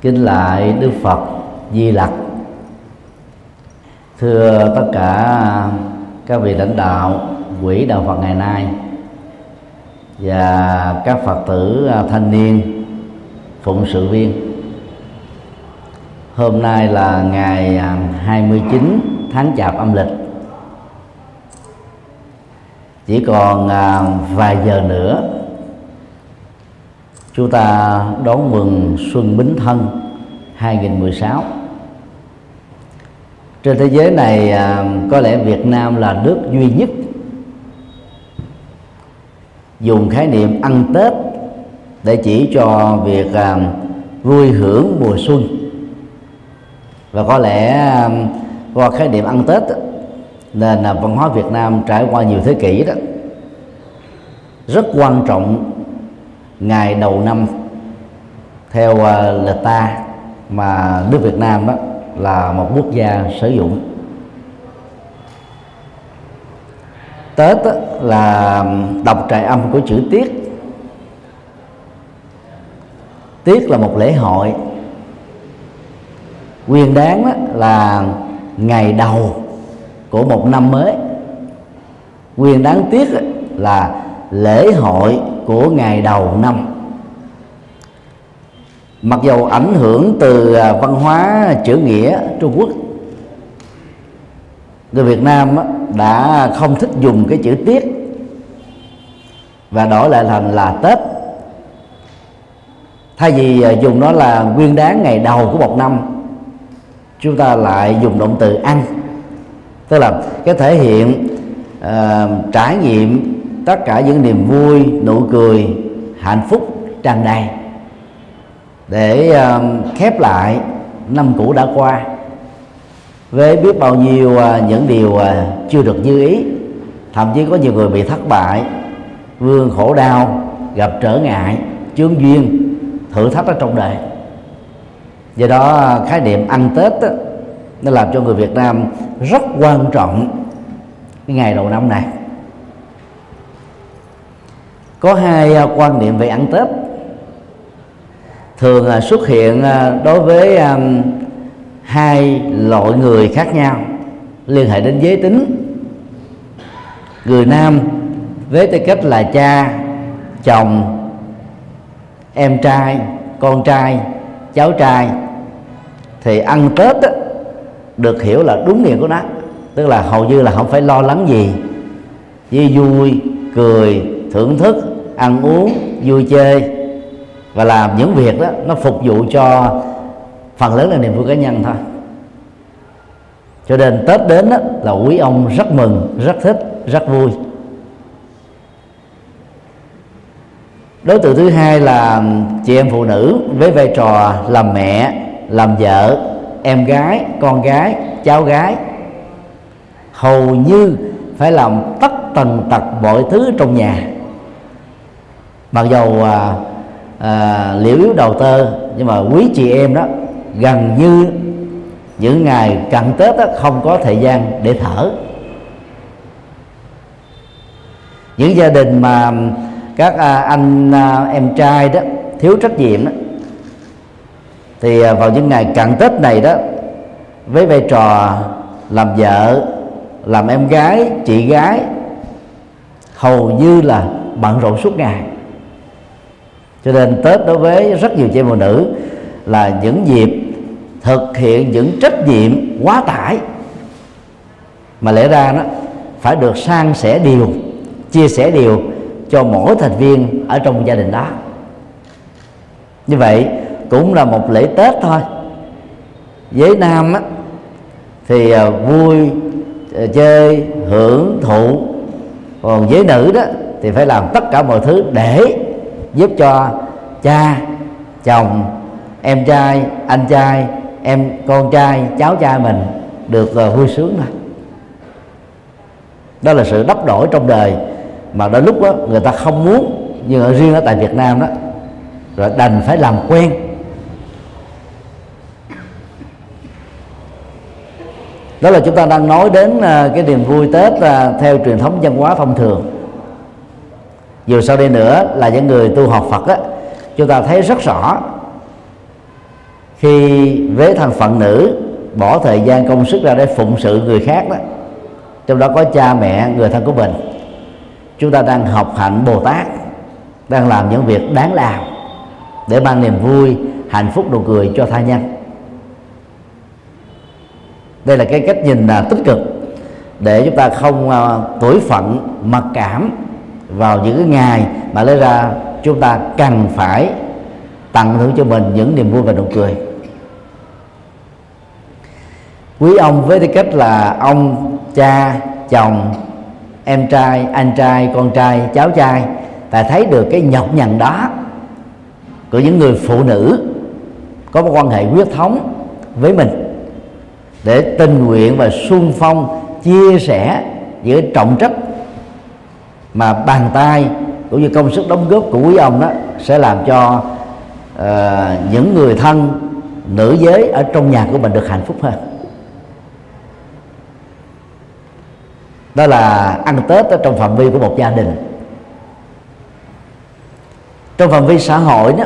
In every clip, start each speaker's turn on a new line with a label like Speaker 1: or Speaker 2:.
Speaker 1: kính lại đức phật di lặc. Thưa tất cả các vị lãnh đạo, quỹ đạo Phật ngày nay và các Phật tử à, thanh niên, phụng sự viên, hôm nay là ngày à, 29 tháng chạp âm lịch. Chỉ còn à, vài giờ nữa chúng ta đón mừng xuân Bính Thân 2016 trên thế giới này à, có lẽ Việt Nam là nước duy nhất dùng khái niệm ăn tết để chỉ cho việc à, vui hưởng mùa xuân. Và có lẽ à, qua khái niệm ăn tết nên là văn hóa việt nam trải qua nhiều thế kỷ đó, rất quan trọng ngày đầu năm theo ờ, uh, lịch ta mà nước việt nam đó là một quốc gia sử dụng. Tết là đọc trại âm của chữ tiết. Tiết là một lễ hội. Nguyên đáng là ngày đầu của một năm mới. Nguyên đáng tiết là lễ hội của ngày đầu năm. Mặc dầu ảnh hưởng từ à, văn hóa chữ nghĩa trung quốc người việt nam đã không thích dùng cái chữ tiết. Và đổi lại thành là tết. Thay vì à, dùng nó là nguyên đáng ngày đầu của một năm chúng ta lại dùng động từ ăn. Tức là cái thể hiện uh, trải nghiệm tất cả những niềm vui nụ cười hạnh phúc tràn đầy. Để khép lại năm cũ đã qua. Với biết bao nhiêu uh, những điều uh, chưa được như ý thậm chí có nhiều người bị thất bại vương khổ đau gặp trở ngại chướng duyên thử thách ở trong đời. Do đó à, khái niệm ăn tết đó, nó làm cho người việt nam rất quan trọng cái ngày đầu năm này có hai à, quan niệm về ăn tết. Thường à, xuất hiện à, đối với hai loại người khác nhau liên hệ đến giới tính. Người nam với tư cách là cha chồng em trai con trai cháu trai thì ăn tết đó, được hiểu là đúng nghĩa của nó tức là hầu như là không phải lo lắng gì chỉ vui cười thưởng thức ăn uống vui chơi. Và làm những việc đó nó phục vụ cho phần lớn là niềm vui cá nhân thôi. Cho nên tết đến đó, là quý ông rất mừng rất thích rất vui. Đối tượng thứ hai là chị em phụ nữ với vai trò làm mẹ làm vợ em gái con gái cháu gái. Hầu như phải làm tất tần tật mọi thứ trong nhà mặc dầu à, à, liễu yếu đầu tơ nhưng mà quý chị em đó gần như những ngày cận tết đó, không có thời gian để thở. Những gia đình mà các à, anh à, em trai đó thiếu trách nhiệm đó thì à, vào những ngày cận tết này đó với vai trò làm vợ làm em gái chị gái hầu như là bận rộn suốt ngày cho nên tết đối với rất nhiều chị em phụ nữ là những dịp thực hiện những trách nhiệm quá tải. Mà lẽ ra nó phải được san sẻ điều chia sẻ điều cho mỗi thành viên ở trong gia đình đó. Như vậy cũng là một lễ tết thôi. Với nam á, thì à, vui à, chơi hưởng thụ. Còn với nữ đó thì phải làm tất cả mọi thứ để giúp cho cha chồng em trai anh trai em con trai cháu trai mình được uh, vui sướng thôi. Đó là sự đắp đổi trong đời mà đôi lúc đó, người ta không muốn nhưng ở riêng ở tại Việt Nam đó rồi đành phải làm quen. Đó là chúng ta đang nói đến ờ, cái niềm vui Tết ờ, theo truyền thống văn hóa thông thường dù sau đây nữa là những người tu học Phật á chúng ta thấy rất rõ. Khi với thân phận nữ bỏ thời gian công sức ra để phụng sự người khác đó trong đó có cha mẹ người thân của mình chúng ta đang học hạnh bồ tát đang làm những việc đáng làm để mang niềm vui hạnh phúc nụ cười cho tha nhân. Đây là cái cách nhìn là tích cực để chúng ta không uh, tuổi phận mặc cảm vào những cái ngày mà lấy ra chúng ta cần phải tặng thưởng cho mình những niềm vui và nụ cười. Quý ông với tư cách là ông cha, chồng, em trai, anh trai, con trai, cháu trai, ta thấy được cái nhọc nhằn đó của những người phụ nữ có một quan hệ huyết thống với mình để tình nguyện và sung phong, chia sẻ giữa trọng trách mà bàn tay cũng như công sức đóng góp của quý ông đó sẽ làm cho uh, những người thân nữ giới ở trong nhà của mình được hạnh phúc hơn. Đó là ăn tết ở trong phạm vi của một gia đình. Trong phạm vi xã hội đó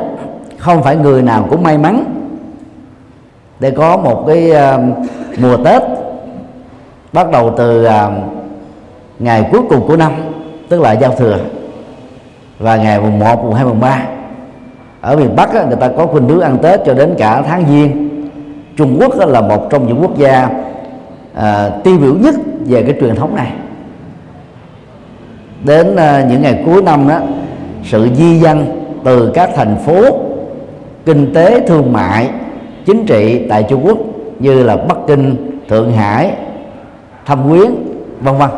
Speaker 1: không phải người nào cũng may mắn để có một cái uh, mùa tết bắt đầu từ uh, ngày cuối cùng của năm tức là giao thừa. Và ngày mùng 1, mùng 2, mùng 3 ở miền Bắc á, người ta có khuynh hướng ăn Tết cho đến cả tháng giêng. Trung Quốc á, là một trong những quốc gia à, tiêu biểu nhất về cái truyền thống này. Đến à, những ngày cuối năm đó sự di dân từ các thành phố kinh tế thương mại chính trị tại Trung Quốc như là Bắc Kinh, Thượng Hải, Thâm Quyến, vân vân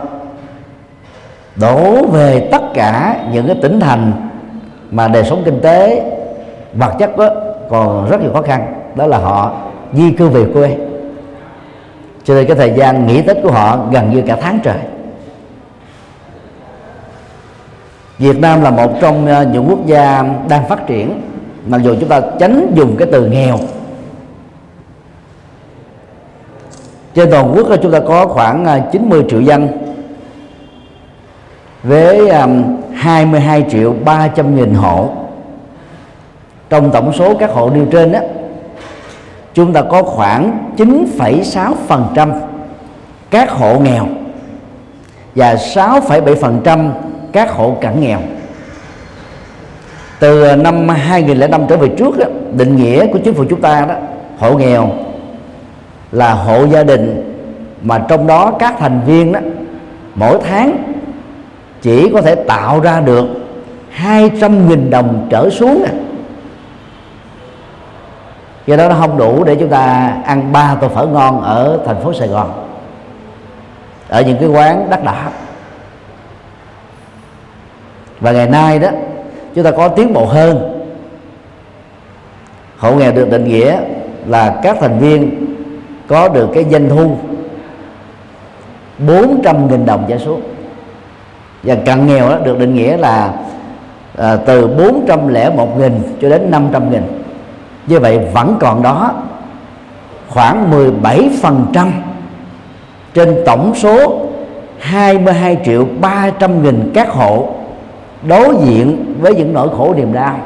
Speaker 1: đổ về tất cả những cái tỉnh thành mà đời sống kinh tế, vật chất đó còn rất nhiều khó khăn. Đó là họ di cư về quê. Cho nên cái thời gian nghỉ tết của họ gần như cả tháng trời. Việt Nam là một trong ờ, những quốc gia đang phát triển, mặc dù chúng ta tránh dùng cái từ nghèo. Trên toàn quốc chúng ta có khoảng ờ, 90 triệu dân với um, 22 triệu 300 nghìn hộ. Trong tổng số các hộ nêu trên đó chúng ta có khoảng 9,6% các hộ nghèo và 6,7% các hộ cận nghèo. Từ uh, năm 2005 trở về trước đó, định nghĩa của chính phủ chúng ta đó hộ nghèo là hộ gia đình mà trong đó các thành viên đó mỗi tháng chỉ có thể tạo ra được 200.000 đồng trở xuống à. do đó nó không đủ để chúng ta ăn ba tô phở ngon ở thành phố Sài Gòn, ở những cái quán đắt đỏ. Và ngày nay đó, chúng ta có tiến bộ hơn. Hộ nghèo được định nghĩa là các thành viên có được cái doanh thu 400.000 đồng trở xuống và cận nghèo đó được định nghĩa là à, từ 401 nghìn cho đến 500 nghìn. Như vậy vẫn còn đó khoảng 17 phần trăm trên tổng số 22 triệu 300 nghìn các hộ đối diện với những nỗi khổ niềm đau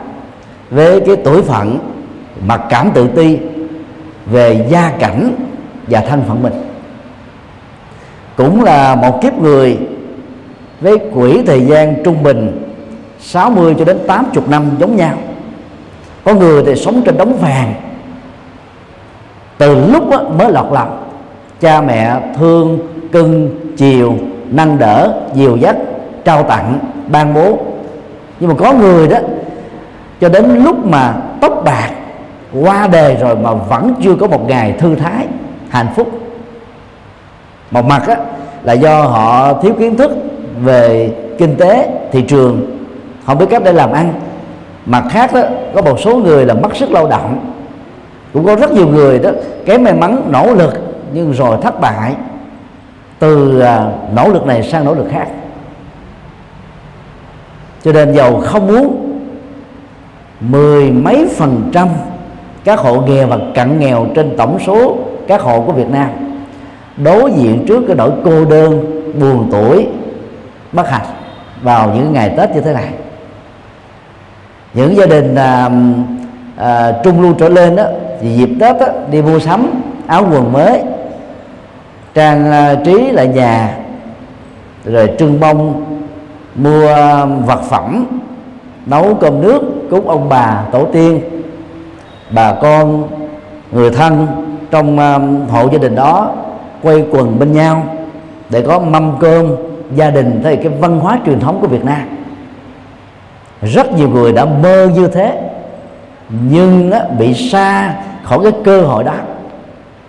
Speaker 1: với cái tuổi phận mặc cảm tự ti về gia cảnh và thân phận mình. Cũng là một kiếp người với quỹ thời gian trung bình 60 cho đến 80 năm giống nhau. Có người thì sống trên đống vàng. Từ lúc mới lọt lòng cha mẹ thương cưng chiều nâng đỡ dìu dắt trao tặng ban bố. Nhưng mà có người đó cho đến lúc mà tóc bạc qua đời rồi mà vẫn chưa có một ngày thư thái hạnh phúc. Một mặt á, là do họ thiếu kiến thức về kinh tế, thị trường, không biết cách để làm ăn. Mặt khác đó, có một số người là mất sức lao động. Cũng có rất nhiều người đó kém may mắn, nỗ lực, nhưng rồi thất bại. Từ à, nỗ lực này sang nỗ lực khác. Cho nên giàu không muốn, mười mấy phần trăm các hộ nghèo và cận nghèo trên tổng số các hộ của Việt Nam đối diện trước cái nỗi cô đơn, buồn tuổi bất hạnh vào những ngày Tết như thế này. Những gia đình à, à, trung lưu trở lên đó thì dịp Tết đó, đi mua sắm áo quần mới trang à, trí lại nhà rồi trưng bông mua vật phẩm nấu cơm nước cúng ông bà tổ tiên bà con người thân trong à, hộ gia đình đó quay quần bên nhau để có mâm cơm gia đình thế cái văn hóa truyền thống của Việt Nam. Rất nhiều người đã mơ như thế nhưng á, bị xa khỏi cái cơ hội đó.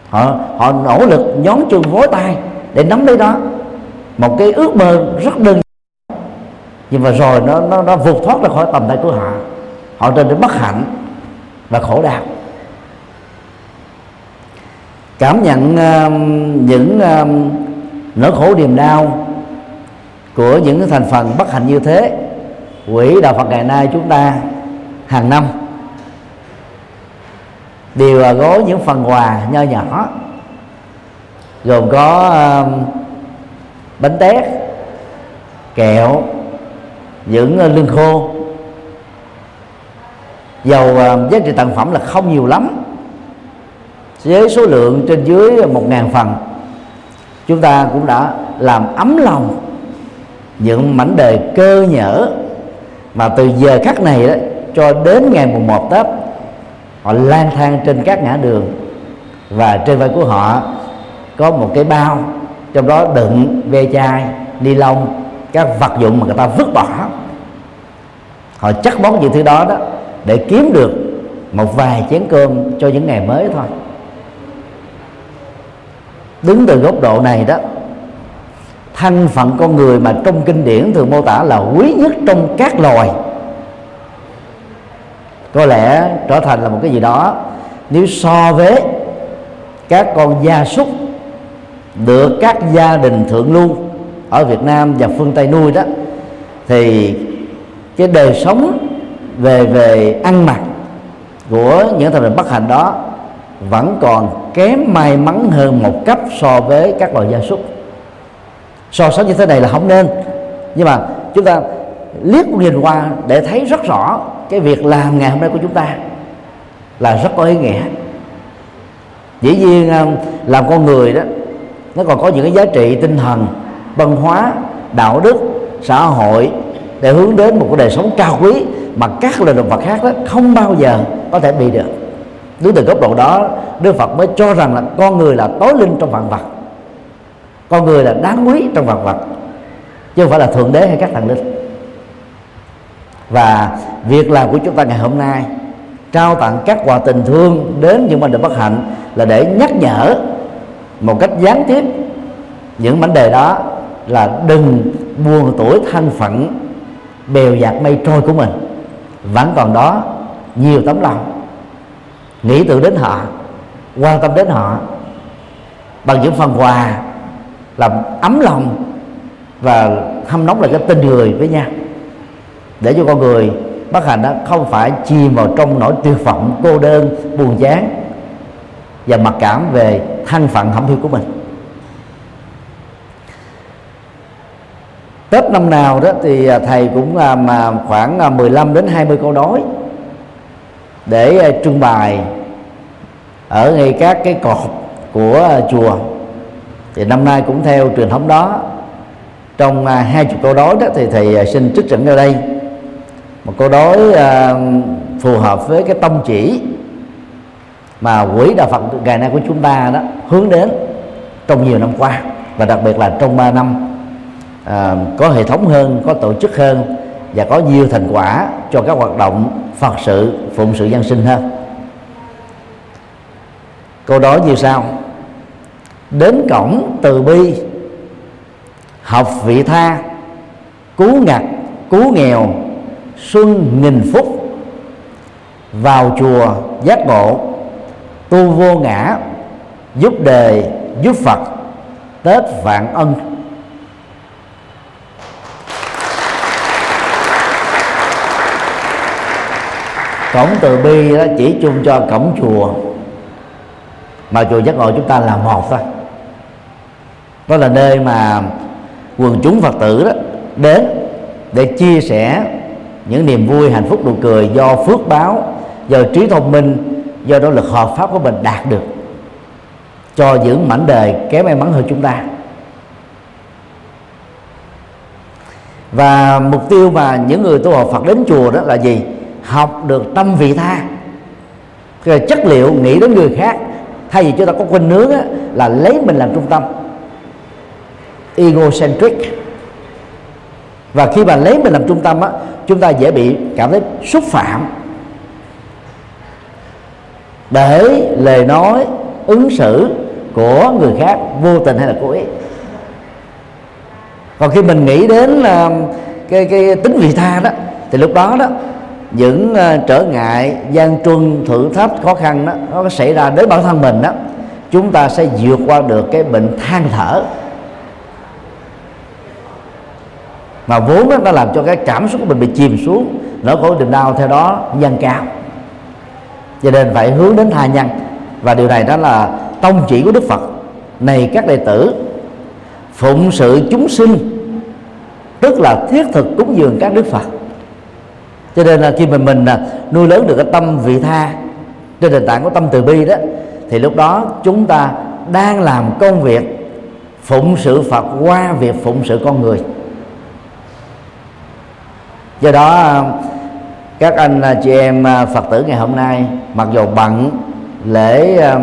Speaker 1: Họ họ nỗ lực nhón chân vối tay để nắm lấy đó. Một cái ước mơ rất đơn giản. Nhưng mà rồi nó nó nó vụt thoát ra khỏi tầm tay của họ. Họ trở nên bất hạnh và khổ đau. Cảm nhận uh, những uh, nỗi khổ niềm đau của những cái thành phần bất hạnh như thế quỹ đạo Phật ngày nay chúng ta hàng năm đều gói những phần quà nho nhỏ gồm có uh, bánh tét kẹo những uh, lương khô. Dầu uh, giá trị tặng phẩm là không nhiều lắm. Với số lượng trên dưới một ngàn phần chúng ta cũng đã làm ấm lòng những mảnh đời cơ nhở mà từ giờ khắc này đó, cho đến ngày mùng một Tết, họ lang thang trên các ngã đường. Và trên vai của họ có một cái bao, trong đó đựng ve chai, ni lông, các vật dụng mà người ta vứt bỏ. Họ chắc bóng những thứ đó đó để kiếm được một vài chén cơm cho những ngày mới thôi. Đứng từ góc độ này đó thân phận con người mà trong kinh điển thường mô tả là quý nhất trong các loài. Có lẽ trở thành là một cái gì đó, nếu so với các con gia súc được các gia đình thượng lưu ở Việt Nam và phương Tây nuôi đó, thì cái đời sống về về ăn mặc của những thành phần bất hạnh đó vẫn còn kém may mắn hơn một cấp so với các loài gia súc so sánh như thế này là không nên. Nhưng mà chúng ta liếc nhìn qua để thấy rất rõ cái việc làm ngày hôm nay của chúng ta là rất có ý nghĩa. Dĩ nhiên à, làm con người đó, nó còn có những cái giá trị tinh thần, văn hóa, đạo đức, xã hội để hướng đến một cái đời sống cao quý mà các loài động vật khác đó không bao giờ có thể bị được. Đứng từ góc độ đó, đức phật mới cho rằng là con người là tối linh trong vạn vật con người là đáng quý trong vạn vật, chứ không phải là thượng đế hay các thần linh. Và việc làm của chúng ta ngày hôm nay, trao tặng các quà tình thương đến những mảnh đời bất hạnh là để nhắc nhở một cách gián tiếp những mảnh đề đó là đừng buồn tuổi thân phận bèo dạt mây trôi của mình. Vẫn còn đó nhiều tấm lòng. Nghĩ tưởng đến họ, quan tâm đến họ bằng những phần quà làm ấm lòng và hâm nóng lại cái tình người với nhau. Để cho con người bất hạnh đó không phải chìm vào trong nỗi tuyệt vọng, cô đơn, buồn chán và mặc cảm về thân phận hẩm hiu của mình. Tết năm nào đó thì à, thầy cũng làm khoảng à, 15 đến 20 câu đối để à, trưng bày ở ngay các cái cột của chùa thì năm nay cũng theo truyền thống đó trong à, hai chục câu đối đó thì thầy à, xin trích dẫn ra đây. Một câu đối à, phù hợp với cái tông chỉ mà quỹ đạo Phật ngày nay của chúng ta đó hướng đến trong nhiều năm qua và đặc biệt là trong 3 năm à, có hệ thống hơn có tổ chức hơn và có nhiều thành quả cho các hoạt động phật sự phụng sự dân sinh hơn. Câu đó như sau đến cổng từ bi, học vị tha, cứu ngặt, cứu nghèo, xuân nghìn phúc. Vào chùa giác ngộ, tu vô ngã, giúp đề, giúp phật, tết vạn ân. Cổng từ bi đó chỉ chung cho cổng chùa, mà chùa giác ngộ chúng ta là một thôi đó là nơi mà quần chúng phật tử đó đến để chia sẻ những niềm vui hạnh phúc nụ cười do phước báo do trí thông minh do nỗ lực hợp pháp của mình đạt được cho những mảnh đời kém may mắn hơn chúng ta. Và mục tiêu mà những người tu học Phật đến chùa đó là gì? Học được tâm vị tha. Chất liệu nghĩ đến người khác thay vì chúng ta có quên nướng á, là lấy mình làm trung tâm egocentric. Và khi mà lấy mình làm trung tâm á chúng ta dễ bị cảm thấy xúc phạm. Để lời nói ứng xử của người khác vô tình hay là cố ý. Còn khi mình nghĩ đến uh, cái cái tính vị tha đó thì lúc đó đó những uh, trở ngại gian truân thử thách khó khăn đó nó xảy ra đến bản thân mình đó chúng ta sẽ vượt qua được cái bệnh than thở. Mà vốn đó nó làm cho cái cảm xúc của mình bị chìm xuống, nỗi khổ niềm đau theo đó dâng cao. Cho nên phải hướng đến tha nhân. Và điều này đó là tông chỉ của đức phật. Này các đệ tử, phụng sự chúng sinh, tức là thiết thực cúng dường các đức phật. Cho nên là khi mà mình à, nuôi lớn được cái tâm vị tha trên nền tảng của tâm từ bi đó, thì lúc đó chúng ta đang làm công việc phụng sự phật qua việc phụng sự con người do đó, các anh à, chị em à, phật tử ngày hôm nay, mặc dù bận lễ à,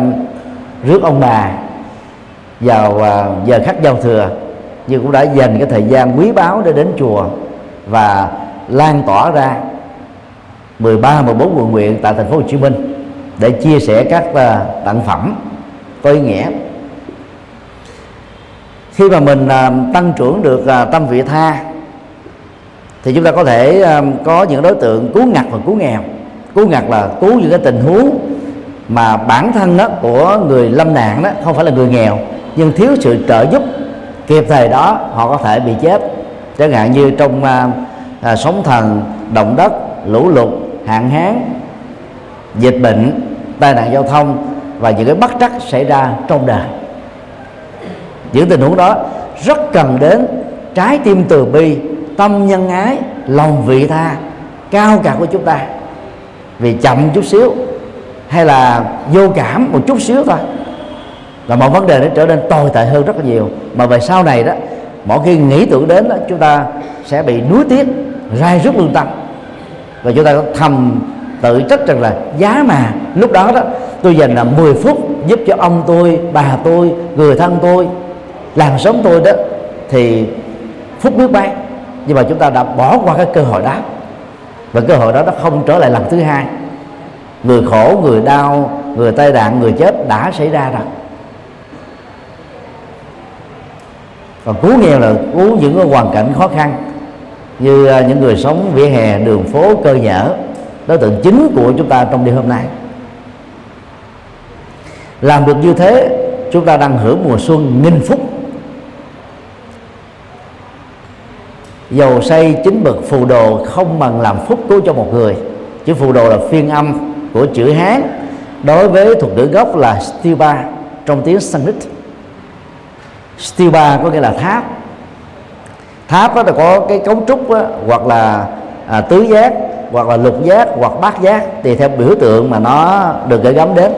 Speaker 1: rước ông bà vào giờ khắc giao thừa, nhưng cũng đã dành cái thời gian quý báu để đến chùa và lan tỏa ra 13 14 quận huyện tại thành phố Hồ Chí Minh để chia sẻ các tặng phẩm có ý nghĩa. Khi mà mình tăng trưởng được tâm vị tha thì chúng ta có thể ờ, có những đối tượng cứu ngặt và cứu nghèo. Cứu ngặt là cứu những cái tình huống mà bản thân đó của người lâm nạn đó không phải là người nghèo nhưng thiếu sự trợ giúp kịp thời đó họ có thể bị chết. Chẳng hạn như trong à, à, sóng thần động đất lũ lụt hạn hán dịch bệnh tai nạn giao thông và những cái bất trắc xảy ra trong đời. Những tình huống đó rất cần đến trái tim từ bi tâm nhân ái lòng vị tha cao cả của chúng ta. Vì chậm chút xíu hay là vô cảm một chút xíu thôi là một vấn đề nó trở nên tồi tệ hơn rất là nhiều. Mà về sau này đó mỗi khi nghĩ tưởng đến đó, chúng ta sẽ bị nuối tiếc rai rút lương tâm. Và chúng ta thầm tự trách rằng là giá mà lúc đó đó tôi dành là 10 phút giúp cho ông tôi bà tôi người thân tôi làm sống tôi đó. Thì phút biết bay nhưng mà chúng ta đã bỏ qua cái cơ hội đó. Và cơ hội đó nó không trở lại lần thứ hai. Người khổ, người đau, người tai nạn, người chết đã xảy ra rồi. Còn cứu nghèo là cứu những cái hoàn cảnh khó khăn. Như à, những người sống vỉa hè, đường phố, cơ nhở. Đối tượng chính của chúng ta trong đêm hôm nay. Làm được như thế, chúng ta đang hưởng mùa xuân nghìn phúc. Dầu xây chính bậc phù đồ không bằng làm phúc cứu cho một người. Chữ phù đồ là phiên âm của chữ hán. Đối với thuật ngữ gốc là stipa trong tiếng sanskrit. Stipa có nghĩa là tháp. Tháp đó là có cái cấu trúc đó, hoặc là à, tứ giác hoặc là lục giác hoặc bát giác tùy theo biểu tượng mà nó được gửi gắm đến.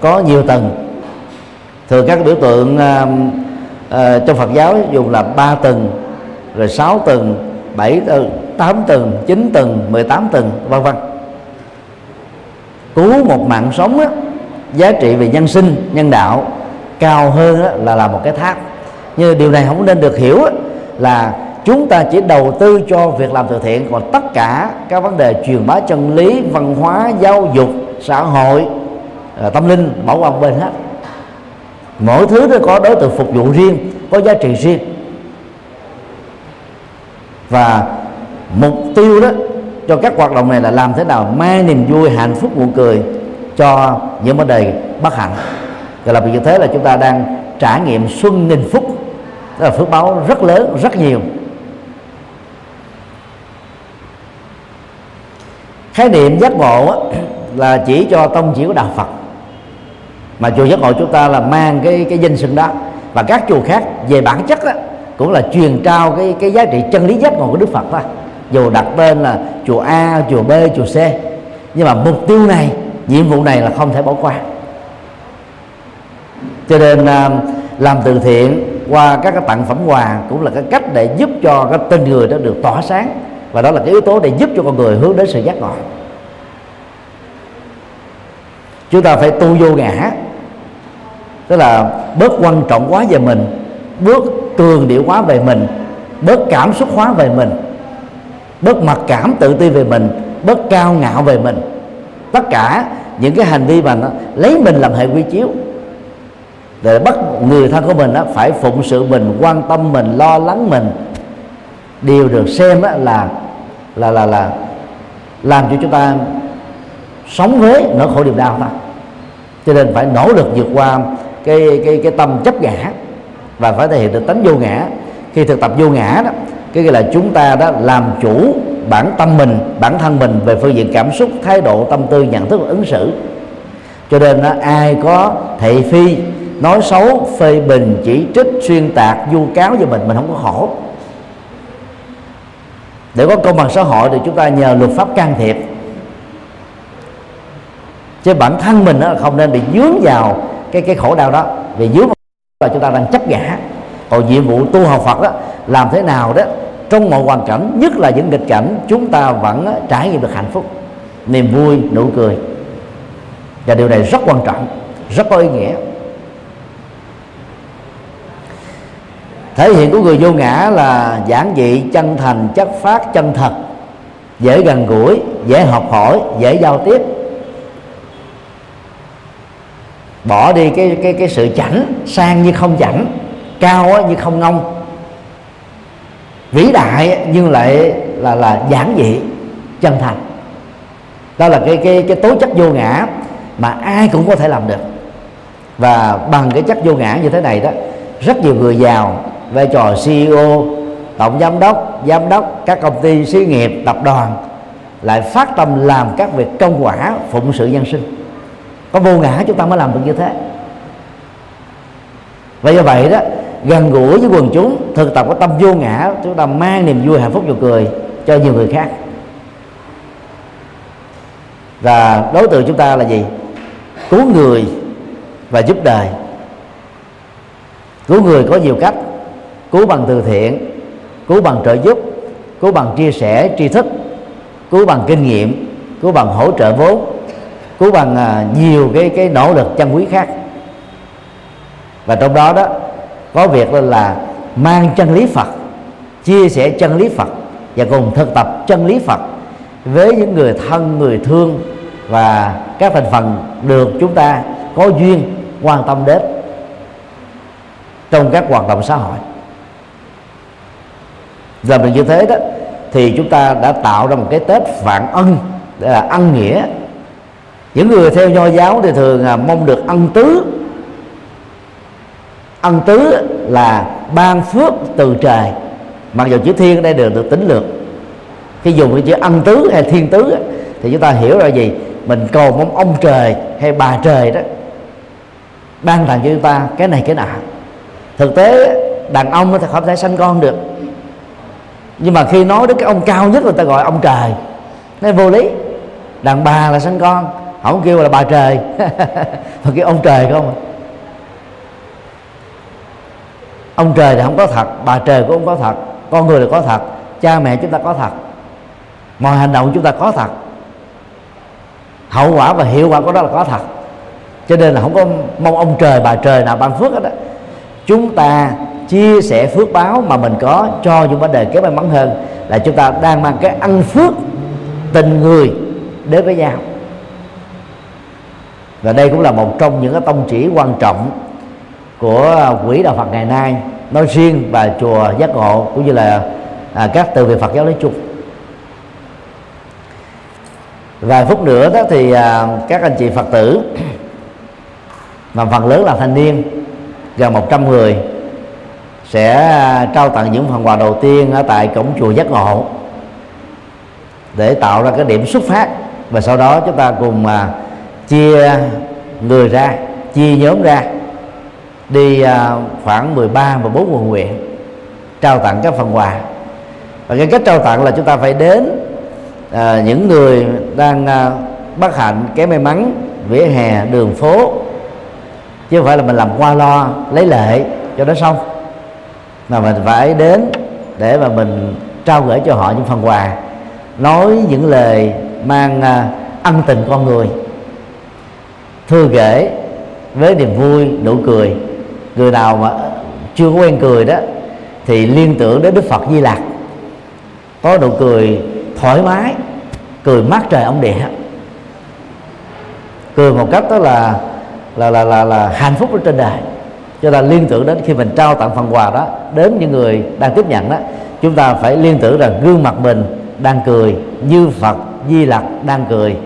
Speaker 1: Có nhiều tầng. Thường các biểu tượng à, à, trong Phật giáo dùng là ba tầng rồi sáu tầng bảy tầng tám tầng chín tầng 18 tầng vân vân. Cứu một mạng sống đó, giá trị về nhân sinh nhân đạo cao hơn á, là là một cái tháp nhưng điều này không nên được hiểu á, là chúng ta chỉ đầu tư cho việc làm từ thiện còn tất cả các vấn đề truyền bá chân lý văn hóa giáo dục xã hội ờ, tâm linh bỏ qua bên hết. Mỗi thứ nó có đối tượng phục vụ riêng có giá trị riêng và mục tiêu đó cho các hoạt động này là làm thế nào mang niềm vui hạnh phúc nụ cười cho những vấn đề bất hạnh. Gọi là vì như thế là chúng ta đang trải nghiệm xuân nghìn phúc tức là phước báo rất lớn rất nhiều. Khái niệm giác ngộ là chỉ cho tông chỉ của đạo Phật. Mà chùa giác ngộ chúng ta là mang cái cái danh xưng đó. Và các chùa khác về bản chất đó, cũng là truyền trao cái cái giá trị chân lý giác ngộ của Đức Phật thôi. Dù đặt tên là chùa A, chùa B, chùa C, nhưng mà mục tiêu này, nhiệm vụ này là không thể bỏ qua. Cho nên à, làm từ thiện qua các cái tặng phẩm quà cũng là cái cách để giúp cho cái tên người đó được tỏa sáng. Và đó là cái yếu tố để giúp cho con người hướng đến sự giác ngộ. Chúng ta phải tu vô ngã. Tức là bớt quan trọng quá về mình bớt cường điệu hóa về mình bớt cảm xúc hóa về mình bớt mặc cảm tự ti về mình bớt cao ngạo về mình. Tất cả những cái hành vi mà nó lấy mình làm hệ quy chiếu. Để bắt người thân của mình đó phải phụng sự mình quan tâm mình lo lắng mình. Đều được xem đó là là là là làm cho chúng ta sống với nỗi khổ niềm đau ta, cho nên phải nỗ lực vượt qua cái cái cái tâm chấp ngã và phải thể hiện được tánh vô ngã. Khi thực tập vô ngã đó cái là chúng ta đó làm chủ bản tâm mình bản thân mình về phương diện cảm xúc thái độ tâm tư nhận thức và ứng xử. Cho nên đó, ai có thị phi nói xấu phê bình chỉ trích xuyên tạc vu cáo cho mình mình không có khổ. Để có công bằng xã hội thì chúng ta nhờ luật pháp can thiệp. Chứ bản thân mình đó không nên bị dướng vào cái cái khổ đau đó. Vì dướng là chúng ta đang chấp ngã còn nhiệm vụ tu học Phật đó làm thế nào đó, trong mọi hoàn cảnh, nhất là những nghịch cảnh, chúng ta vẫn trải nghiệm được hạnh phúc. Niềm vui, nụ cười. Và điều này rất quan trọng, rất có ý nghĩa. Thể hiện của người vô ngã là giản dị, chân thành, chất phát, chân thật. Dễ gần gũi, dễ học hỏi, dễ giao tiếp bỏ đi cái cái cái sự chảnh, sang như không chảnh, cao như không ngông. Vĩ đại nhưng lại là là giản dị, chân thành. Đó là cái cái cái tố chất vô ngã mà ai cũng có thể làm được. Và bằng cái chất vô ngã như thế này đó, rất nhiều người giàu, vai trò CEO tổng giám đốc giám đốc, các công ty xí nghiệp, tập đoàn, lại phát tâm làm các việc công quả, phụng sự nhân sinh có vô ngã chúng ta mới làm được như thế. Và do vậy đó, gần gũi với quần chúng, thực tập có tâm vô ngã, chúng ta mang niềm vui, hạnh phúc, nụ cười cho nhiều người khác. Và đối tượng chúng ta là gì? Cứu người và giúp đời. Cứu người có nhiều cách. Cứu bằng từ thiện, cứu bằng trợ giúp, cứu bằng chia sẻ tri thức, cứu bằng kinh nghiệm, cứu bằng hỗ trợ vốn cứu bằng à, nhiều cái cái nỗ lực chân quý khác. Và trong đó đó, có việc là mang chân lý Phật, chia sẻ chân lý Phật và cùng thực tập chân lý Phật với những người thân, người thương và các thành phần được chúng ta có duyên quan tâm đến trong các hoạt động xã hội. Làm được như thế đó, thì chúng ta đã tạo ra một cái tết vạn ân là ân nghĩa những người theo nho giáo thì thường à, mong được ân tứ. Ân tứ là ban phước từ trời. Mặc dù chữ thiên ở đây được được tính lược. Khi dùng cái chữ ân tứ hay thiên tứ thì chúng ta hiểu ra gì? Mình cầu mong ông trời hay bà trời đó, ban tặng cho chúng ta cái này cái nọ. Thực tế, đàn ông thì không thể sanh con được. Nhưng mà khi nói đến cái ông cao nhất, người ta gọi ông trời. Nó vô lý. Đàn bà là sanh con không kêu là bà trời. Mà kêu ông trời không ông trời thì không có thật, bà trời cũng không có thật, con người là có thật, cha mẹ chúng ta có thật, mọi hành động chúng ta có thật. Hậu quả và hiệu quả của đó là có thật. Cho nên là không có mong ông trời, bà trời nào ban phước hết đó chúng ta chia sẻ phước báo mà mình có, cho những vấn đề kế may mắn hơn là chúng ta đang mang cái ăn phước tình người đến với nhau và đây cũng là một trong những cái tông chỉ quan trọng của à, quỹ đạo Phật ngày nay nói riêng và chùa giác ngộ cũng như là à, các từ về Phật giáo nói chung. Vài phút nữa đó thì à, các anh chị Phật tử mà phần lớn là thanh niên gần 100 người sẽ à, trao tặng những phần quà đầu tiên ở tại cổng chùa giác ngộ để tạo ra cái điểm xuất phát. Và sau đó chúng ta cùng à, chia người ra chia nhóm ra. Đi à, khoảng 13 và 4 quận huyện trao tặng các phần quà. Và cái cách trao tặng là chúng ta phải đến à, những người đang à, bất hạnh kém may mắn vỉa hè đường phố. Chứ không phải là mình làm qua lo lấy lệ cho nó xong. Mà mình phải đến để mà mình trao gửi cho họ những phần quà nói những lời mang à, ân tình con người thư kể với niềm vui nụ cười người nào mà chưa có quen cười đó thì liên tưởng đến đức phật di lặc. Có nụ cười thoải mái cười mát trời ông địa cười một cách đó là là là là, là hạnh phúc ở trên đời. Cho nên liên tưởng đến khi mình trao tặng phần quà đó đến những người đang tiếp nhận đó chúng ta phải liên tưởng rằng gương mặt mình đang cười như phật di lặc đang cười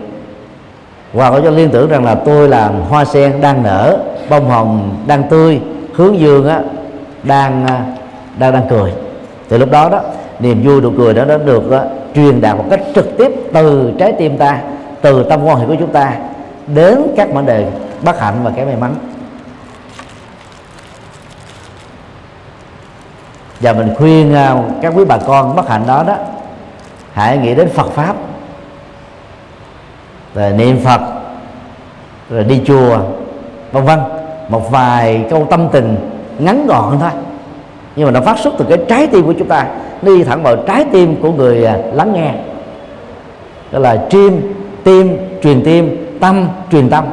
Speaker 1: hoặc có cho liên tưởng rằng là tôi là hoa sen đang nở bông hồng đang tươi hướng dương á đang à, đang đang cười. Thì lúc đó đó niềm vui nụ cười đó nó được đó, truyền đạt một cách trực tiếp từ trái tim ta từ tâm quan hệ của chúng ta đến các vấn đề bất hạnh và cái may mắn. Và mình khuyên à, các quý bà con bất hạnh đó đó hãy nghĩ đến Phật pháp rồi niệm Phật, rồi đi chùa, vân vân. Một vài câu tâm tình ngắn gọn thôi. Nhưng mà nó phát xuất từ cái trái tim của chúng ta. Đi thẳng vào trái tim của người à, lắng nghe. Đó là tim tim, truyền tim, tâm, truyền tâm.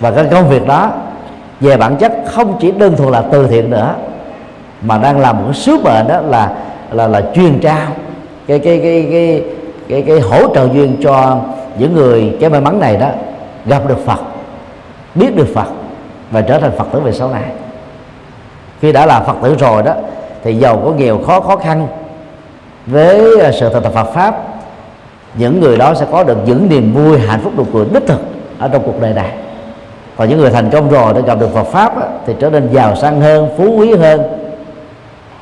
Speaker 1: Và cái công việc đó, về bản chất không chỉ đơn thuần là từ thiện nữa, mà đang làm một sứ mệnh đó là là là truyền trao. Cái cái cái cái cái, cái hỗ trợ duyên cho những người cái may mắn này đó gặp được Phật biết được Phật và trở thành Phật tử về sau này. Khi đã là Phật tử rồi đó thì giàu có nghèo khó khó khăn với à, sự thực tập Phật pháp những người đó sẽ có được những niềm vui hạnh phúc được cười đích thực ở trong cuộc đời này. Còn những người thành công rồi để gặp được Phật pháp đó, thì trở nên giàu sang hơn phú quý hơn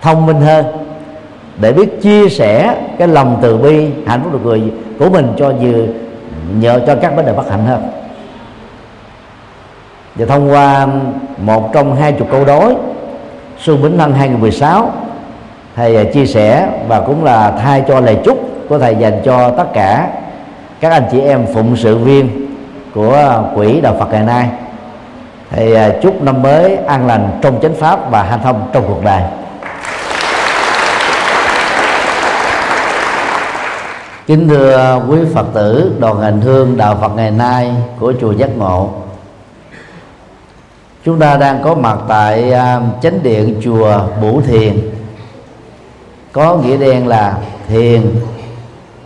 Speaker 1: thông minh hơn để biết chia sẻ cái lòng từ bi, hạnh phúc được người của mình cho vừa nhờ cho các vấn đề bất hạnh hơn và thông qua một trong hai chục câu đối, Xuân Bính Thân 2016 thầy à, chia sẻ và cũng là thay cho lời chúc của thầy dành cho tất cả các anh chị em phụng sự viên của quỹ đạo Phật ngày nay. Thầy à, chúc năm mới an lành trong chánh pháp và hanh thông trong cuộc đời. Kính thưa quý phật tử, đoàn hành hương đạo phật ngày nay của chùa giác ngộ. Chúng ta đang có mặt tại à, chánh điện chùa Bủ Thiền. Có nghĩa đen là thiền,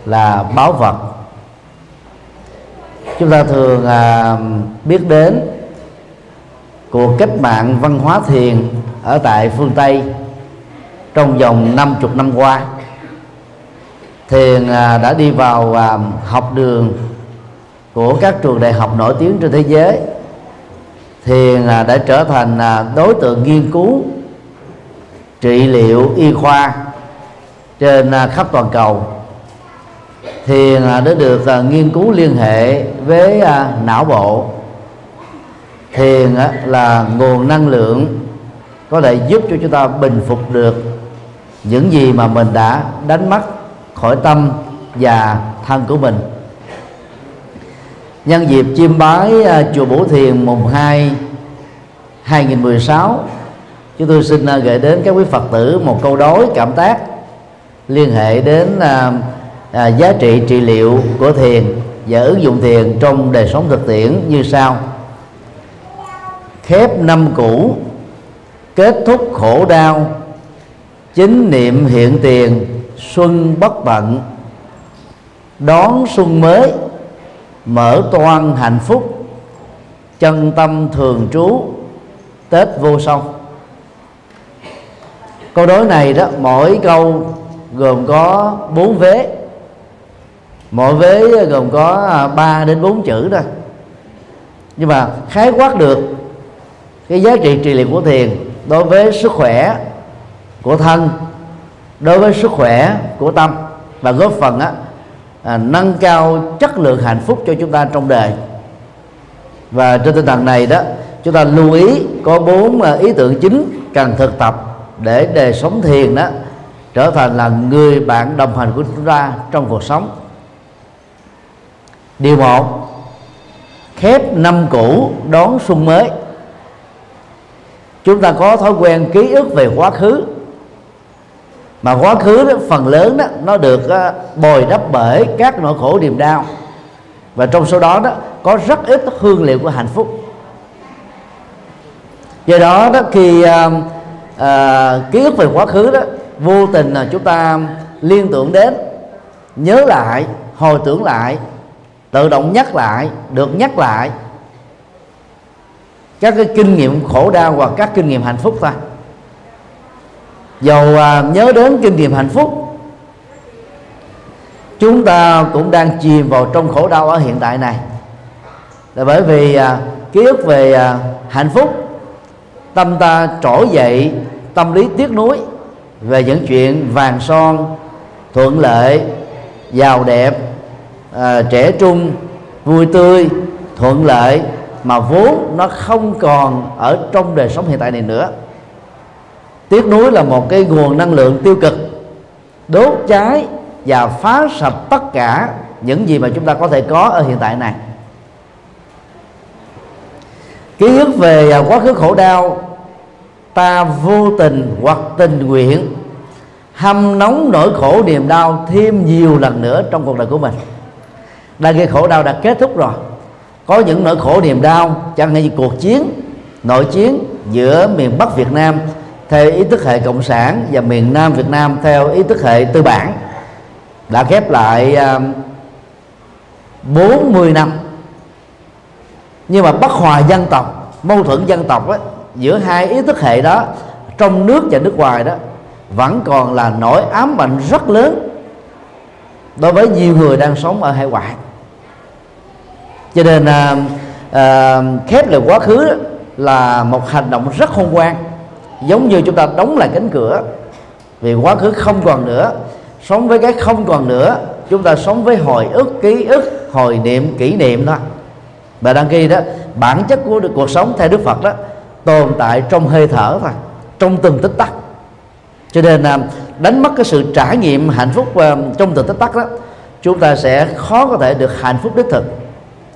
Speaker 1: là báo vật chúng ta thường à, biết đến cuộc cách mạng văn hóa thiền ở tại phương Tây trong vòng 50 năm qua thiền à, đã đi vào à, học đường của các trường đại học nổi tiếng trên thế giới. Thiền à, đã trở thành đối tượng nghiên cứu trị liệu y khoa trên khắp toàn cầu. Thiền đã được nghiên cứu liên hệ với não bộ. Thiền là nguồn năng lượng có thể giúp cho chúng ta bình phục được những gì mà mình đã đánh mất khỏi tâm và thân của mình. Nhân dịp chiêm bái à, chùa Bổ Thiền mùng 2 2016 chúng tôi xin à, gửi đến các quý Phật tử một câu đối, cảm tác liên hệ đến à, giá trị trị liệu của thiền và ứng dụng thiền trong đời sống thực tiễn như sau. Khép năm cũ, kết thúc khổ đau, chính niệm hiện tiền xuân bất bận, đón xuân mới, mở toan hạnh phúc, chân tâm thường trú, tết vô song câu đối này đó, mỗi câu gồm có bốn vế mỗi vế gồm có 3 đến 4 chữ thôi. nhưng mà khái quát được cái giá trị trị liệu của thiền đối với sức khỏe của thân đối với sức khỏe của tâm và góp phần á, à, nâng cao chất lượng hạnh phúc cho chúng ta trong đời. Và trên tinh thần này đó chúng ta lưu ý có bốn à, ý tưởng chính cần thực tập để đời sống thiền đó trở thành là người bạn đồng hành của chúng ta trong cuộc sống. Điều một khép năm cũ đón xuân mới. Chúng ta có thói quen ký ức về quá khứ mà quá khứ đó, phần lớn đó nó được uh, bồi đắp bởi các nỗi khổ niềm đau. Và trong số đó đó có rất ít hương liệu của hạnh phúc. Do đó đó khi uh, uh, ký ức về quá khứ đó vô tình là chúng ta liên tưởng đến nhớ lại hồi tưởng lại tự động nhắc lại được nhắc lại các cái kinh nghiệm khổ đau và các kinh nghiệm hạnh phúc thôi dầu à, nhớ đến kinh nghiệm hạnh phúc chúng ta cũng đang chìm vào trong khổ đau ở hiện tại này. Là bởi vì à, ký ức về à, hạnh phúc tâm ta trỗi dậy tâm lý tiếc nuối về những chuyện vàng son thuận lợi giàu đẹp à, trẻ trung vui tươi thuận lợi mà vốn nó không còn ở trong đời sống hiện tại này nữa tiếc nuối là một cái nguồn năng lượng tiêu cực, đốt cháy và phá sập tất cả những gì mà chúng ta có thể có ở hiện tại này. Ký ức về quá khứ khổ đau, ta vô tình hoặc tình nguyện hâm nóng nỗi khổ niềm đau thêm nhiều lần nữa trong cuộc đời của mình. Đang gây khổ đau đã kết thúc rồi. Có những nỗi khổ niềm đau, chẳng hạn như cuộc chiến, nội chiến giữa miền Bắc Việt Nam theo ý thức hệ cộng sản và miền Nam Việt Nam theo ý thức hệ tư bản đã khép lại um, uh, 40 năm. Nhưng mà bất hòa dân tộc mâu thuẫn dân tộc ấy, giữa hai ý thức hệ đó trong nước và nước ngoài đó vẫn còn là nỗi ám ảnh rất lớn đối với nhiều người đang sống ở hải ngoại. Cho nên à, à, khép lại quá khứ là một hành động rất khôn ngoan giống như chúng ta đóng lại cánh cửa vì quá khứ không còn nữa sống với cái không còn nữa chúng ta sống với hồi ức ký ức hồi niệm kỷ niệm đó. Và đăng ký đó bản chất của cuộc sống theo đức phật đó tồn tại trong hơi thở thôi trong từng tích tắc. Cho nên à, đánh mất cái sự trải nghiệm hạnh phúc à, trong từng tích tắc đó chúng ta sẽ khó có thể được hạnh phúc đích thực.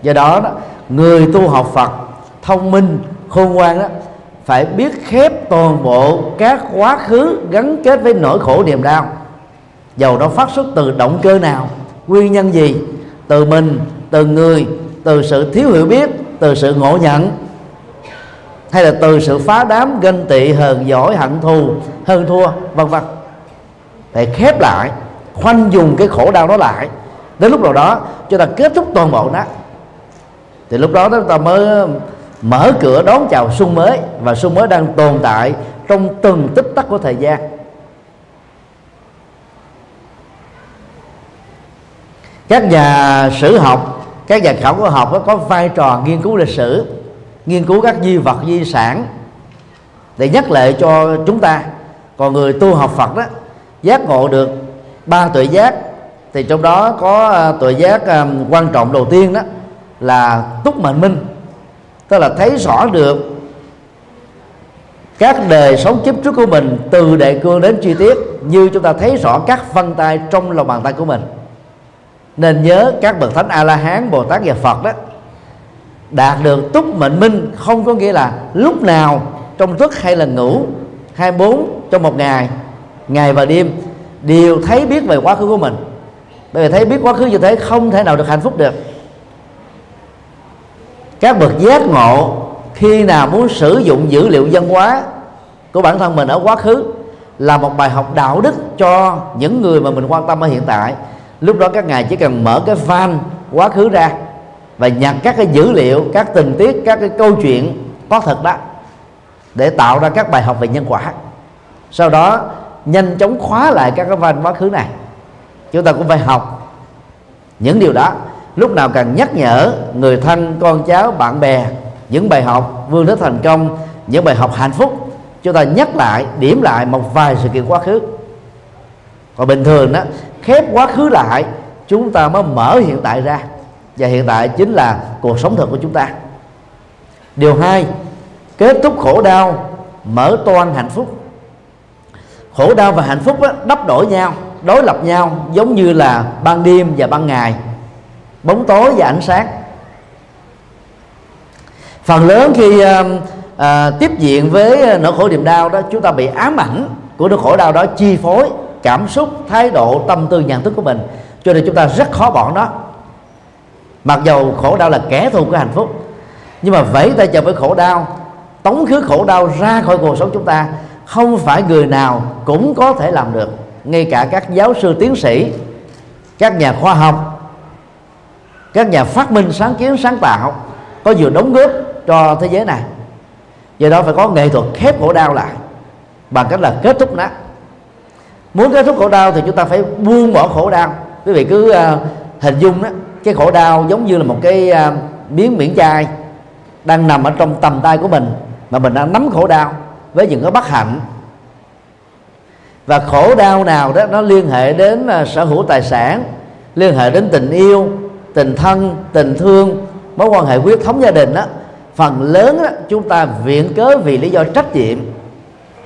Speaker 1: Do đó, đó người tu học Phật thông minh khôn ngoan đó phải biết khép toàn bộ các quá khứ gắn kết với nỗi khổ niềm đau. Dầu nó phát xuất từ động cơ nào, nguyên nhân gì, từ mình, từ người, từ sự thiếu hiểu biết, từ sự ngộ nhận, hay là từ sự phá đám ganh tị, hờn giỏi hận thù, hơn thua, vân vân. Phải khép lại, khoanh dùng cái khổ đau đó lại. Đến lúc nào đó cho ta kết thúc toàn bộ nó. Thì lúc đó chúng ta mới mở cửa đón chào xuân mới, và xuân mới đang tồn tại trong từng tích tắc của thời gian. Các nhà sử học, các nhà khảo cổ học có vai trò nghiên cứu lịch sử, nghiên cứu các di vật, di sản để nhắc lại cho chúng ta. Còn người tu học Phật đó, giác ngộ được ba tuệ giác, thì trong đó có à, tuệ giác à, quan trọng đầu tiên đó là túc mệnh minh tức là thấy rõ được các đời sống kiếp trước của mình từ đại cương đến chi tiết, như chúng ta thấy rõ các vân tay trong lòng bàn tay của mình. Nên nhớ các bậc thánh a la hán bồ tát và phật đó, đạt được túc mệnh minh không có nghĩa là lúc nào, trong thức hay là ngủ 24 trong một ngày ngày và đêm, đều thấy biết về quá khứ của mình. Bởi vì thấy biết quá khứ như thế không thể nào được hạnh phúc được các bậc giác ngộ khi nào muốn sử dụng dữ liệu văn hóa của bản thân mình ở quá khứ là một bài học đạo đức cho những người mà mình quan tâm ở hiện tại. Lúc đó các ngài chỉ cần mở cái van quá khứ ra và nhặt các cái dữ liệu, các tình tiết, các cái câu chuyện có thật đó để tạo ra các bài học về nhân quả. Sau đó nhanh chóng khóa lại các cái van quá khứ này. Chúng ta cũng phải học những điều đó lúc nào cần nhắc nhở người thân con cháu bạn bè những bài học vươn đến thành công những bài học hạnh phúc chúng ta nhắc lại điểm lại một vài sự kiện quá khứ. Còn bình thường đó khép quá khứ lại chúng ta mới mở hiện tại ra. Và hiện tại chính là cuộc sống thực của chúng ta. Điều hai kết thúc khổ đau mở toan hạnh phúc. Khổ đau và hạnh phúc đó, đắp đổi nhau đối lập nhau giống như là ban đêm và ban ngày bóng tối và ánh sáng. Phần lớn khi uh, uh, tiếp diện với ờ, nỗi khổ niềm đau đó chúng ta bị ám ảnh của nỗi khổ đau đó chi phối cảm xúc thái độ tâm tư nhận thức của mình. Cho nên chúng ta rất khó bỏ nó. Mặc dầu khổ đau là kẻ thù của hạnh phúc nhưng mà vẫy tay chào với khổ đau tống khứ khổ đau ra khỏi cuộc sống chúng ta không phải người nào cũng có thể làm được. Ngay cả các giáo sư tiến sĩ các nhà khoa học các nhà phát minh sáng kiến sáng tạo có nhiều đóng góp cho thế giới này do đó phải có nghệ thuật khép khổ đau lại bằng cách là kết thúc nó. Muốn kết thúc khổ đau thì chúng ta phải buông bỏ khổ đau quý vị cứ uh, hình dung đó cái khổ đau giống như là một cái uh, miếng miễn chai đang nằm ở trong tầm tay của mình mà mình đang nắm khổ đau với những cái bất hạnh. Và khổ đau nào đó nó liên hệ đến uh, sở hữu tài sản liên hệ đến tình yêu tình thân tình thương mối quan hệ huyết thống gia đình đó phần lớn đó, chúng ta viện cớ vì lý do trách nhiệm.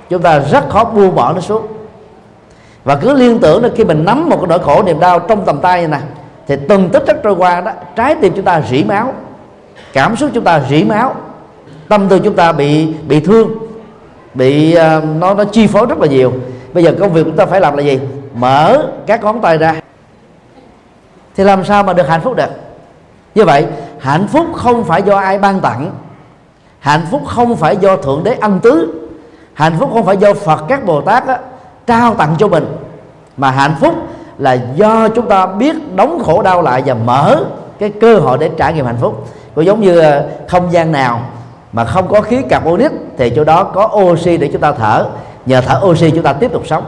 Speaker 1: Chúng ta rất khó buông bỏ nó xuống. Và cứ liên tưởng là khi mình nắm một cái nỗi khổ niềm đau trong tầm tay này nè thì từng tích tắc trôi qua đó trái tim chúng ta rỉ máu cảm xúc chúng ta rỉ máu tâm tư chúng ta bị bị thương bị uh, nó nó chi phối rất là nhiều. Bây giờ công việc chúng ta phải làm là gì? Mở các ngón tay ra thì làm sao mà được hạnh phúc được? Như vậy hạnh phúc không phải do ai ban tặng. Hạnh phúc không phải do thượng đế ân tứ. Hạnh phúc không phải do phật các bồ tát á, trao tặng cho mình. Mà hạnh phúc là do chúng ta biết đóng khổ đau lại và mở cái cơ hội để trải nghiệm hạnh phúc. Cũng giống như ờ, không gian nào mà không có khí carbonic thì chỗ đó có oxy để chúng ta thở. Nhờ thở oxy chúng ta tiếp tục sống.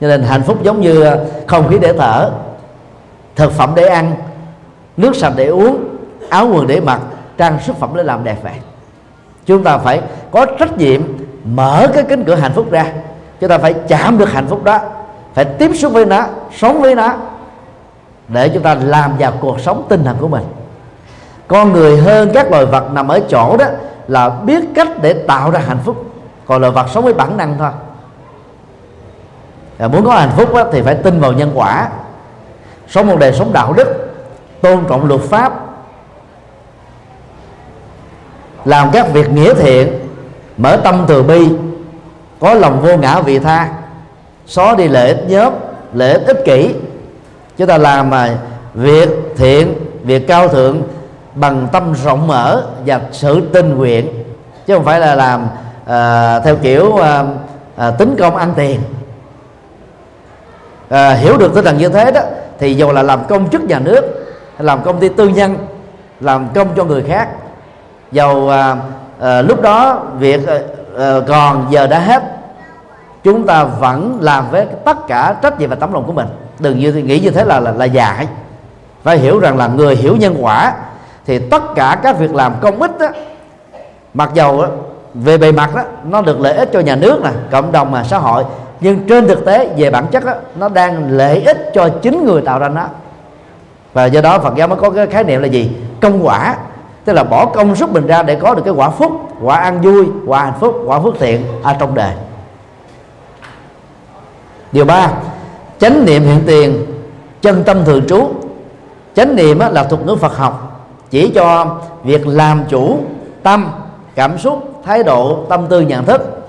Speaker 1: Cho nên hạnh phúc giống như ờ, không khí để thở thực phẩm để ăn nước sạch để uống áo quần để mặc trang sức phẩm để làm đẹp vậy chúng ta phải có trách nhiệm mở cái cánh cửa hạnh phúc ra. Chúng ta phải chạm được hạnh phúc đó phải tiếp xúc với nó sống với nó để chúng ta làm vào cuộc sống tinh thần của mình. Con người hơn các loài vật nằm ở chỗ đó là biết cách để tạo ra hạnh phúc. Còn loài vật sống với bản năng thôi. À, muốn có hạnh phúc đó, thì phải tin vào nhân quả sống một đời sống đạo đức tôn trọng luật pháp làm các việc nghĩa thiện mở tâm từ bi có lòng vô ngã vị tha xóa đi lợi ích nhóm lợi ích ích kỷ. Chúng ta làm mà việc thiện việc cao thượng bằng tâm rộng mở và sự tình nguyện chứ không phải là làm à, theo kiểu à, à, tính công ăn tiền. À, hiểu được tinh thần như thế đó thì dù là làm công chức nhà nước làm công ty tư nhân làm công cho người khác dầu à, à, lúc đó việc à, à, còn giờ đã hết chúng ta vẫn làm với tất cả trách nhiệm và tấm lòng của mình. Đừng như nghĩ như thế là là, là dại. Phải hiểu rằng là người hiểu nhân quả thì tất cả các việc làm công ích đó, mặc dầu đó, về bề mặt đó nó được lợi ích cho nhà nước nè cộng đồng mà xã hội nhưng trên thực tế về bản chất đó, nó đang lợi ích cho chính người tạo ra nó. Và do đó Phật giáo mới có cái khái niệm là gì? Công quả. Tức là bỏ công sức mình ra để có được cái quả phúc quả an vui quả hạnh phúc quả phước thiện ở trong đời. Điều ba chánh niệm hiện tiền chân tâm thường trú. Chánh niệm là thuật ngữ Phật học chỉ cho việc làm chủ tâm cảm xúc thái độ tâm tư nhận thức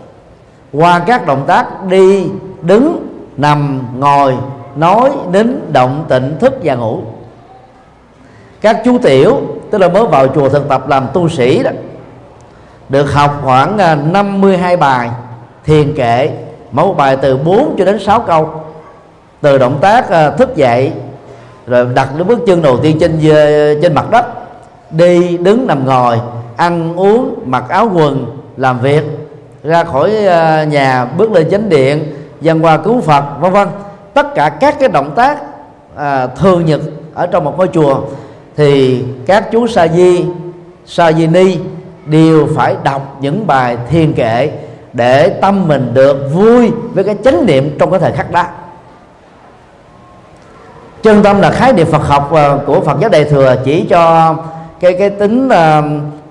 Speaker 1: qua các động tác đi, đứng, nằm, ngồi, nói đến động tịnh thức và ngủ. Các chú tiểu, tức là mới vào chùa thực tập làm tu sĩ đó, được học khoảng à, 52 bài thiền kệ, mỗi bài từ 4 cho đến 6 câu. Từ động tác à, thức dậy, rồi đặt cái bước chân đầu tiên trên à, trên mặt đất, đi, đứng, nằm, ngồi, ăn uống, mặc áo quần, làm việc ra khỏi ờ, nhà bước lên chánh điện dân qua cứu phật vân vân. Tất cả các cái động tác à, thường nhật ở trong một ngôi chùa thì các chú sa di sa di ni đều phải đọc những bài thiền kệ để tâm mình được vui với cái chánh niệm trong cái thời khắc đó. Chân tâm là khái niệm Phật học ờ, của Phật giáo Đại thừa chỉ cho cái cái tính uh,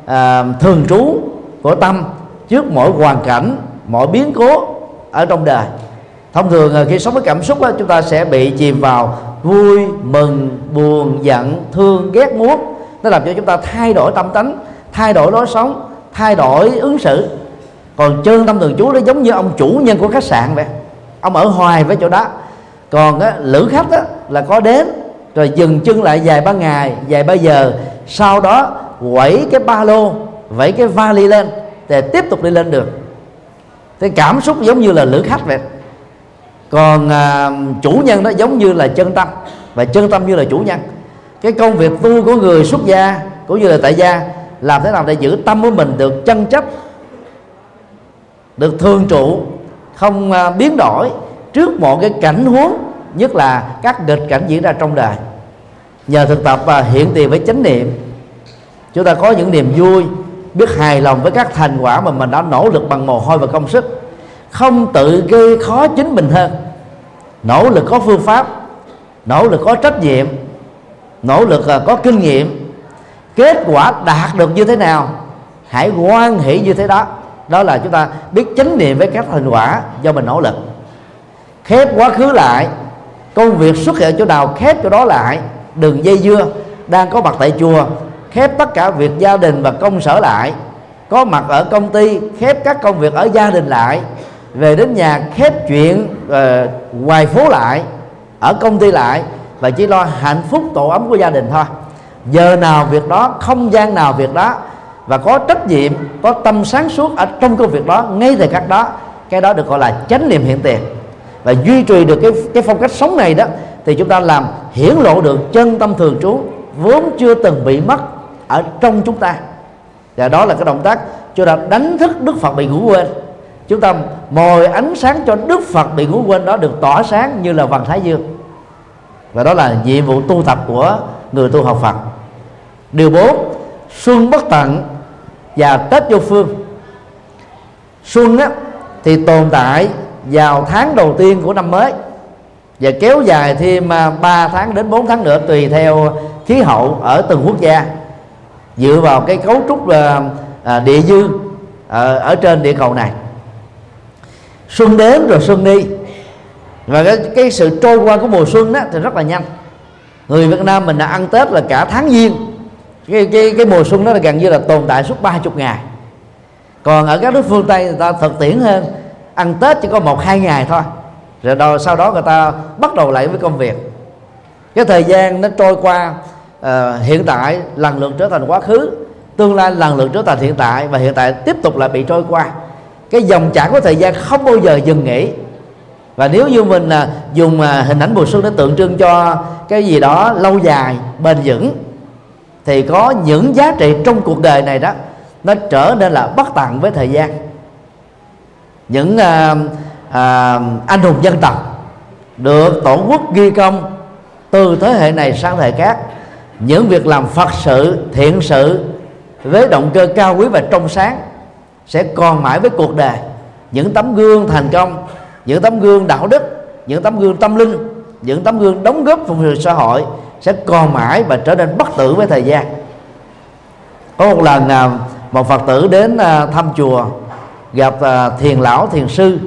Speaker 1: uh, thường trú của tâm trước mỗi hoàn cảnh mọi biến cố ở trong đời. Thông thường khi sống với cảm xúc đó, chúng ta sẽ bị chìm vào vui mừng buồn giận thương ghét muốn. Nó làm cho chúng ta thay đổi tâm tánh thay đổi lối sống thay đổi ứng xử. Còn chân tâm thường trú nó giống như ông chủ nhân của khách sạn vậy. Ông ở hoài với chỗ đó. Còn á, lữ khách á, là có đến rồi dừng chân lại vài ba ngày vài ba giờ. Sau đó quẩy cái ba lô vẫy cái vali lên để tiếp tục đi lên được cái cảm xúc giống như là lữ khách vậy. Còn à, chủ nhân đó giống như là chân tâm. Và chân tâm như là chủ nhân. Cái công việc tu của người xuất gia cũng như là tại gia làm thế nào để giữ tâm của mình được chân chấp được thường trụ không à, biến đổi trước mọi cái cảnh huống nhất là các nghịch cảnh diễn ra trong đời. Nhờ thực tập và hiện tiền với chánh niệm chúng ta có những niềm vui biết hài lòng với các thành quả mà mình đã nỗ lực bằng mồ hôi và công sức. Không tự gây khó chính mình hơn. Nỗ lực có phương pháp, nỗ lực có trách nhiệm, nỗ lực à, có kinh nghiệm. Kết quả đạt được như thế nào, hãy quan hỷ như thế đó. Đó là chúng ta biết chánh niệm với các thành quả do mình nỗ lực. Khép quá khứ lại, công việc xuất hiện chỗ nào khép chỗ đó lại đừng dây dưa đang có mặt tại chùa khép tất cả việc gia đình và công sở lại. Có mặt ở công ty khép các công việc ở gia đình lại. Về đến nhà khép chuyện ờ, uh, ngoài phố lại ở công ty lại và chỉ lo hạnh phúc tổ ấm của gia đình thôi. Giờ nào việc đó không gian nào việc đó và có trách nhiệm có tâm sáng suốt ở trong công việc đó ngay thời khắc đó cái đó được gọi là chánh niệm hiện tiền. Và duy trì được cái cái phong cách sống này đó thì chúng ta làm hiển lộ được chân tâm thường trú vốn chưa từng bị mất ở trong chúng ta. Và đó là cái động tác cho ta đánh thức Đức Phật bị ngủ quên. Chúng ta mồi ánh sáng cho Đức Phật bị ngủ quên đó được tỏa sáng như là vầng thái dương. Và đó là nhiệm vụ tu tập của người tu học Phật. Điều bốn xuân bất tận và tết vô phương. Xuân á, thì tồn tại vào tháng đầu tiên của năm mới và kéo dài thêm à, 3 tháng đến 4 tháng nữa tùy theo khí hậu ở từng quốc gia dựa vào cái cấu trúc à, à, địa dư ở, ở trên địa cầu này. Xuân đến rồi xuân đi. Và cái, cái sự trôi qua của mùa xuân đó thì rất là nhanh. Người Việt Nam mình đã ăn Tết là cả tháng giêng. Cái cái cái mùa xuân đó là gần như là tồn tại suốt 30 ngày. Còn ở các nước phương Tây người ta thực tiễn hơn ăn Tết chỉ có một hai ngày thôi. Rồi đó, sau đó người ta bắt đầu lại với công việc. Cái thời gian nó trôi qua uh, hiện tại lần lượt trở thành quá khứ tương lai lần lượt trở thành hiện tại và hiện tại tiếp tục lại bị trôi qua. Cái dòng chảy của thời gian không bao giờ dừng nghỉ. Và nếu như mình uh, dùng uh, hình ảnh mùa xuân để tượng trưng cho cái gì đó lâu dài bền vững thì có những giá trị trong cuộc đời này đó nó trở nên là bất tận với thời gian. Những uh, uh, anh hùng dân tộc được tổ quốc ghi công từ thế hệ này sang thế hệ khác những việc làm phật sự, thiện sự, với động cơ cao quý và trong sáng sẽ còn mãi với cuộc đời. Những tấm gương thành công, những tấm gương đạo đức, những tấm gương tâm linh, những tấm gương đóng góp phục vụ xã hội sẽ còn mãi và trở nên bất tử với thời gian. Có một lần à, một phật tử đến à, thăm chùa, gặp à, thiền lão, thiền sư,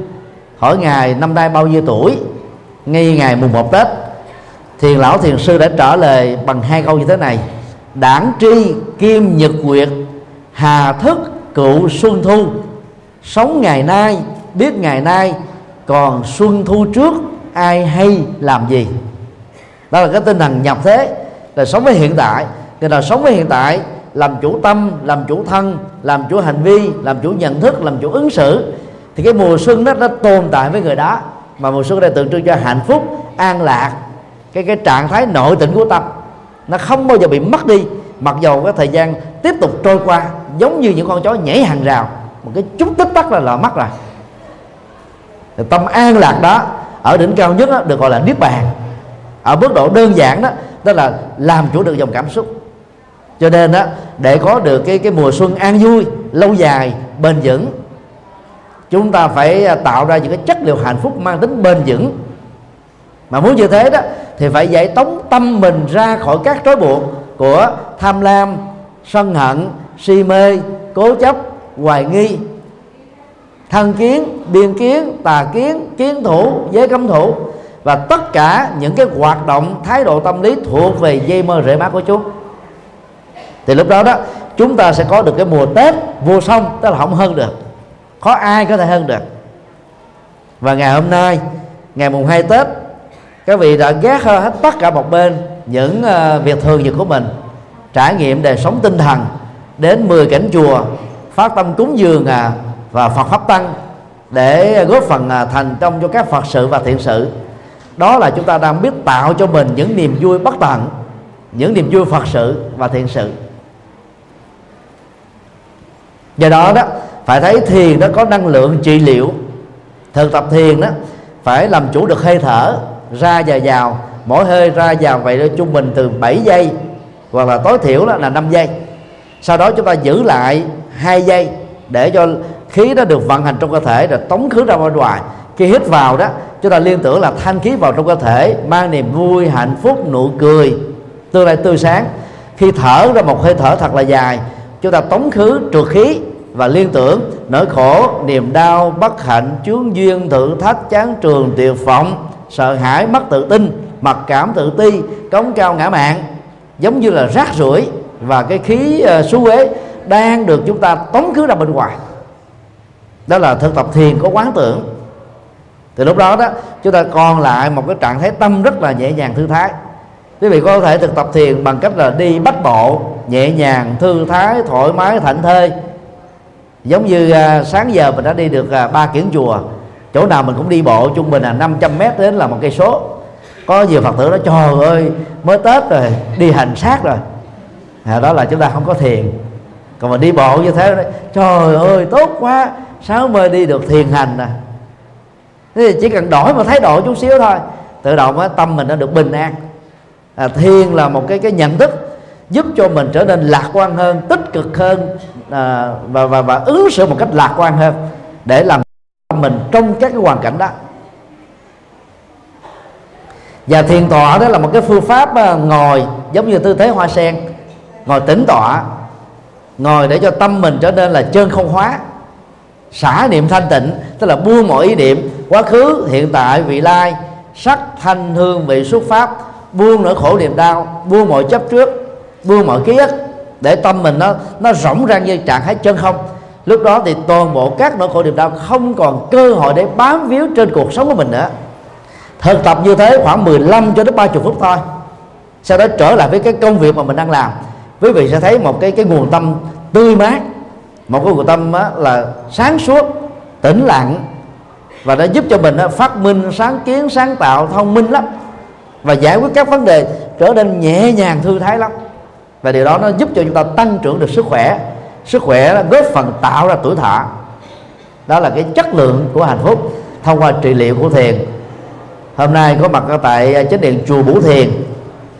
Speaker 1: hỏi ngài, năm nay bao nhiêu tuổi? Ngay ngày mùng một tết thiền lão thiền sư đã trả lời bằng hai câu như thế này. Đảng tri, kim nhật nguyệt, hà thức, cựu xuân thu. Sống ngày nay, biết ngày nay, còn xuân thu trước, ai hay làm gì? Đó là cái tinh thần nhập thế, là sống với hiện tại. Người nào sống với hiện tại, làm chủ tâm, làm chủ thân, làm chủ hành vi, làm chủ nhận thức, làm chủ ứng xử, thì cái mùa xuân đó nó tồn tại với người đó. Mà mùa xuân đây tượng trưng cho hạnh phúc, an lạc cái cái trạng thái nội tỉnh của tâm nó không bao giờ bị mất đi. Mặc dầu cái thời gian tiếp tục trôi qua giống như những con chó nhảy hàng rào một cái chút tích tắc là là mất rồi. Thì tâm an lạc đó ở đỉnh cao nhất đó, được gọi là niết bàn. Ở mức độ đơn giản đó tức là làm chủ được dòng cảm xúc. Cho nên đó để có được cái cái mùa xuân an vui lâu dài bền vững chúng ta phải à, tạo ra những cái chất liệu hạnh phúc mang tính bền vững mà muốn như thế đó, thì phải giải tống tâm mình ra khỏi các trói buộc của tham lam, sân hận, si mê, cố chấp, hoài nghi. Thân kiến, biên kiến, tà kiến kiến thủ, giới cấm thủ. Và tất cả những cái hoạt động thái độ tâm lý thuộc về dây mơ rễ má của chúng thì lúc đó đó, chúng ta sẽ có được cái mùa tết vô song, tức là không hơn được. Có ai có thể hơn được? Và ngày hôm nay, ngày mùng 2 tết các vị đã gác ờ, hết tất cả một bên những ờ, việc thường nhật của mình trải nghiệm đời sống tinh thần đến 10 cảnh chùa phát tâm cúng dường à, và Phật pháp tăng để góp phần à, thành công cho các Phật sự và thiện sự. Đó là chúng ta đang biết tạo cho mình những niềm vui bất tận những niềm vui Phật sự và thiện sự. Do đó đó phải thấy thiền nó có năng lượng trị liệu thực tập thiền đó phải làm chủ được hơi thở ra và vào. Mỗi hơi ra vào vậy đó trung bình từ 7 giây, hoặc là tối thiểu là 5 giây. Sau đó chúng ta giữ lại hai giây để cho khí nó được vận hành trong cơ thể rồi tống khứ ra bên ngoài. Khi hít vào đó, chúng ta liên tưởng là thanh khí vào trong cơ thể, mang niềm vui, hạnh phúc, nụ cười. Tương lai tươi sáng. Khi thở ra một hơi thở thật là dài, chúng ta tống khứ trượt khí và liên tưởng nỗi khổ, niềm đau, bất hạnh, chướng duyên, thử thách, chán trường tiều vọng sợ hãi mất tự tin mặc cảm tự ti cống cao ngã mạng giống như là rác rưởi và cái khí uh, xú uế đang được chúng ta tống khứ ra bên ngoài. Đó là thực tập thiền có quán tưởng. Thì lúc đó đó chúng ta còn lại một cái trạng thái tâm rất là nhẹ nhàng thư thái. Quý vị có thể thực tập thiền bằng cách là đi bách bộ nhẹ nhàng thư thái thoải mái thảnh thơi. Giống như uh, sáng giờ mình đã đi được à, ba kiển chùa chỗ nào mình cũng đi bộ trung bình là 500 mét đến là một cây số. Có nhiều phật tử nói trời ơi mới tết rồi đi hành sát rồi. À, đó là chúng ta không có thiền. Còn mà đi bộ như thế trời ơi tốt quá sáu mươi đi được thiền hành à? Thế thì chỉ cần đổi mà thái độ chút xíu thôi. Tự động á, tâm mình nó được bình an. À, thiền là một cái cái nhận thức giúp cho mình trở nên lạc quan hơn tích cực hơn à, và và và ứng xử một cách lạc quan hơn để làm mình trong các cái hoàn cảnh đó. Và thiền tọa đó là một cái phương pháp à, ngồi giống như tư thế hoa sen, ngồi tĩnh tọa, ngồi để cho tâm mình trở nên là chân không hóa, xả niệm thanh tịnh, tức là buông mọi ý niệm, quá khứ, hiện tại, vị lai, sắc, thanh, hương, vị, xuất pháp, buông nỗi khổ niềm đau, buông mọi chấp trước, buông mọi ký ức, để tâm mình nó nó rỗng ra như trạng thái chân không lúc đó thì toàn bộ các nỗi khổ niềm đau không còn cơ hội để bám víu trên cuộc sống của mình nữa. Thực tập như thế khoảng 15 cho đến 30 phút thôi. Sau đó trở lại với cái công việc mà mình đang làm. Quý vị sẽ thấy một cái cái nguồn tâm tươi mát một cái nguồn tâm á, là sáng suốt tĩnh lặng và nó giúp cho mình á, phát minh sáng kiến sáng tạo thông minh lắm và giải quyết các vấn đề trở nên nhẹ nhàng thư thái lắm. Và điều đó nó giúp cho chúng ta tăng trưởng được sức khỏe sức khỏe là góp phần tạo ra tuổi thọ. Đó là cái chất lượng của hạnh phúc thông qua trị liệu của thiền. Hôm nay có mặt ở tại à, chánh điện chùa Bủ Thiền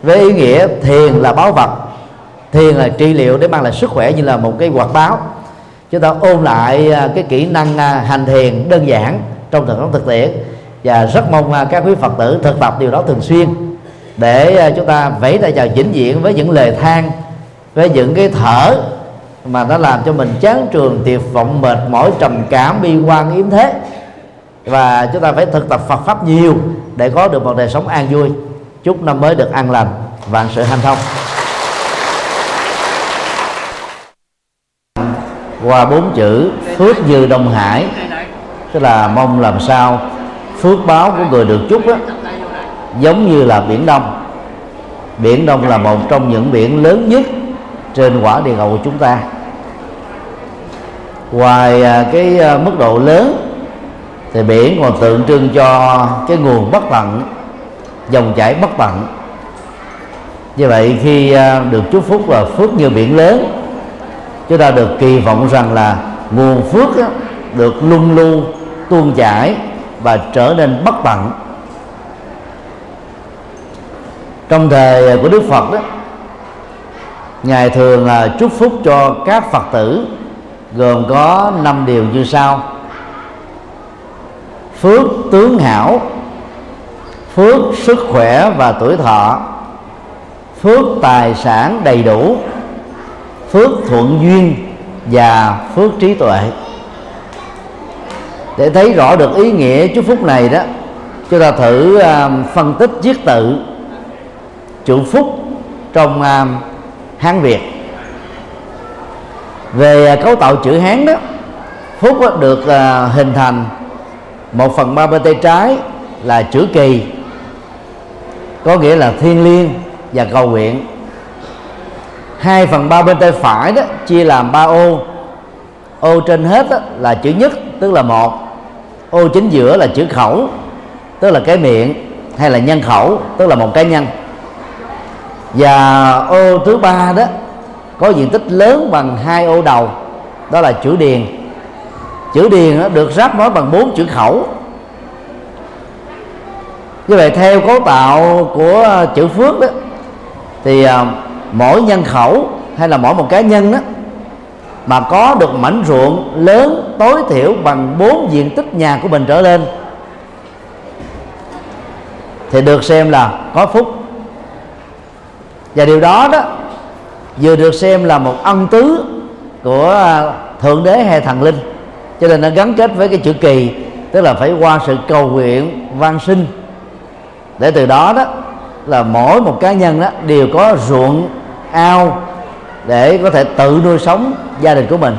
Speaker 1: với ý nghĩa thiền là báo vật, thiền là trị liệu để mang lại sức khỏe như là một cái quạt báo chúng ta ôn lại à, cái kỹ năng à, hành thiền đơn giản trong thực sống thực tiễn. Và rất mong các quý phật tử thực tập điều đó thường xuyên để chúng ta vẫy tay chào vĩnh viễn với những lời than, với những cái thở mà nó làm cho mình chán trường tuyệt vọng mệt mỏi trầm cảm bi quan yếm thế. Và chúng ta phải thực tập Phật pháp nhiều để có được một đời sống an vui. Chúc năm mới được an lành vạn sự hanh thông qua bốn chữ phước dư đông hải. Tức là mong làm sao phước báo của người được chúc đó, giống như là biển đông. Biển đông là một trong những biển lớn nhất trên quả địa cầu của chúng ta ngoài à, cái à, mức độ lớn thì biển còn tượng trưng cho cái nguồn bất tận dòng chảy bất tận. Như vậy khi à, được chúc phúc là phước như biển lớn chúng ta được kỳ vọng rằng là nguồn phước đó, được luân lưu tuôn chảy và trở nên bất tận. Trong thời của Đức Phật đó ngài thường là chúc phúc cho các phật tử gồm có năm điều như sau. Phước tướng hảo phước sức khỏe và tuổi thọ phước tài sản đầy đủ phước thuận duyên và phước trí tuệ. Để thấy rõ được ý nghĩa chúc phúc này đó chúng ta thử à, phân tích viết tự chữ phúc trong uh, hán việt về à, cấu tạo chữ hán đó phúc đó được à, hình thành một phần ba bên tay trái là chữ kỳ có nghĩa là thiên liêng và cầu nguyện. Hai phần ba bên tay phải đó chia làm ba ô. Ô trên hết đó, là chữ nhất tức là một. Ô chính giữa là chữ khẩu tức là cái miệng hay là nhân khẩu tức là một cái nhân. Và ô thứ ba đó có diện tích lớn bằng hai ô đầu. Đó là chữ điền. Chữ điền đó được ráp nối bằng bốn chữ khẩu. Như vậy, theo cấu tạo của à, chữ phước đó, thì à, mỗi nhân khẩu hay là mỗi một cá nhân đó mà có được mảnh ruộng lớn tối thiểu bằng bốn diện tích nhà của mình trở lên, thì được xem là có phúc. Và điều đó đó vừa được xem là một ân tứ của à, thượng đế hay thần linh. Cho nên nó gắn kết với cái chữ kỳ tức là phải qua sự cầu nguyện van sinh để từ đó đó là mỗi một cá nhân đó đều có ruộng ao để có thể tự nuôi sống gia đình của mình.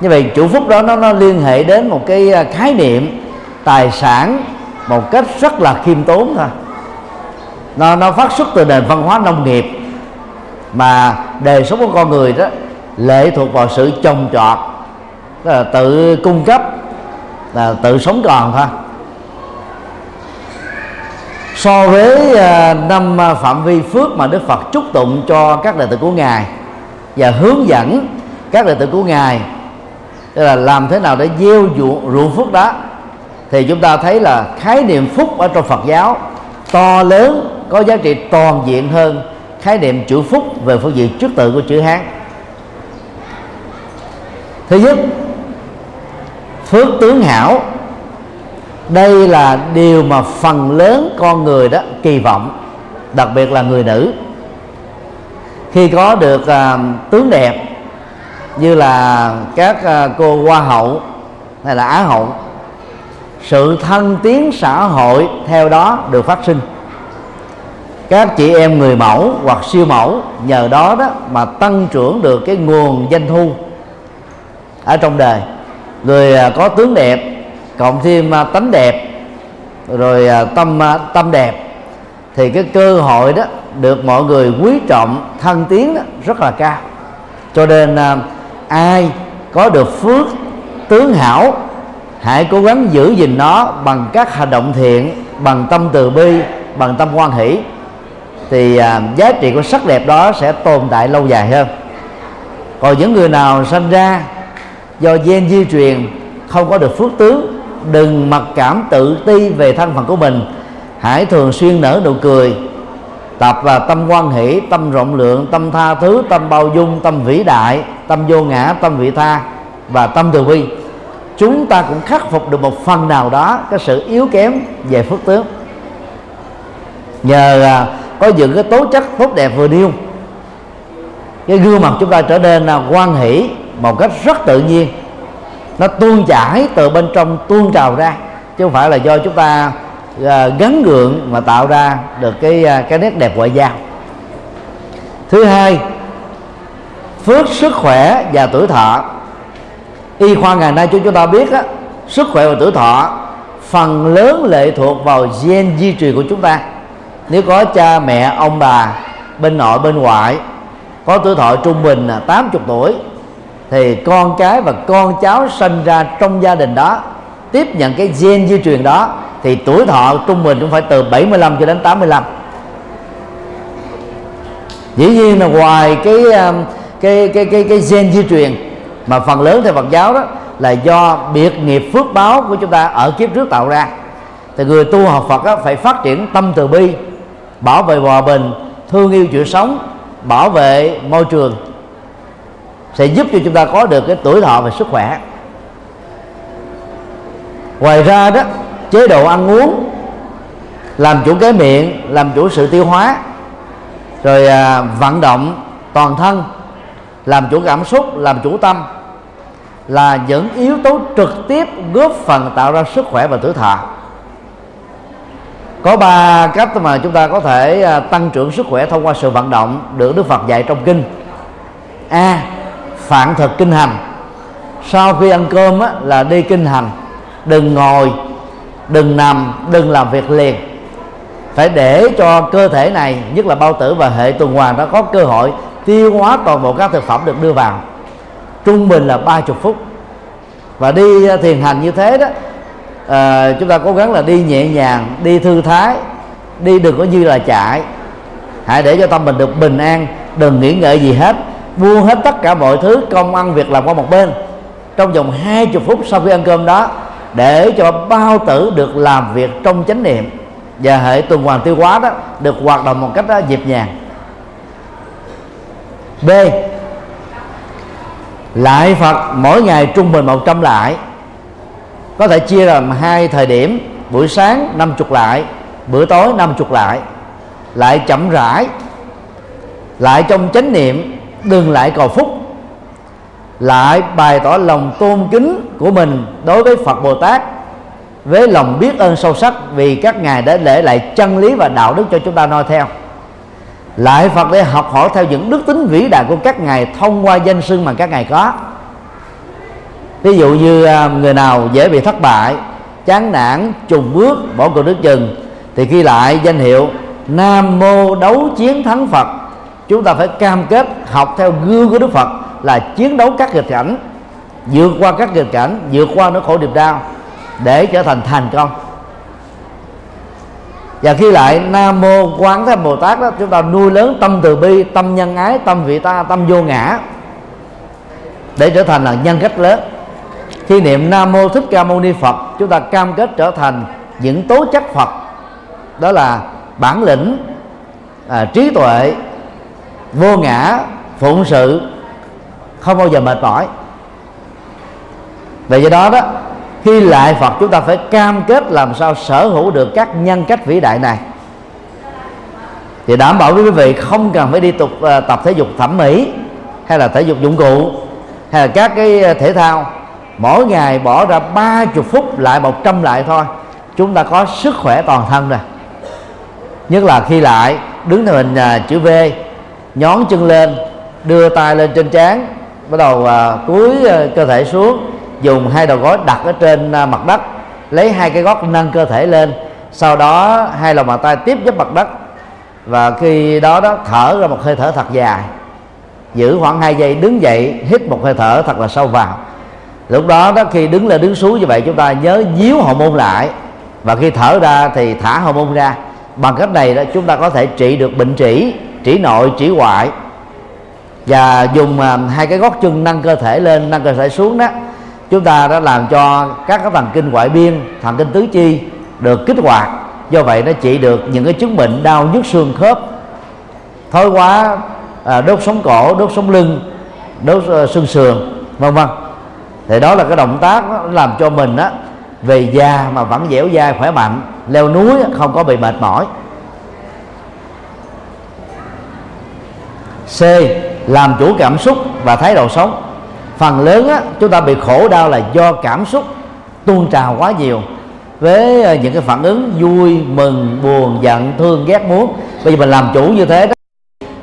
Speaker 1: Như vậy chủ phúc đó nó, nó liên hệ đến một cái à, khái niệm tài sản một cách rất là khiêm tốn thôi. Nó nó phát xuất từ nền văn hóa nông nghiệp mà đời sống của con người đó lệ thuộc vào sự trồng trọt là tự cung cấp là tự sống còn thôi. So với à, năm à, phạm vi phước mà Đức Phật chúc tụng cho các đệ tử của ngài và hướng dẫn các đệ tử của ngài tức là làm thế nào để gieo ruộng, ruộng phước đó thì chúng ta thấy là khái niệm phúc ở trong Phật giáo to lớn có giá trị toàn diện hơn khái niệm chữ phúc về phương diện trước tự của chữ Hán. Thứ nhất phước tướng hảo. Đây là điều mà phần lớn con người đó kỳ vọng đặc biệt là người nữ. Khi có được uh, tướng đẹp như là các uh, cô hoa hậu hay là á hậu sự thân tiến xã hội theo đó được phát sinh các chị em người mẫu hoặc siêu mẫu, nhờ đó đó mà tăng trưởng được cái nguồn doanh thu ở trong đời. Người à, có tướng đẹp, cộng thêm à, tánh đẹp, rồi à, tâm tâm đẹp, thì cái cơ hội đó được mọi người quý trọng thân tiến đó rất là cao. Cho nên ai có được phước tướng hảo, hãy cố gắng giữ gìn nó bằng các hành động thiện, bằng tâm từ bi, bằng tâm quan hỷ thì à, giá trị của sắc đẹp đó sẽ tồn tại lâu dài hơn. Còn những người nào sinh ra do gen di truyền không có được phước tướng đừng mặc cảm tự ti về thân phận của mình hãy thường xuyên nở nụ cười tập là tâm quan hỷ tâm rộng lượng tâm tha thứ tâm bao dung tâm vĩ đại tâm vô ngã tâm vị tha và tâm từ bi. Chúng ta cũng khắc phục được một phần nào đó cái sự yếu kém về phước tướng nhờ à, có những cái tố chất tốt đẹp vừa nêu cái gương mặt chúng ta trở nên là quan hỷ một cách rất tự nhiên. Nó tuôn chảy từ bên trong tuôn trào ra chứ không phải là do chúng ta à, gắn gượng mà tạo ra được cái à, cái nét đẹp ngoại giao. Thứ hai phước sức khỏe và tuổi thọ. Y khoa ngày nay chúng chúng ta biết á, sức khỏe và tuổi thọ phần lớn lệ thuộc vào gen di truyền của chúng ta nếu có cha, mẹ, ông, bà, bên nội, bên ngoại, có tuổi thọ trung bình là 80 tuổi, thì con cái và con cháu sinh ra trong gia đình đó, tiếp nhận cái gen di truyền đó, thì tuổi thọ trung bình cũng phải từ 75 cho đến 85 dĩ nhiên là ngoài cái um, cái cái cái cái gen di truyền, mà phần lớn theo Phật giáo đó là do biệt nghiệp phước báo của chúng ta ở kiếp trước tạo ra. Thì người tu học Phật đó phải phát triển tâm từ bi bảo vệ hòa bình thương yêu chuyện sống bảo vệ môi trường sẽ giúp cho chúng ta có được cái tuổi thọ và sức khỏe. Ngoài ra đó chế độ ăn uống làm chủ cái miệng làm chủ sự tiêu hóa rồi à, vận động toàn thân làm chủ cảm xúc làm chủ tâm là những yếu tố trực tiếp góp phần tạo ra sức khỏe và tuổi thọ có ba cách mà chúng ta có thể à, tăng trưởng sức khỏe thông qua sự vận động được Đức Phật dạy trong kinh. A phạn thực kinh hành. Sau khi ăn cơm á, là đi kinh hành. Đừng ngồi đừng nằm đừng làm việc liền. Phải để cho cơ thể này nhất là bao tử và hệ tuần hoàn nó có cơ hội tiêu hóa toàn bộ các thực phẩm được đưa vào. Trung bình là 30 phút. Và đi à, thiền hành như thế đó à, chúng ta cố gắng là đi nhẹ nhàng đi thư thái đi đừng có như là chạy hãy để cho tâm mình được bình an đừng nghĩ ngợi gì hết. Buông hết tất cả mọi thứ công ăn việc làm qua một bên. Trong vòng 20 phút sau khi ăn cơm đó để cho bao tử được làm việc trong chánh niệm. Và hệ tuần hoàn tiêu hóa đó được hoạt động một cách đó, nhịp nhàng. B. Lại phật mỗi ngày trung bình 100 lại có thể chia làm hai thời điểm, buổi sáng 50 lại, bữa tối 50 lại. Lại chậm rãi, lại trong chánh niệm, đừng lại cầu phúc. Lại bày tỏ lòng tôn kính của mình đối với Phật Bồ Tát, với lòng biết ơn sâu sắc vì các ngài đã để lại chân lý và đạo đức cho chúng ta noi theo. Lại Phật để học hỏi theo những đức tính vĩ đại của các ngài thông qua danh xưng mà các ngài có ví dụ như à, người nào dễ bị thất bại, chán nản, trùng bước, bỏ cuộc nước chừng, thì khi lại danh hiệu nam mô đấu chiến thắng phật. Chúng ta phải cam kết học theo gương của đức phật là chiến đấu các nghịch cảnh, vượt qua các nghịch cảnh, vượt qua nỗi khổ niềm đau để trở thành thành công. Và khi lại nam mô quán thế bồ tát đó, chúng ta nuôi lớn tâm từ bi, tâm nhân ái, tâm vị ta, tâm vô ngã để trở thành là nhân cách lớn khi niệm nam mô thích ca mâu ni phật chúng ta cam kết trở thành những tố chất phật. Đó là bản lĩnh à, trí tuệ vô ngã phụng sự không bao giờ mệt mỏi. Vì do đó đó khi lại Phật chúng ta phải cam kết làm sao sở hữu được các nhân cách vĩ đại này. Thì đảm bảo với quý vị không cần phải đi tục à, tập thể dục thẩm mỹ hay là thể dục dụng cụ hay là các cái à, thể thao mỗi ngày bỏ ra 30 phút lại 100 lại thôi. Chúng ta có sức khỏe toàn thân rồi. Nhất là khi lại đứng theo hình à, chữ V nhón chân lên đưa tay lên trên trán bắt đầu à, cúi à, cơ thể xuống dùng hai đầu gối đặt ở trên à, mặt đất lấy hai cái gót nâng cơ thể lên sau đó hai lòng bàn tay tiếp giúp mặt đất và khi đó đó thở ra một hơi thở thật dài. Giữ khoảng 2 giây đứng dậy hít một hơi thở thật là sâu vào lúc đó đó khi đứng lên đứng xuống như vậy chúng ta nhớ díu hậu môn lại. Và khi thở ra thì thả hậu môn ra. Bằng cách này đó chúng ta có thể trị được bệnh trĩ trĩ nội trĩ ngoại và dùng uh, hai cái gót chân nâng cơ thể lên nâng cơ thể xuống đó chúng ta đã làm cho các cái thần kinh ngoại biên thần kinh tứ chi được kích hoạt. Do vậy nó trị được những cái chứng bệnh đau nhức xương khớp. Thói quá à, đốt sống cổ đốt sống lưng đốt uh, xương sườn vân vân thì đó là cái động tác đó, làm cho mình á về già mà vẫn dẻo dai khỏe mạnh leo núi không có bị mệt mỏi. C làm chủ cảm xúc và thái độ sống. Phần lớn á, chúng ta bị khổ đau là do cảm xúc tuôn trào quá nhiều. Với ờ, những cái phản ứng vui mừng buồn giận thương ghét muốn. Bây giờ mình làm chủ như thế đó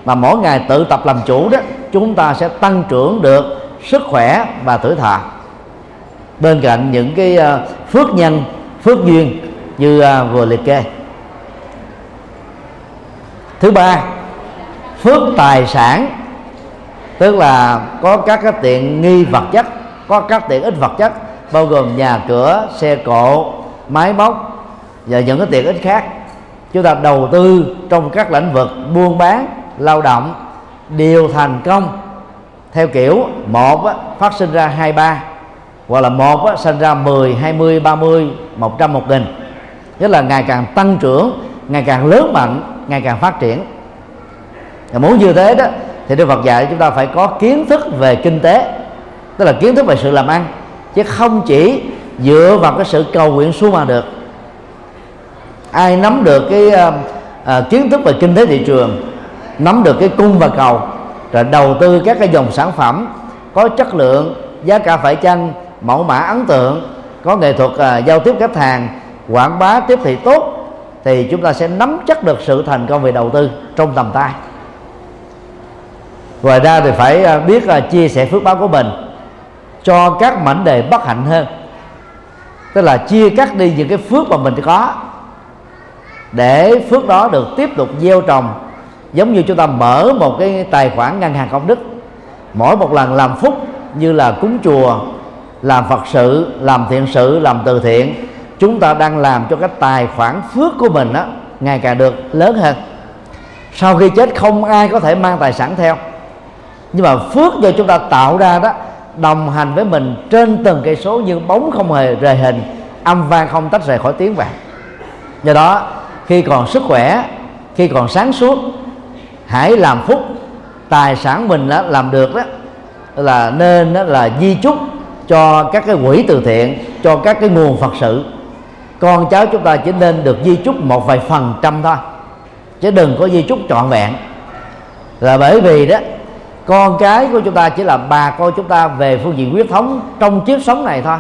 Speaker 1: mà mỗi ngày tự tập làm chủ đó chúng ta sẽ tăng trưởng được sức khỏe và tuổi thọ bên cạnh những cái ờ, phước nhân, phước duyên như ờ, vừa liệt kê. Thứ ba, phước tài sản, tức là có các cái tiện nghi vật chất, có các tiện ích vật chất, bao gồm nhà cửa, xe cộ, máy móc và những cái tiện ích khác. Chúng ta đầu tư trong các lĩnh vực buôn bán, lao động đều thành công. Theo kiểu một phát sinh ra hai ba hoặc là một á, sinh ra 10, 20, 30, 100 một nghìn. Tức là ngày càng tăng trưởng ngày càng lớn mạnh ngày càng phát triển. Và muốn như thế đó thì Đức Phật dạy chúng ta phải có kiến thức về kinh tế. Tức là kiến thức về sự làm ăn. Chứ không chỉ dựa vào cái sự cầu nguyện xuống mà được. Ai nắm được cái uh, uh, kiến thức về kinh tế thị trường nắm được cái cung và cầu rồi đầu tư các cái dòng sản phẩm có chất lượng giá cả phải chăng mẫu mã ấn tượng có nghệ thuật uh, giao tiếp khách hàng quảng bá tiếp thị tốt thì chúng ta sẽ nắm chắc được sự thành công về đầu tư trong tầm tay. Ngoài ra thì phải à, biết uh, chia sẻ phước báo của mình cho các mảnh đề bất hạnh hơn. Tức là chia cắt đi những cái phước mà mình có để phước đó được tiếp tục gieo trồng giống như chúng ta mở một cái tài khoản ngân hàng công đức mỗi một lần làm phúc như là cúng chùa làm phật sự làm thiện sự làm từ thiện. Chúng ta đang làm cho cái tài khoản phước của mình đó ngày càng được lớn hơn. Sau khi chết không ai có thể mang tài sản theo. Nhưng mà phước do chúng ta tạo ra đó đồng hành với mình trên từng cây số như bóng không hề rời hình âm vang không tách rời khỏi tiếng vàng. Do đó khi còn sức khỏe khi còn sáng suốt hãy làm phúc. Tài sản mình đó, làm được đó là nên đó là di chúc cho các cái quỹ từ thiện, cho các cái nguồn phật sự. Con cháu chúng ta chỉ nên được di chúc một vài phần trăm thôi, chứ đừng có di chúc trọn vẹn. Là bởi vì đó, con cái của chúng ta chỉ là bà con chúng ta về phương diện huyết thống trong kiếp sống này thôi.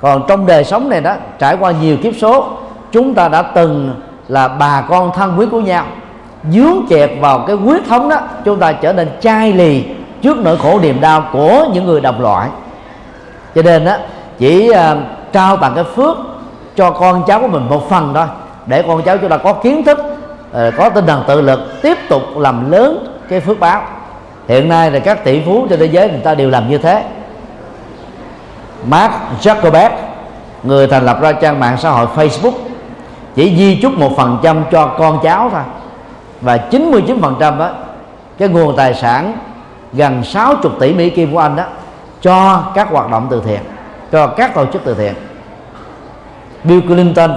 Speaker 1: Còn trong đời sống này đó, trải qua nhiều kiếp số, chúng ta đã từng là bà con thân quý của nhau. Dướng chẹt vào cái huyết thống đó, chúng ta trở nên chai lì trước nỗi khổ niềm đau của những người đồng loại cho nên đó chỉ uh, trao tặng cái phước cho con cháu của mình một phần thôi để con cháu chúng ta có kiến thức uh, có tinh thần tự lực tiếp tục làm lớn cái phước báo. Hiện nay là các tỷ phú trên thế giới người ta đều làm như thế. Mark Zuckerberg người thành lập ra trang mạng xã hội Facebook chỉ di chúc một phần trăm cho con cháu thôi. Và 99 phần trăm đó cái nguồn tài sản gần 60 tỷ Mỹ Kim của anh đó cho các hoạt động từ thiện cho các tổ chức từ thiện. Bill Clinton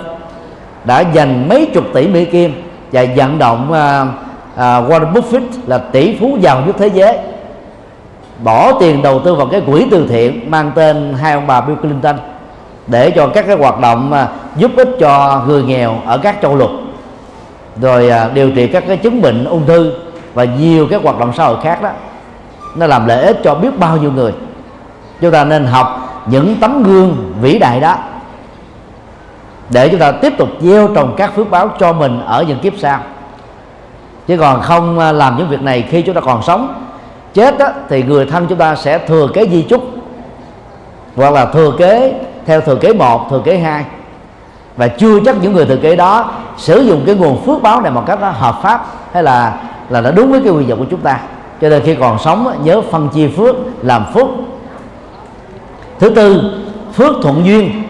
Speaker 1: đã dành mấy chục tỷ Mỹ Kim và vận động uh, uh, Warren Buffett là tỷ phú giàu nhất thế giới bỏ tiền đầu tư vào cái quỹ từ thiện mang tên hai ông bà Bill Clinton để cho các cái hoạt động uh, giúp ích cho người nghèo ở các châu lục rồi uh, điều trị các cái chứng bệnh ung thư và nhiều cái hoạt động xã hội khác đó. Nó làm lợi ích cho biết bao nhiêu người chúng ta nên học những tấm gương vĩ đại đó để chúng ta tiếp tục gieo trồng các phước báo cho mình ở những kiếp sau. Chứ còn không à, làm những việc này khi chúng ta còn sống chết đó, thì người thân chúng ta sẽ thừa kế di chúc hoặc là thừa kế theo thừa kế một thừa kế hai. Và chưa chắc những người thừa kế đó sử dụng cái nguồn phước báo này một cách nó hợp pháp hay là là nó đúng với cái quyền vọng của chúng ta. Cho nên khi còn sống nhớ phân chia phước làm phúc thứ tư, phước thuận duyên.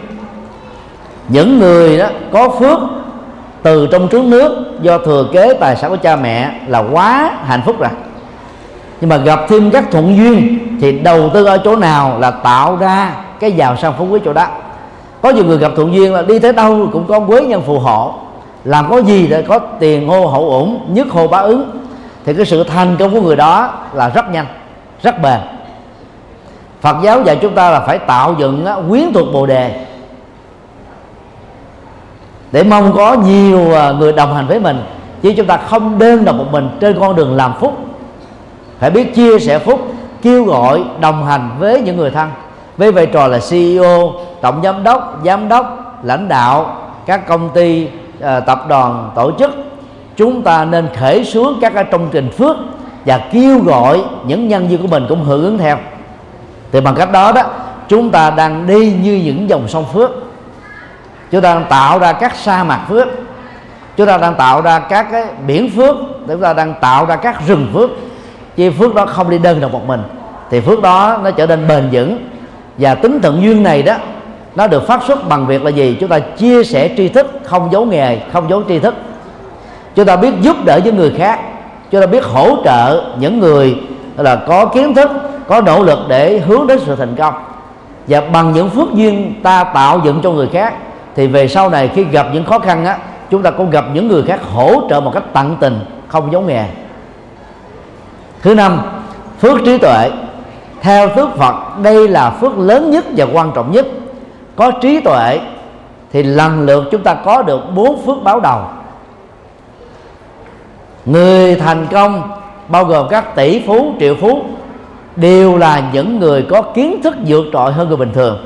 Speaker 1: Những người đó có phước từ trong trước nước do thừa kế tài sản của cha mẹ là quá hạnh phúc rồi. Nhưng mà gặp thêm các thuận duyên thì đầu tư ở chỗ nào là tạo ra cái giàu sang phú quý chỗ đó. Có nhiều người gặp thuận duyên là đi tới đâu cũng có quế nhân phù hộ. Làm có gì để có tiền hô hậu ủng, nhất hô bá ứng. Thì cái sự thành công của người đó là rất nhanh, rất bền. Phật giáo dạy chúng ta là phải tạo dựng quyến thuộc bồ đề. Để mong có nhiều à, người đồng hành với mình. Chứ chúng ta không đơn độc một mình trên con đường làm phúc. Phải biết chia sẻ phúc, kêu gọi, đồng hành với những người thân. Với vai trò là CEO tổng giám đốc giám đốc, lãnh đạo các công ty à, tập đoàn, tổ chức. Chúng ta nên khởi xuống các công trình phước và kêu gọi những nhân viên của mình cũng hưởng ứng theo thì bằng cách đó đó, chúng ta đang đi như những dòng sông phước. Chúng ta đang tạo ra các sa mạc phước. Chúng ta đang tạo ra các cái biển phước. Chúng ta đang tạo ra các rừng phước. Chi phước đó không đi đơn độc một mình. Thì phước đó nó trở nên bền vững. Và tính thượng duyên này đó, nó được phát xuất bằng việc là gì? Chúng ta chia sẻ tri thức, không giấu nghề, không giấu tri thức. Chúng ta biết giúp đỡ những người khác. Chúng ta biết hỗ trợ những người là có kiến thức có nỗ lực để hướng đến sự thành công. Và bằng những phước duyên ta tạo dựng cho người khác, thì về sau này khi gặp những khó khăn á, chúng ta cũng gặp những người khác hỗ trợ một cách tận tình, không giấu nghề. Thứ năm, phước trí tuệ. Theo thước Phật, đây là phước lớn nhất và quan trọng nhất. Có trí tuệ thì lần lượt chúng ta có được bốn phước báo đầu. Người thành công bao gồm các tỷ phú, triệu phú đều là những người có kiến thức vượt trội hơn người bình thường.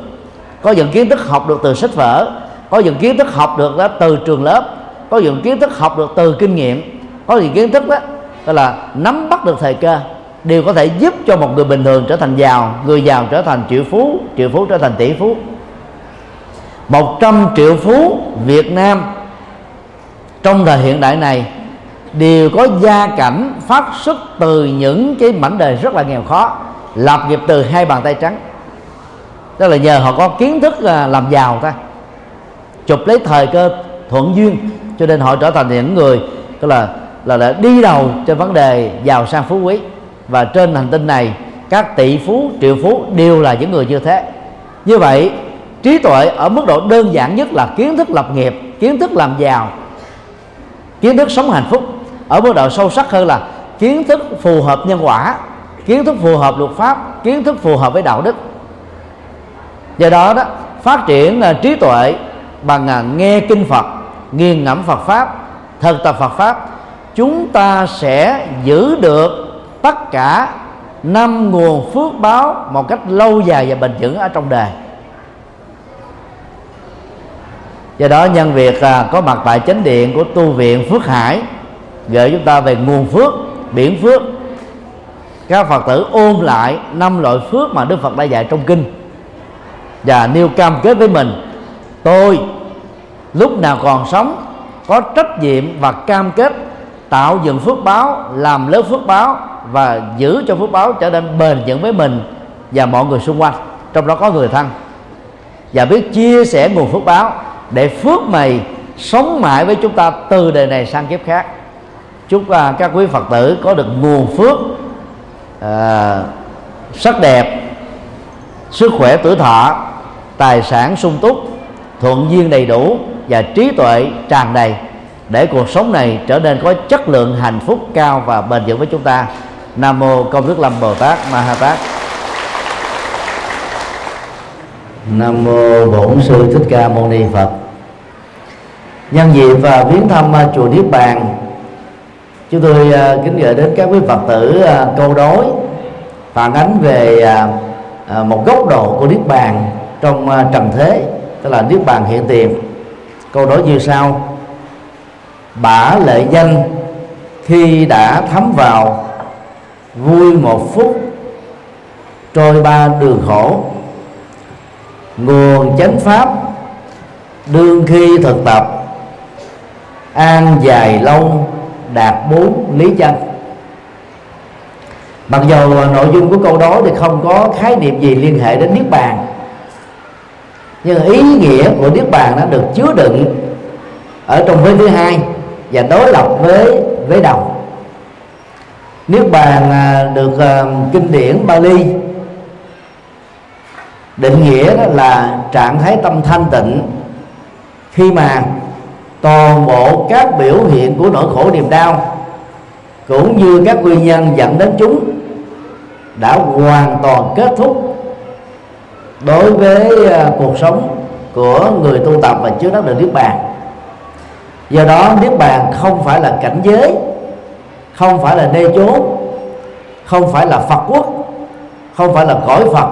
Speaker 1: Có những kiến thức học được từ sách vở, có những kiến thức học được đó từ trường lớp, có những kiến thức học được từ kinh nghiệm, có những kiến thức đó tức là nắm bắt được thời cơ, đều có thể giúp cho một người bình thường trở thành giàu, người giàu trở thành triệu phú triệu phú trở thành tỷ phú. 100 triệu phú Việt Nam trong thời hiện đại này đều có gia cảnh phát xuất từ những cái mảnh đời rất là nghèo khó lập nghiệp từ hai bàn tay trắng. Tức là nhờ họ có kiến thức à, làm giàu ta. Chụp lấy thời cơ thuận duyên cho nên họ trở thành những người tức là là, là đi đầu trên vấn đề giàu sang phú quý. Và trên hành tinh này các tỷ phú triệu phú đều là những người như thế. Như vậy trí tuệ ở mức độ đơn giản nhất là kiến thức lập nghiệp kiến thức làm giàu kiến thức sống hạnh phúc ở mức độ sâu sắc hơn là kiến thức phù hợp nhân quả, kiến thức phù hợp luật pháp, kiến thức phù hợp với đạo đức. Do đó đó, phát triển là trí tuệ bằng à, nghe kinh phật, nghiền ngẫm phật pháp, thực tập phật pháp, chúng ta sẽ giữ được tất cả năm nguồn phước báo một cách lâu dài và bền vững ở trong đời. Do đó nhân việc à, có mặt tại chánh điện của tu viện phước hải gợi chúng ta về nguồn phước, biển phước. Các phật tử ôn lại năm loại phước mà đức phật đã dạy trong kinh. Và nêu cam kết với mình, tôi lúc nào còn sống có trách nhiệm và cam kết tạo dựng phước báo, làm lớn phước báo và giữ cho phước báo trở nên bền vững với mình và mọi người xung quanh, trong đó có người thân. Và biết chia sẻ nguồn phước báo để phước mày sống mãi với chúng ta từ đời này sang kiếp khác chúc uh, các quý phật tử có được nguồn phước uh, sắc đẹp sức khỏe tuổi thọ tài sản sung túc thuận duyên đầy đủ và trí tuệ tràn đầy để cuộc sống này trở nên có chất lượng hạnh phúc cao và bền vững với chúng ta. Nam mô công đức lâm bồ tát ma ha tát. Nam mô bổn sư thích ca mâu ni phật. Nhân dịp và viếng thăm à, chùa niết bàn chúng tôi à, kính gửi đến các quý phật tử à, câu đối, phản ánh về à, một góc độ của niết bàn trong trần thế, tức là niết bàn hiện tiền. Câu đối như sau. Bả lệ danh, khi đã thấm vào, vui một phút, trôi ba đường khổ. Nguồn chánh pháp, đương khi thực tập, an dài lâu đạt bốn lý chân mặc dù nội dung của câu đó thì không có khái niệm gì liên hệ đến niết bàn. Nhưng ý nghĩa của niết bàn nó được chứa đựng ở trong vế thứ hai và đối lập với vế đầu. Niết bàn à, được à, kinh điển Bali định nghĩa đó là trạng thái tâm thanh tịnh khi mà toàn bộ các biểu hiện của nỗi khổ niềm đau, cũng như các nguyên nhân dẫn đến chúng, đã hoàn toàn kết thúc đối với à, cuộc sống của người tu tập và trước đắc được niết bàn. Do đó, niết bàn không phải là cảnh giới, không phải là nơi chốn, không phải là phật quốc, không phải là cõi phật,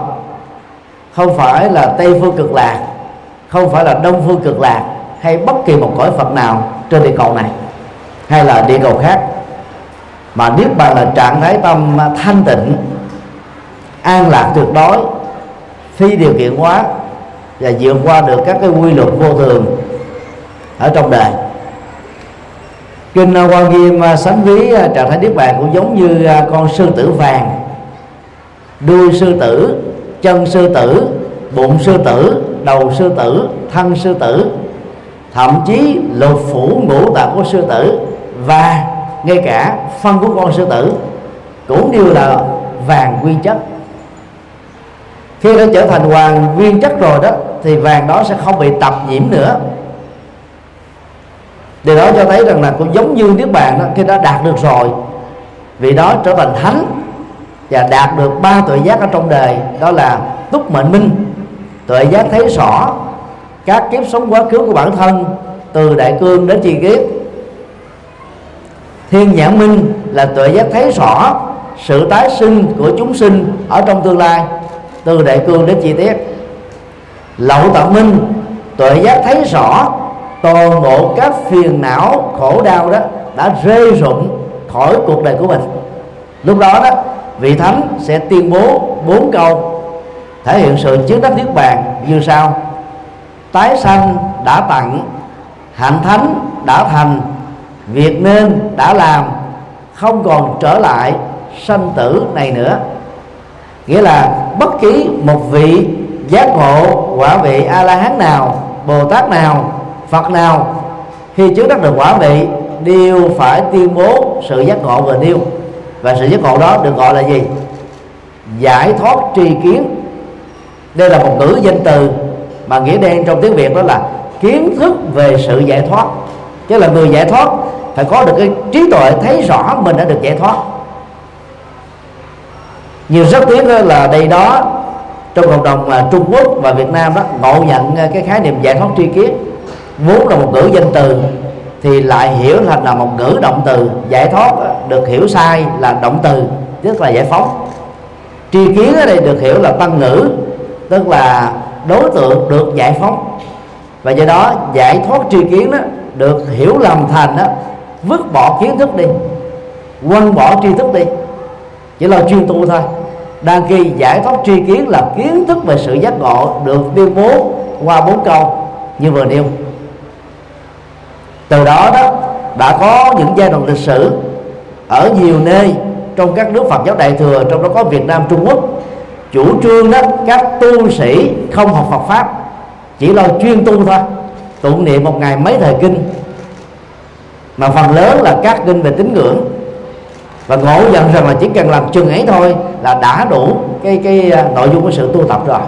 Speaker 1: không phải là tây phương cực lạc, không phải là đông phương cực lạc hay bất kỳ một cõi phật nào trên địa cầu này, hay là địa cầu khác. Mà niết bàn là trạng thái tâm thanh tịnh, an lạc tuyệt đối, phi điều kiện hóa, và vượt qua được các cái quy luật vô thường ở trong đời. Kinh quan nghiêm à, sánh ví à, trạng thái niết bàn cũng giống như à, con sư tử vàng. Đuôi sư tử, chân sư tử, bụng sư tử, đầu sư tử, thân sư tử thậm chí lục phủ ngũ tạng của sư tử và ngay cả phân của con sư tử cũng đều là vàng nguyên chất. Khi nó trở thành hoàng nguyên chất rồi đó, thì vàng đó sẽ không bị tập nhiễm nữa. Điều đó cho thấy rằng là cũng giống như niết bàn đó, khi đã đạt được rồi vì đó trở thành thánh và đạt được ba tuệ giác ở trong đời, đó là túc mệnh minh, tuệ giác thấy rõ các kiếp sống quá khứ của bản thân, từ đại cương đến chi kiếp. Thiên nhãn minh là tuệ giác thấy rõ sự tái sinh của chúng sinh ở trong tương lai, từ đại cương đến chi tiết. Lậu tận minh, tuệ giác thấy rõ toàn bộ các phiền não, khổ đau đó đã rơi rụng khỏi cuộc đời của mình. Lúc đó đó, vị thánh sẽ tuyên bố bốn câu, thể hiện sự chứng đắc niết bàn như sau tái sanh đã tặng, hạnh thánh đã thành, việc nên đã làm, không còn trở lại sanh tử này nữa. Nghĩa là bất kỳ một vị giác ngộ quả vị a la hán nào bồ tát nào, phật nào, khi chứng đắc được quả vị, đều phải tuyên bố sự giác ngộ vừa nêu. Và sự giác ngộ đó được gọi là gì? Giải thoát tri kiến. Đây là một ngữ danh từ mà nghĩa đen trong tiếng việt đó là kiến thức về sự giải thoát. Chứ là người giải thoát phải có được cái trí tuệ thấy rõ mình đã được giải thoát. Nhiều rất tiếng là đây đó, trong cộng đồng à, Trung Quốc và Việt Nam đó, ngộ nhận à, cái khái niệm giải thoát tri kiến. Vốn là một ngữ danh từ, thì lại hiểu thành là một ngữ động từ. Giải thoát à, được hiểu sai là động từ, tức là giải phóng. Tri kiến ở đây được hiểu là tăng ngữ, tức là đối tượng được giải phóng. Và do đó, giải thoát tri kiến đó, được hiểu lầm thành đó, vứt bỏ kiến thức đi, quăng bỏ tri thức đi. Chỉ là chuyên tu thôi. Đang khi giải thoát tri kiến là kiến thức về sự giác ngộ được tuyên bố qua bốn câu như vừa nêu. Từ đó đó, đã có những giai đoạn lịch sử ở nhiều nơi trong các nước Phật giáo Đại thừa, trong đó có Việt Nam, Trung Quốc chủ trương đó các tu sĩ không học Phật pháp chỉ lo chuyên tu thôi. Tụng niệm một ngày mấy thời kinh. Mà phần lớn là các kinh về tín ngưỡng. Và ngộ nhận rằng là chỉ cần làm chừng ấy thôi là đã đủ cái cái à, nội dung của sự tu tập rồi.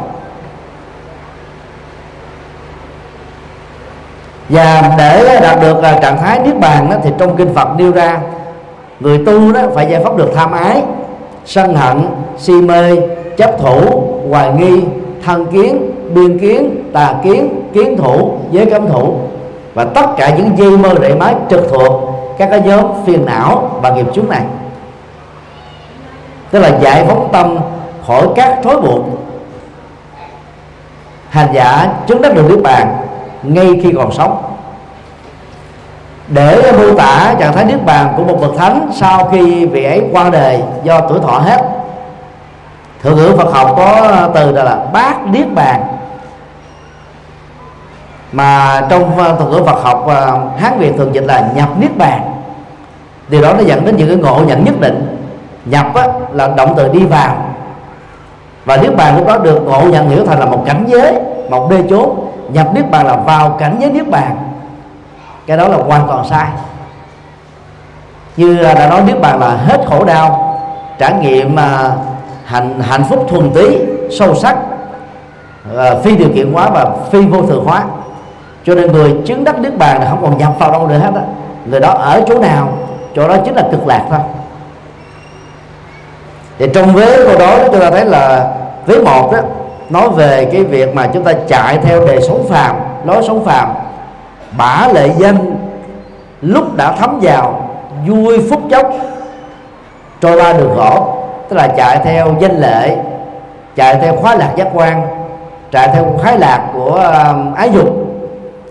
Speaker 1: Và để đạt được à, trạng thái niết bàn đó, thì trong kinh Phật nêu ra người tu đó phải giải phóng được tham ái sân hận si mê chấp thủ, hoài nghi thân kiến, biên kiến, tà kiến kiến thủ, giới cấm thủ. Và tất cả những dây mơ rễ mái trực thuộc các cái nhóm phiền não và nghiệp chướng này. Tức là giải phóng tâm khỏi các thối buộc. Hành giả chứng đắc được niết bàn ngay khi còn sống. Để mô tả trạng thái niết bàn của một bậc thánh sau khi vị ấy qua đời do tuổi thọ hết thượng ngữ Phật học có từ là bát niết bàn. Mà trong ờ, thuật ngữ Phật học ờ, Hán Việt thường dịch là nhập niết bàn. Điều đó nó dẫn đến những cái ngộ nhận nhất định. Nhập á, là động từ đi vào. Và niết bàn lúc đó được ngộ nhận hiểu thành là một cảnh giới một đê chốt nhập niết bàn là vào cảnh giới niết bàn. Cái đó là hoàn toàn sai. Như ờ, đã nói niết bàn là hết khổ đau trải nghiệm mà hạnh hạnh phúc thuần túy sâu sắc à, phi điều kiện hóa và phi vô thường hóa. Cho nên người chứng đắc nước bàn là không còn nhập vào đâu nữa hết á. Người đó ở chỗ nào chỗ đó chính là cực lạc thôi. Thì trong vế câu đó chúng ta thấy là vế một đó nói về cái việc mà chúng ta chạy theo đề sống phàm lối sống phàm. Bả lệ danh lúc đã thấm vào vui phút chốc trôi qua đường gỗ tức là chạy theo danh lệ chạy theo khóa lạc giác quan chạy theo khái lạc của um, ái dục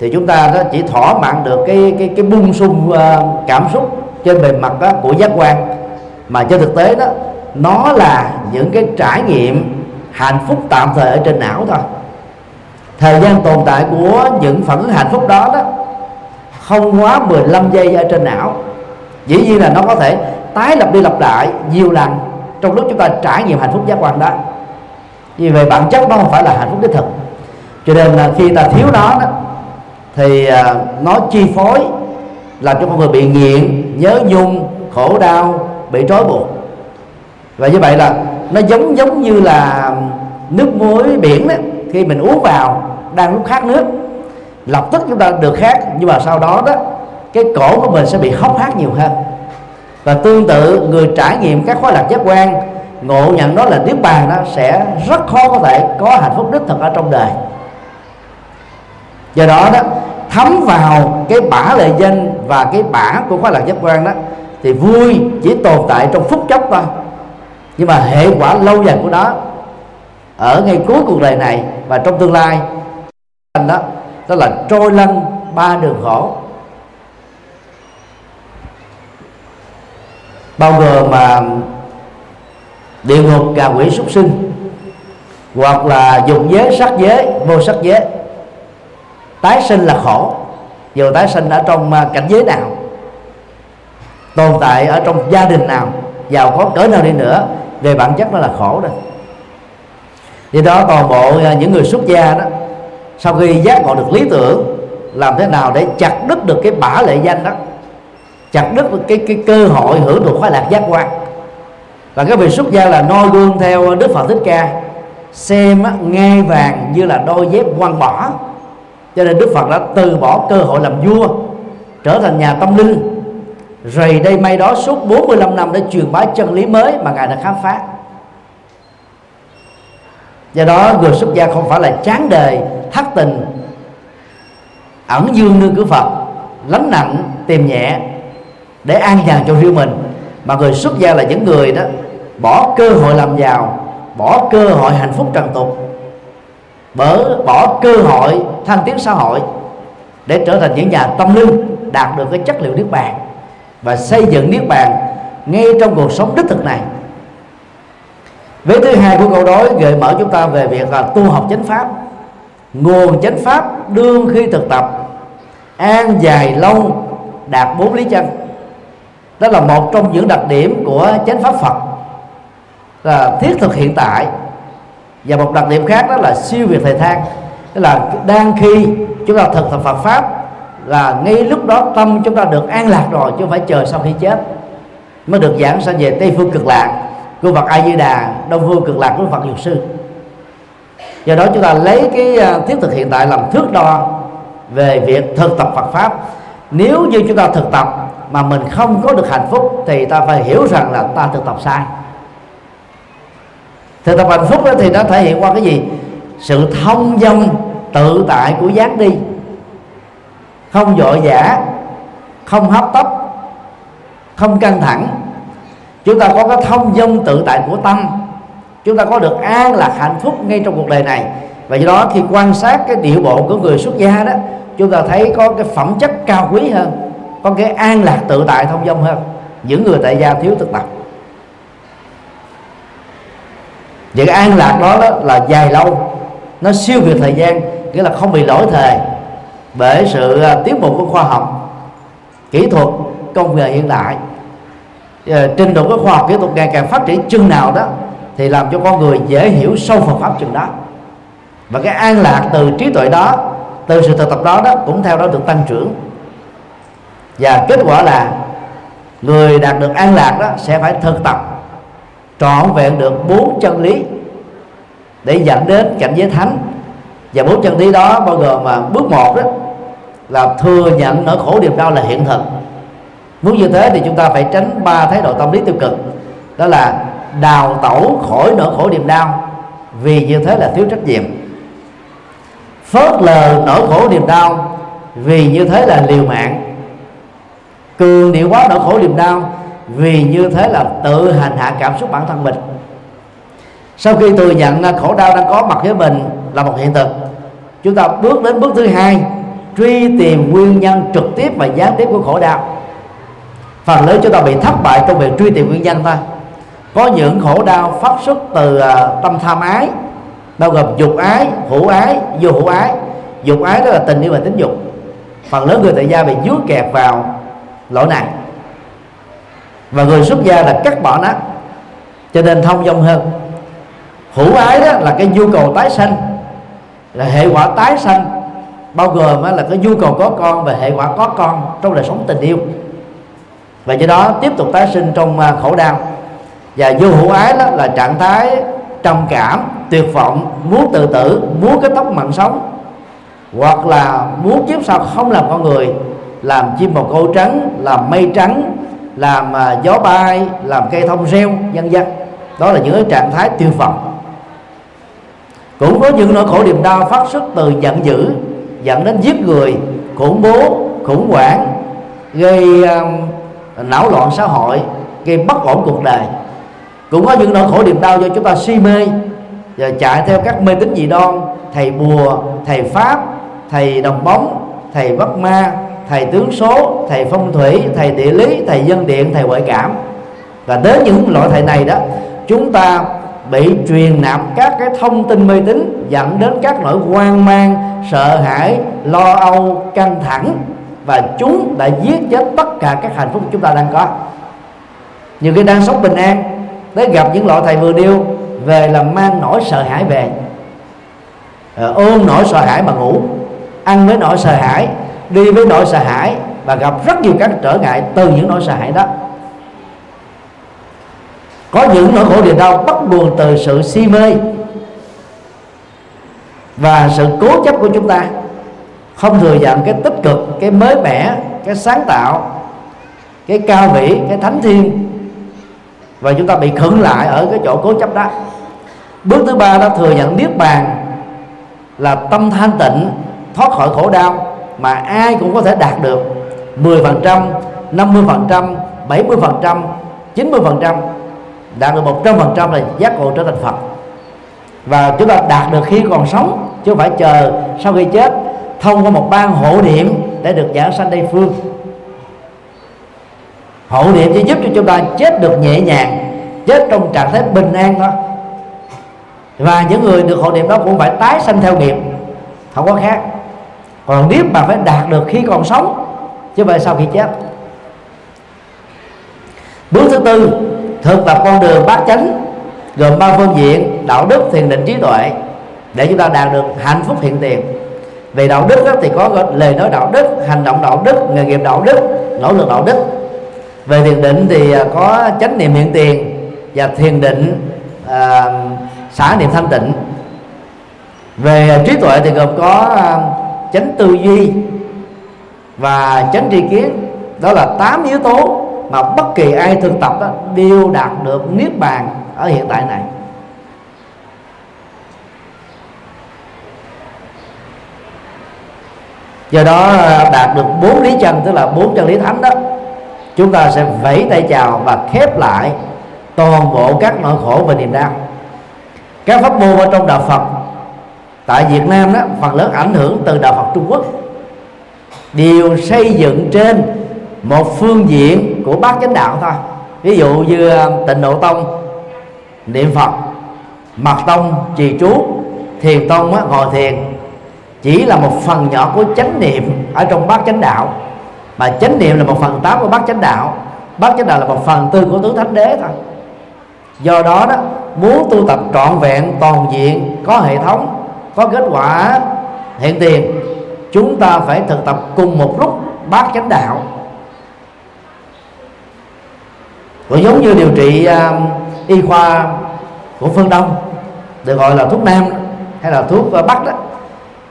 Speaker 1: thì chúng ta đó chỉ thỏa mãn được cái cái cái bung sung uh, cảm xúc trên bề mặt đó, của giác quan. Mà trên thực tế đó nó là những cái trải nghiệm hạnh phúc tạm thời ở trên não thôi. Thời gian tồn tại của những phản ứng hạnh phúc đó đó không quá 15 giây ở trên não. Dĩ nhiên là nó có thể tái lập đi lặp lại nhiều lần trong lúc chúng ta trải nghiệm hạnh phúc giác quan đó, vì về bản chất nó không phải là hạnh phúc đích thực. Cho nên là khi ta thiếu nó đó, thì à, nó chi phối, làm cho con người bị nghiện, nhớ nhung, khổ đau, bị trói buộc. Và như vậy là nó giống giống như là nước muối biển đó, khi mình uống vào đang lúc khát nước, lập tức chúng ta được khát. Nhưng mà sau đó đó, cái cổ của mình sẽ bị hốc hác nhiều hơn và tương tự, người trải nghiệm các khóa lạc giác quan, ngộ nhận đó là niết bàn đó, sẽ rất khó có thể có hạnh phúc đích thực ở trong đời. Do đó đó, thấm vào cái bả lệ danh và cái bả của khóa lạc giác quan đó, thì vui chỉ tồn tại trong phút chốc thôi. Nhưng mà hệ quả lâu dài của nó ở ngay cuối cuộc đời này và trong tương lai đó đó là trôi lăn ba đường khổ. Bao gồm mà địa ngục gà quỷ súc sinh, hoặc là dùng giới, sắc giới, vô sắc giới. Tái sinh là khổ, dù tái sinh ở trong à, cảnh giới nào, tồn tại ở trong gia đình nào, giàu có cỡ nào đi nữa, về bản chất nó là khổ đó. Vì đó toàn bộ à, những người xuất gia đó, sau khi giác ngộ được lý tưởng, làm thế nào để chặt đứt được cái bả lệ danh đó chặt đứt cái cái cơ hội hưởng được khoái lạc giác quan. Và cái vị xuất gia là noi gương theo đức phật thích ca xem á, ngai vàng như là đôi dép quăng bỏ. Cho nên đức phật đã từ bỏ cơ hội làm vua trở thành nhà tâm linh rầy đây may đó suốt 45 năm để truyền bá chân lý mới mà ngài đã khám phá. Do đó người xuất gia không phải là chán đời thất tình ẩn dương nương cửa phật lánh nặng tìm nhẹ để an nhàn cho riêng mình. Mà người xuất gia là những người đó, bỏ cơ hội làm giàu, bỏ cơ hội hạnh phúc trần tục. Bỏ bỏ cơ hội, thăng tiến xã hội, để trở thành những nhà tâm linh, đạt được cái chất liệu niết bàn, và xây dựng niết bàn ngay trong cuộc sống đích thực này. Vế thứ hai của câu đối gợi mở chúng ta về việc là tu học chánh pháp. Nguồn chánh pháp đương khi thực tập, an dài lâu, đạt bốn lý chân đó là một trong những đặc điểm của chánh pháp phật là thiết thực hiện tại. Và một đặc điểm khác đó là siêu việt thời gian, tức là đang khi chúng ta thực tập Phật pháp là ngay lúc đó tâm chúng ta được an lạc rồi chứ không phải chờ sau khi chết mới được giảng sanh về tây phương cực lạc của Phật A Di Đà đông phương cực lạc của Phật Dược sư. Do đó chúng ta lấy cái à, thiết thực hiện tại làm thước đo về việc thực tập Phật pháp. Nếu như chúng ta thực tập mà mình không có được hạnh phúc thì ta phải hiểu rằng là ta thực tập sai. Thực tập hạnh phúc đó thì nó thể hiện qua cái gì? Sự thông dong tự tại của giác đi. Không vội vã không hấp tấp, không căng thẳng. Chúng ta có cái thông dong tự tại của tâm. Chúng ta có được an lạc hạnh phúc ngay trong cuộc đời này. Và do đó khi quan sát cái điệu bộ của người xuất gia đó, chúng ta thấy có cái phẩm chất cao quý hơn có cái an lạc tự tại thông dong hơn những người tại gia thiếu thực tập. Những cái an lạc đó, đó là dài lâu. Nó siêu việt thời gian nghĩa là không bị lỗi thời. Bởi sự à, tiến bộ của khoa học kỹ thuật công nghệ hiện đại à, trình độ của khoa học kỹ thuật ngày càng phát triển chừng nào đó thì làm cho con người dễ hiểu sâu Phật pháp chừng đó. Và cái an lạc từ trí tuệ đó từ sự thực tập đó đó cũng theo đó được tăng trưởng và kết quả là người đạt được an lạc đó sẽ phải thực tập, trọn vẹn được bốn chân lý để dẫn đến cảnh giới thánh. Và bốn chân lý đó bao gồm mà bước một đó là thừa nhận nỗi khổ niềm đau là hiện thực. Muốn như thế thì chúng ta phải tránh ba thái độ tâm lý tiêu cực, đó là đào tẩu khỏi nỗi khổ niềm đau, vì như thế là thiếu trách nhiệm. Phớt lờ nỗi khổ niềm đau, vì như thế là liều mạng cường điệu quá nỗi khổ niềm đau vì như thế là tự hành hạ cảm xúc bản thân mình. Sau khi thừa nhận khổ đau đang có mặt với mình là một hiện thực chúng ta bước đến bước thứ hai truy tìm nguyên nhân trực tiếp và gián tiếp của khổ đau. Phần lớn chúng ta bị thất bại trong việc truy tìm nguyên nhân thôi. Có những khổ đau phát xuất từ uh, tâm tham ái bao gồm dục ái hữu ái vô hữu ái. Dục ái đó là tình yêu và tính dục. Phần lớn người tại gia bị dướng kẹt vào lỗi này và người xuất gia là cắt bỏ nó, cho nên thông dong hơn. Hữu ái đó là cái nhu cầu tái sanh, là hệ quả tái sanh, bao gồm là cái nhu cầu có con và hệ quả có con trong đời sống tình yêu. Và do đó tiếp tục tái sinh trong à, khổ đau. Và vô hữu ái đó là trạng thái trầm cảm, tuyệt vọng, muốn tự tử, muốn kết thúc mạng sống, hoặc là muốn kiếp sau không làm con người làm chim bồ câu trắng làm mây trắng làm à, gió bay làm cây thông reo vân vân. Đó là những cái trạng thái tiêu vọng. Cũng có những nỗi khổ niềm đau phát xuất từ giận dữ dẫn đến giết người khủng bố khủng hoảng gây uh, não loạn xã hội gây bất ổn cuộc đời. Cũng có những nỗi khổ niềm đau do chúng ta si mê và chạy theo các mê tín dị đoan thầy bùa thầy pháp thầy đồng bóng thầy bắt ma thầy tướng số, thầy phong thủy, thầy địa lý, thầy dân điện, thầy ngoại cảm. Và đến những loại thầy này đó, chúng ta bị truyền nạp các cái thông tin mê tín, dẫn đến các nỗi hoang mang, sợ hãi, lo âu, căng thẳng. Và chúng đã giết chết tất cả các hạnh phúc chúng ta đang có. Nhiều khi đang sống bình an, tới gặp những loại thầy vừa điêu về là mang nỗi sợ hãi về. Ờ, ôm nỗi sợ hãi mà ngủ, ăn với nỗi sợ hãi đi với nỗi sợ hãi và gặp rất nhiều các trở ngại từ những nỗi sợ hãi đó. Có những nỗi khổ niềm đau bắt nguồn từ sự si mê và sự cố chấp của chúng ta. Không thừa nhận cái tích cực, cái mới mẻ, cái sáng tạo, cái cao vĩ, cái thánh thiên và chúng ta bị khựng lại ở cái chỗ cố chấp đó. Bước thứ ba đó thừa nhận niết bàn là tâm thanh tịnh, thoát khỏi khổ đau mà ai cũng có thể đạt được. 10%, 50%, 70%, 90% đạt được 100% là giác ngộ trở thành Phật. Và chúng ta đạt được khi còn sống chứ không phải chờ sau khi chết thông qua một ban hộ niệm để được giảng sanh đây phương. Hộ niệm chỉ giúp cho chúng ta chết được nhẹ nhàng chết trong trạng thái bình an thôi. Và những người được hộ niệm đó cũng phải tái sanh theo nghiệp không có khác còn nếu mà phải đạt được khi còn sống chứ vậy sau khi chết? Bước thứ tư thực tập con đường bát chánh gồm ba phương diện đạo đức thiền định trí tuệ để chúng ta đạt được hạnh phúc hiện tiền. Về đạo đức đó, thì có lời nói đạo đức hành động đạo đức nghề nghiệp đạo đức nỗ lực đạo đức. Về thiền định thì à, có chánh niệm hiện tiền và thiền định à, xả niệm thanh tịnh. Về trí tuệ thì gồm có à, chánh tư duy và chánh tri kiến. Đó là tám yếu tố mà bất kỳ ai thực tập đó đều đạt được niết bàn ở hiện tại này. Do đó à, đạt được bốn lý chân, tức là bốn chân lý thánh đó, chúng ta sẽ vẫy tay chào và khép lại toàn bộ các nỗi khổ và niềm đau. Các pháp môn ở trong đạo Phật tại Việt Nam đó phần lớn ảnh hưởng từ đạo Phật Trung Quốc. Đều xây dựng trên một phương diện của bát chánh đạo thôi. Ví dụ như ờ, tịnh độ tông niệm phật mật tông trì chú thiền tông á, ngồi thiền chỉ là một phần nhỏ của chánh niệm ở trong bát chánh đạo. Mà chánh niệm là một phần tám của bát chánh đạo. Bát chánh đạo là một phần tư của tứ thánh đế thôi. Do đó đó muốn tu tập trọn vẹn toàn diện có hệ thống có kết quả hiện tiền chúng ta phải thực tập cùng một lúc bát chánh đạo. Cũng giống như điều trị uh, y khoa của phương đông được gọi là thuốc nam hay là thuốc uh, bắc đó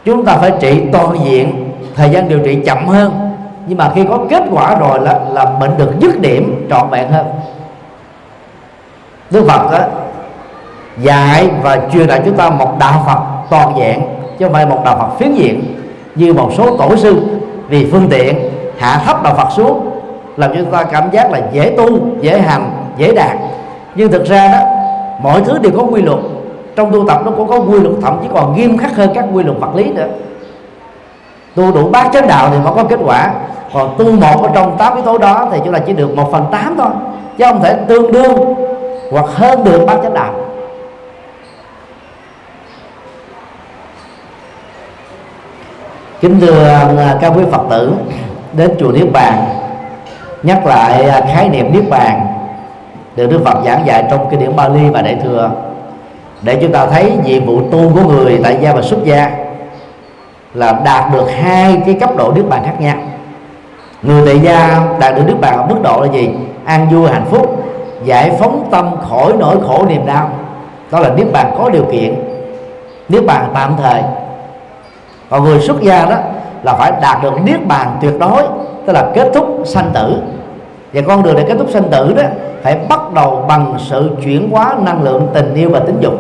Speaker 1: chúng ta phải trị toàn diện thời gian điều trị chậm hơn. Nhưng mà khi có kết quả rồi là là bệnh được dứt điểm trọn vẹn hơn. Đức Phật đó, dạy và truyền lại chúng ta một đạo Phật toàn diện, chứ không phải một đạo Phật phiến diện. Như một số tổ sư vì phương tiện hạ thấp đạo Phật xuống, làm cho chúng ta cảm giác là dễ tu, dễ hành, dễ đạt. Nhưng thực ra đó, mọi thứ đều có quy luật. Trong tu tập nó cũng có quy luật, thậm chí còn nghiêm khắc hơn các quy luật vật lý nữa. Tu đủ bát chánh đạo thì mới có kết quả. Còn tu một ở trong tám yếu tố đó thì chúng ta chỉ được một phần tám thôi, chứ không thể tương đương hoặc hơn được bát chánh đạo. Kính thưa à, các quý phật tử, đến chùa niết bàn, nhắc lại à, khái niệm niết bàn được đức phật giảng dạy trong kinh điển bali và đại thừa. Để chúng ta thấy nhiệm vụ tu của người tại gia và xuất gia là đạt được hai cái cấp độ niết bàn khác nhau. Người tại gia đạt được niết bàn ở mức độ là gì? An vui, hạnh phúc, giải phóng tâm khỏi nỗi khổ niềm đau. Đó là niết bàn có điều kiện. Niết bàn tạm thời và người xuất gia đó là phải đạt được niết bàn tuyệt đối, tức là kết thúc sanh tử. Và con đường để kết thúc sanh tử đó phải bắt đầu bằng sự chuyển hóa năng lượng tình yêu và tính dục.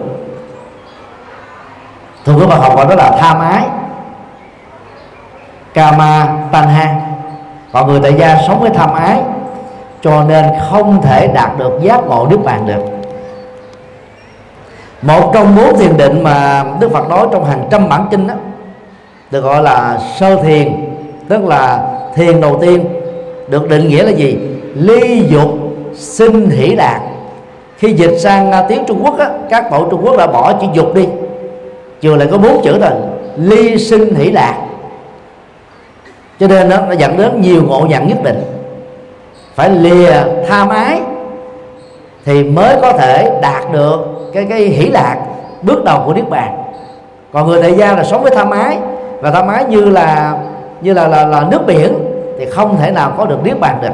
Speaker 1: Thường các Phật học gọi đó là tham ái kama tanha còn người tại gia sống với tham ái cho nên không thể đạt được giác ngộ niết bàn được. Một trong bốn thiền định mà đức phật nói trong hàng trăm bản kinh đó được gọi là sơ thiền tức là thiền đầu tiên được định nghĩa là gì? Ly dục sinh hỷ lạc khi dịch sang à, tiếng trung quốc á, các bộ trung quốc đã bỏ chữ dục đi. Chừa lại có bốn chữ rồi ly sinh hỷ lạc cho nên đó, nó dẫn đến nhiều ngộ nhận nhất định. Phải lìa tham ái thì mới có thể đạt được cái cái hỷ lạc bước đầu của niết bàn. Còn người tại gia là sống với tham ái và tham ái như là như là là, là nước biển thì không thể nào có được niết bàn được.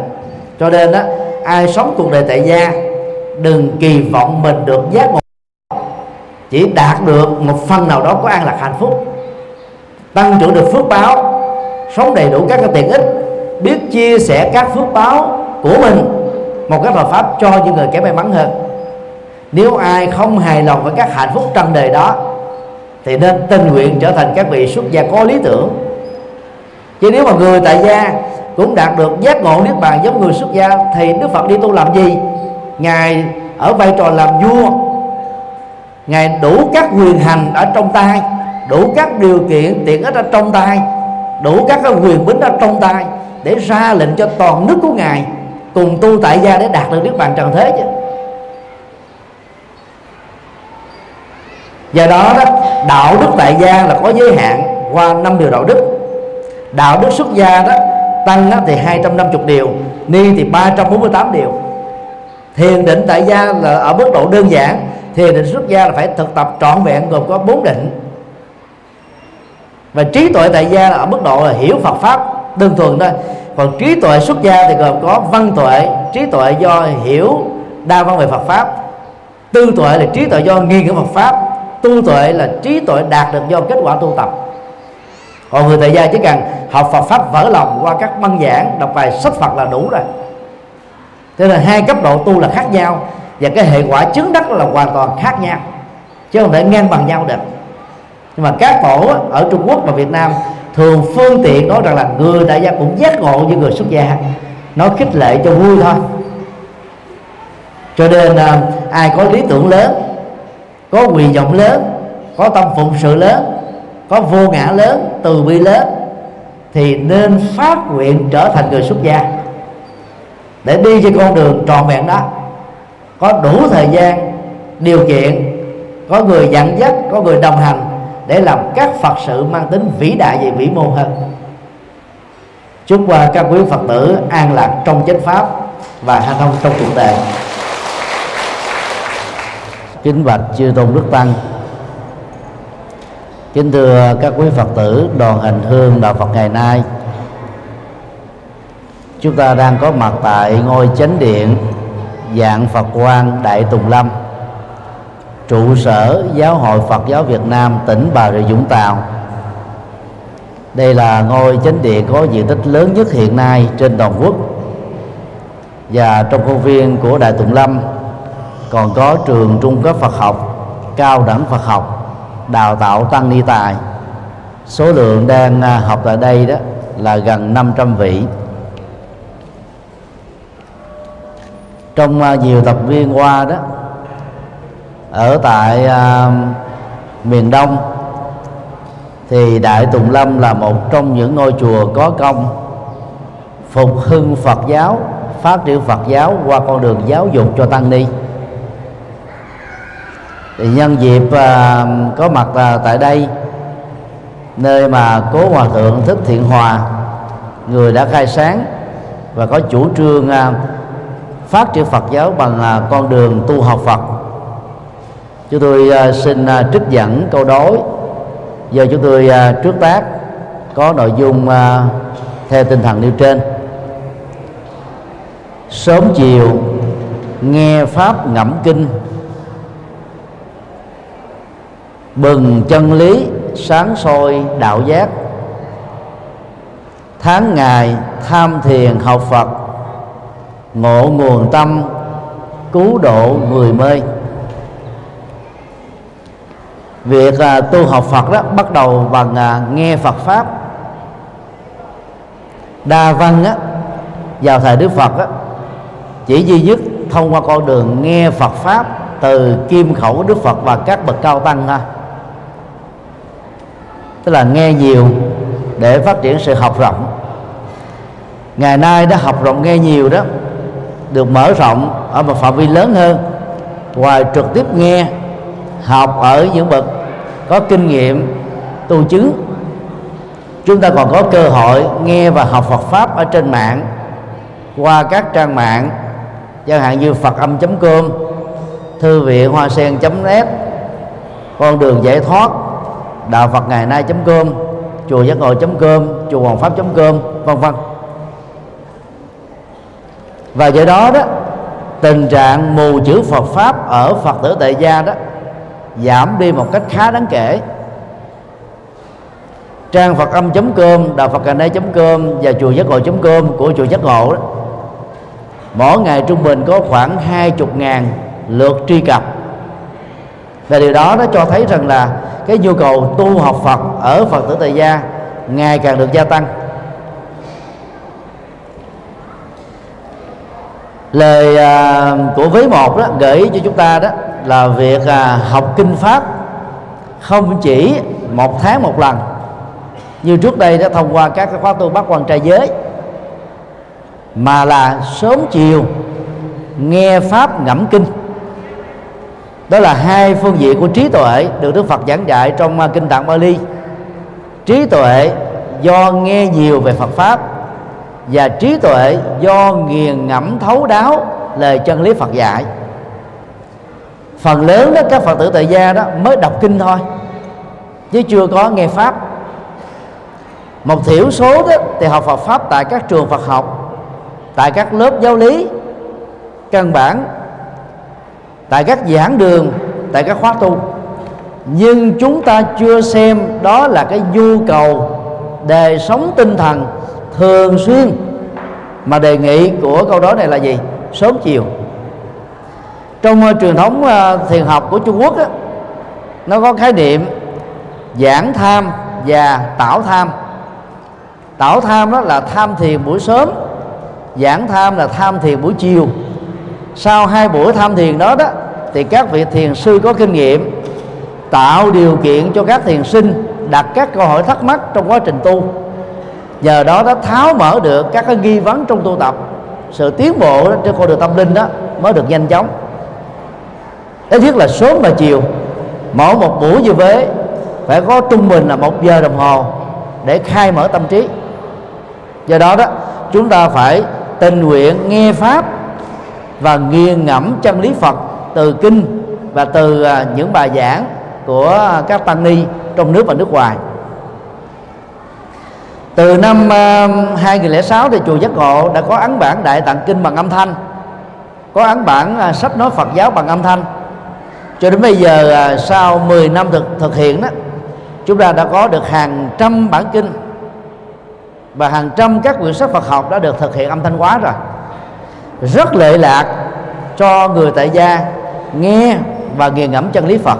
Speaker 1: Cho nên đó ai sống cuộc đời tại gia đừng kỳ vọng mình được giác ngộ. Chỉ đạt được một phần nào đó có an lạc hạnh phúc. Tăng trưởng được phước báo sống đầy đủ các cái tiện ích biết chia sẻ các phước báo của mình một cách hợp pháp cho những người kém may mắn hơn. Nếu ai không hài lòng với các hạnh phúc trần đời đó thì nên tình nguyện trở thành các vị xuất gia có lý tưởng. Chứ nếu mà người tại gia cũng đạt được giác ngộ niết bàn giống người xuất gia, thì đức phật đi tu làm gì? Ngài ở vai trò làm vua. Ngài đủ các quyền hành ở trong tay, đủ các điều kiện tiện ích ở trong tay, đủ các cái quyền bính ở trong tay để ra lệnh cho toàn nước của ngài cùng tu tại gia để đạt được niết bàn trần thế chứ. Do đó đó, đạo đức tại gia là có giới hạn qua năm điều đạo đức. Đạo đức xuất gia đó, tăng đó thì 250 điều, ni thì 348 điều. Thiền định tại gia là ở mức độ đơn giản, thiền định xuất gia là phải thực tập trọn vẹn gồm có bốn định. Và trí tuệ tại gia là ở mức độ là hiểu Phật pháp đơn thuần thôi. Còn trí tuệ xuất gia thì gồm có văn tuệ, trí tuệ do hiểu đa văn về Phật pháp, tư tuệ là trí tuệ do nghiên cứu Phật pháp tu tuệ là trí tuệ đạt được do kết quả tu tập. Còn người tại gia chỉ cần học Phật pháp vỡ lòng qua các băng giảng, đọc vài sách Phật là đủ rồi. Thế là hai cấp độ tu là khác nhau và cái hệ quả chứng đắc là hoàn toàn khác nhau, chứ không thể ngang bằng nhau được. Nhưng mà các tổ ở Trung Quốc và Việt Nam thường phương tiện nói rằng là người tại gia cũng giác ngộ như người xuất gia. Nó khích lệ cho vui thôi. Cho nên à, ai có lý tưởng lớn có quyền vọng lớn, có tâm phụng sự lớn, có vô ngã lớn, từ bi lớn, thì nên phát nguyện trở thành người xuất gia. Để đi trên con đường trọn vẹn đó, có đủ thời gian, điều kiện, có người dẫn dắt, có người đồng hành để làm các phật sự mang tính vĩ đại về vĩ mô hơn. Chúc các quý phật tử an lạc trong chánh pháp và hanh thông trong cuộc đời kính bạch chư tôn đức tăng. Kính thưa các quý phật tử, đoàn hành hương đạo phật ngày nay. Chúng ta đang có mặt tại ngôi chánh điện dạng phật quan đại tùng lâm, trụ sở giáo hội phật giáo việt nam tỉnh bà rịa vũng tàu. Đây là ngôi chánh điện có diện tích lớn nhất hiện nay trên toàn quốc. Và trong khuôn viên của đại tùng lâm còn có trường trung cấp phật học cao đẳng phật học đào tạo tăng ni tài. Số lượng đang à, học tại đây đó là gần 500 vị. Trong à, nhiều tập viên qua đó ở tại uh, miền đông thì đại tùng lâm là một trong những ngôi chùa có công phục hưng phật giáo phát triển phật giáo qua con đường giáo dục cho tăng ni thì nhân dịp uh, có mặt uh, tại đây nơi mà cố hòa thượng thích thiện hòa người đã khai sáng và có chủ trương uh, phát triển Phật giáo bằng uh, con đường tu học Phật. Chúng tôi uh, xin uh, trích dẫn câu đối giờ chúng tôi uh, trước tác có nội dung uh, theo tinh thần nêu trên. Sớm chiều nghe pháp ngẫm kinh bừng chân lý sáng soi đạo giác. Tháng ngày tham thiền học phật ngộ nguồn tâm cứu độ người mê. Việc à, tu học Phật đó bắt đầu bằng à, nghe Phật pháp. Đa văn á vào thời Đức Phật á chỉ duy nhất thông qua con đường nghe Phật pháp từ kim khẩu Đức Phật và các bậc cao tăng thôi tức là nghe nhiều để phát triển sự học rộng. Ngày nay đã học rộng nghe nhiều đó, được mở rộng ở một phạm vi lớn hơn, ngoài trực tiếp nghe, học ở những bậc có kinh nghiệm, tu chứng, chúng ta còn có cơ hội nghe và học Phật pháp ở trên mạng, qua các trang mạng, chẳng hạn như Phật âm com, thư viện hoa sen net, con đường giải thoát đạo Phật ngày nay com chùa giác ngộ com chùa hoàng pháp com vân vân. Và do đó đó, tình trạng mù chữ Phật pháp ở Phật tử tại gia đó giảm đi một cách khá đáng kể. Trang phật âm com đạo phật ngày com và chùa giác ngộ com của chùa giác ngộ đó, mỗi ngày trung bình có khoảng hai chục ngàn lượt truy cập. Và điều đó nó cho thấy rằng là cái nhu cầu tu học Phật ở Phật tử tại gia ngày càng được gia tăng. Lời à, của vế một đó gợi ý cho chúng ta đó là việc à, học kinh pháp không chỉ một tháng một lần như trước đây đã thông qua các khóa tu bát quan trai giới mà là sớm chiều nghe pháp ngẫm kinh đó là hai phương diện của trí tuệ được Đức Phật giảng dạy trong à, kinh tạng Bali. Trí tuệ do nghe nhiều về Phật pháp và trí tuệ do nghiền ngẫm thấu đáo lời chân lý Phật dạy. Phần lớn đó, các phật tử tại gia đó mới đọc kinh thôi, chứ chưa có nghe pháp. Một thiểu số đó thì học Phật pháp tại các trường Phật học, tại các lớp giáo lý, căn bản tại các giảng đường tại các khóa tu. Nhưng chúng ta chưa xem đó là cái nhu cầu đời sống tinh thần thường xuyên. Mà đề nghị của câu đó này là gì? Sớm chiều. Trong uh, truyền thống uh, thiền học của Trung Quốc á, nó có khái niệm giảng tham và tảo tham. Tảo tham đó là tham thiền buổi sớm giảng tham là tham thiền buổi chiều sau hai buổi tham thiền đó đó, thì các vị thiền sư có kinh nghiệm tạo điều kiện cho các thiền sinh đặt các câu hỏi thắc mắc trong quá trình tu. Nhờ đó đã tháo mở được các cái nghi vấn trong tu tập. Sự tiến bộ trên con đường tâm linh đó mới được nhanh chóng. Ít nhất là sớm và chiều. Mỗi một buổi như thế phải có trung bình là một giờ đồng hồ để khai mở tâm trí. Do đó đó, chúng ta phải tình nguyện nghe pháp và nghiền ngẫm chân lý Phật từ kinh và từ à, những bài giảng của các tăng ni trong nước và nước ngoài. Từ năm à, 2006 thì chùa Giác Ngộ đã có ấn bản Đại Tạng Kinh bằng âm thanh, có ấn bản à, sách nói Phật giáo bằng âm thanh. Cho đến bây giờ sau 10 năm thực thực hiện đó, chúng ta đã có được hàng trăm bản kinh và hàng trăm các quyển sách Phật học đã được thực hiện âm thanh hóa rồi rất lệ lạc cho người tại gia nghe và nghiền ngẫm chân lý Phật.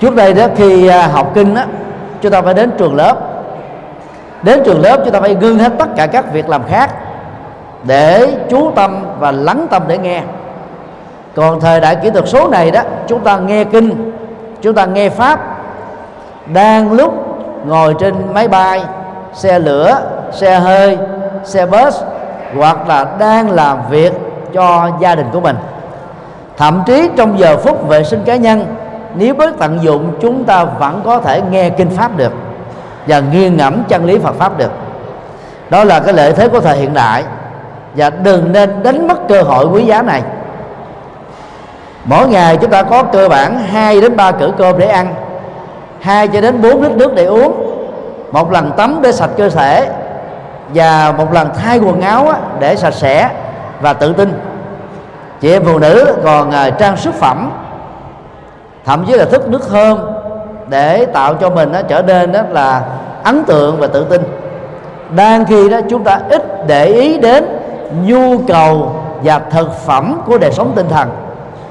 Speaker 1: Trước đây đó, khi à, học kinh đó chúng ta phải đến trường lớp. Đến trường lớp, chúng ta phải ngưng hết tất cả các việc làm khác để chú tâm và lắng tâm để nghe. Còn thời đại kỹ thuật số này đó, chúng ta nghe kinh, chúng ta nghe pháp. Đang lúc ngồi trên máy bay, xe lửa, xe hơi, xe bus hoặc là đang làm việc cho gia đình của mình. Thậm chí trong giờ phút vệ sinh cá nhân, nếu biết tận dụng, chúng ta vẫn có thể nghe kinh pháp được và nghiêng ngẫm chân lý Phật pháp được. Đó là cái lợi thế của thời hiện đại và đừng nên đánh mất cơ hội quý giá này. Mỗi ngày chúng ta có cơ bản 2 đến 3 cử cơm để ăn 2 cho đến 4 lít nước để uống, một lần tắm để sạch cơ thể và một lần thay quần áo để sạch sẽ và tự tin. Chị em phụ nữ còn à, trang sức phẩm thậm chí là thức nước thơm để tạo cho mình nó trở nên đó là ấn tượng và tự tin. Đang khi đó chúng ta ít để ý đến nhu cầu và thực phẩm của đời sống tinh thần.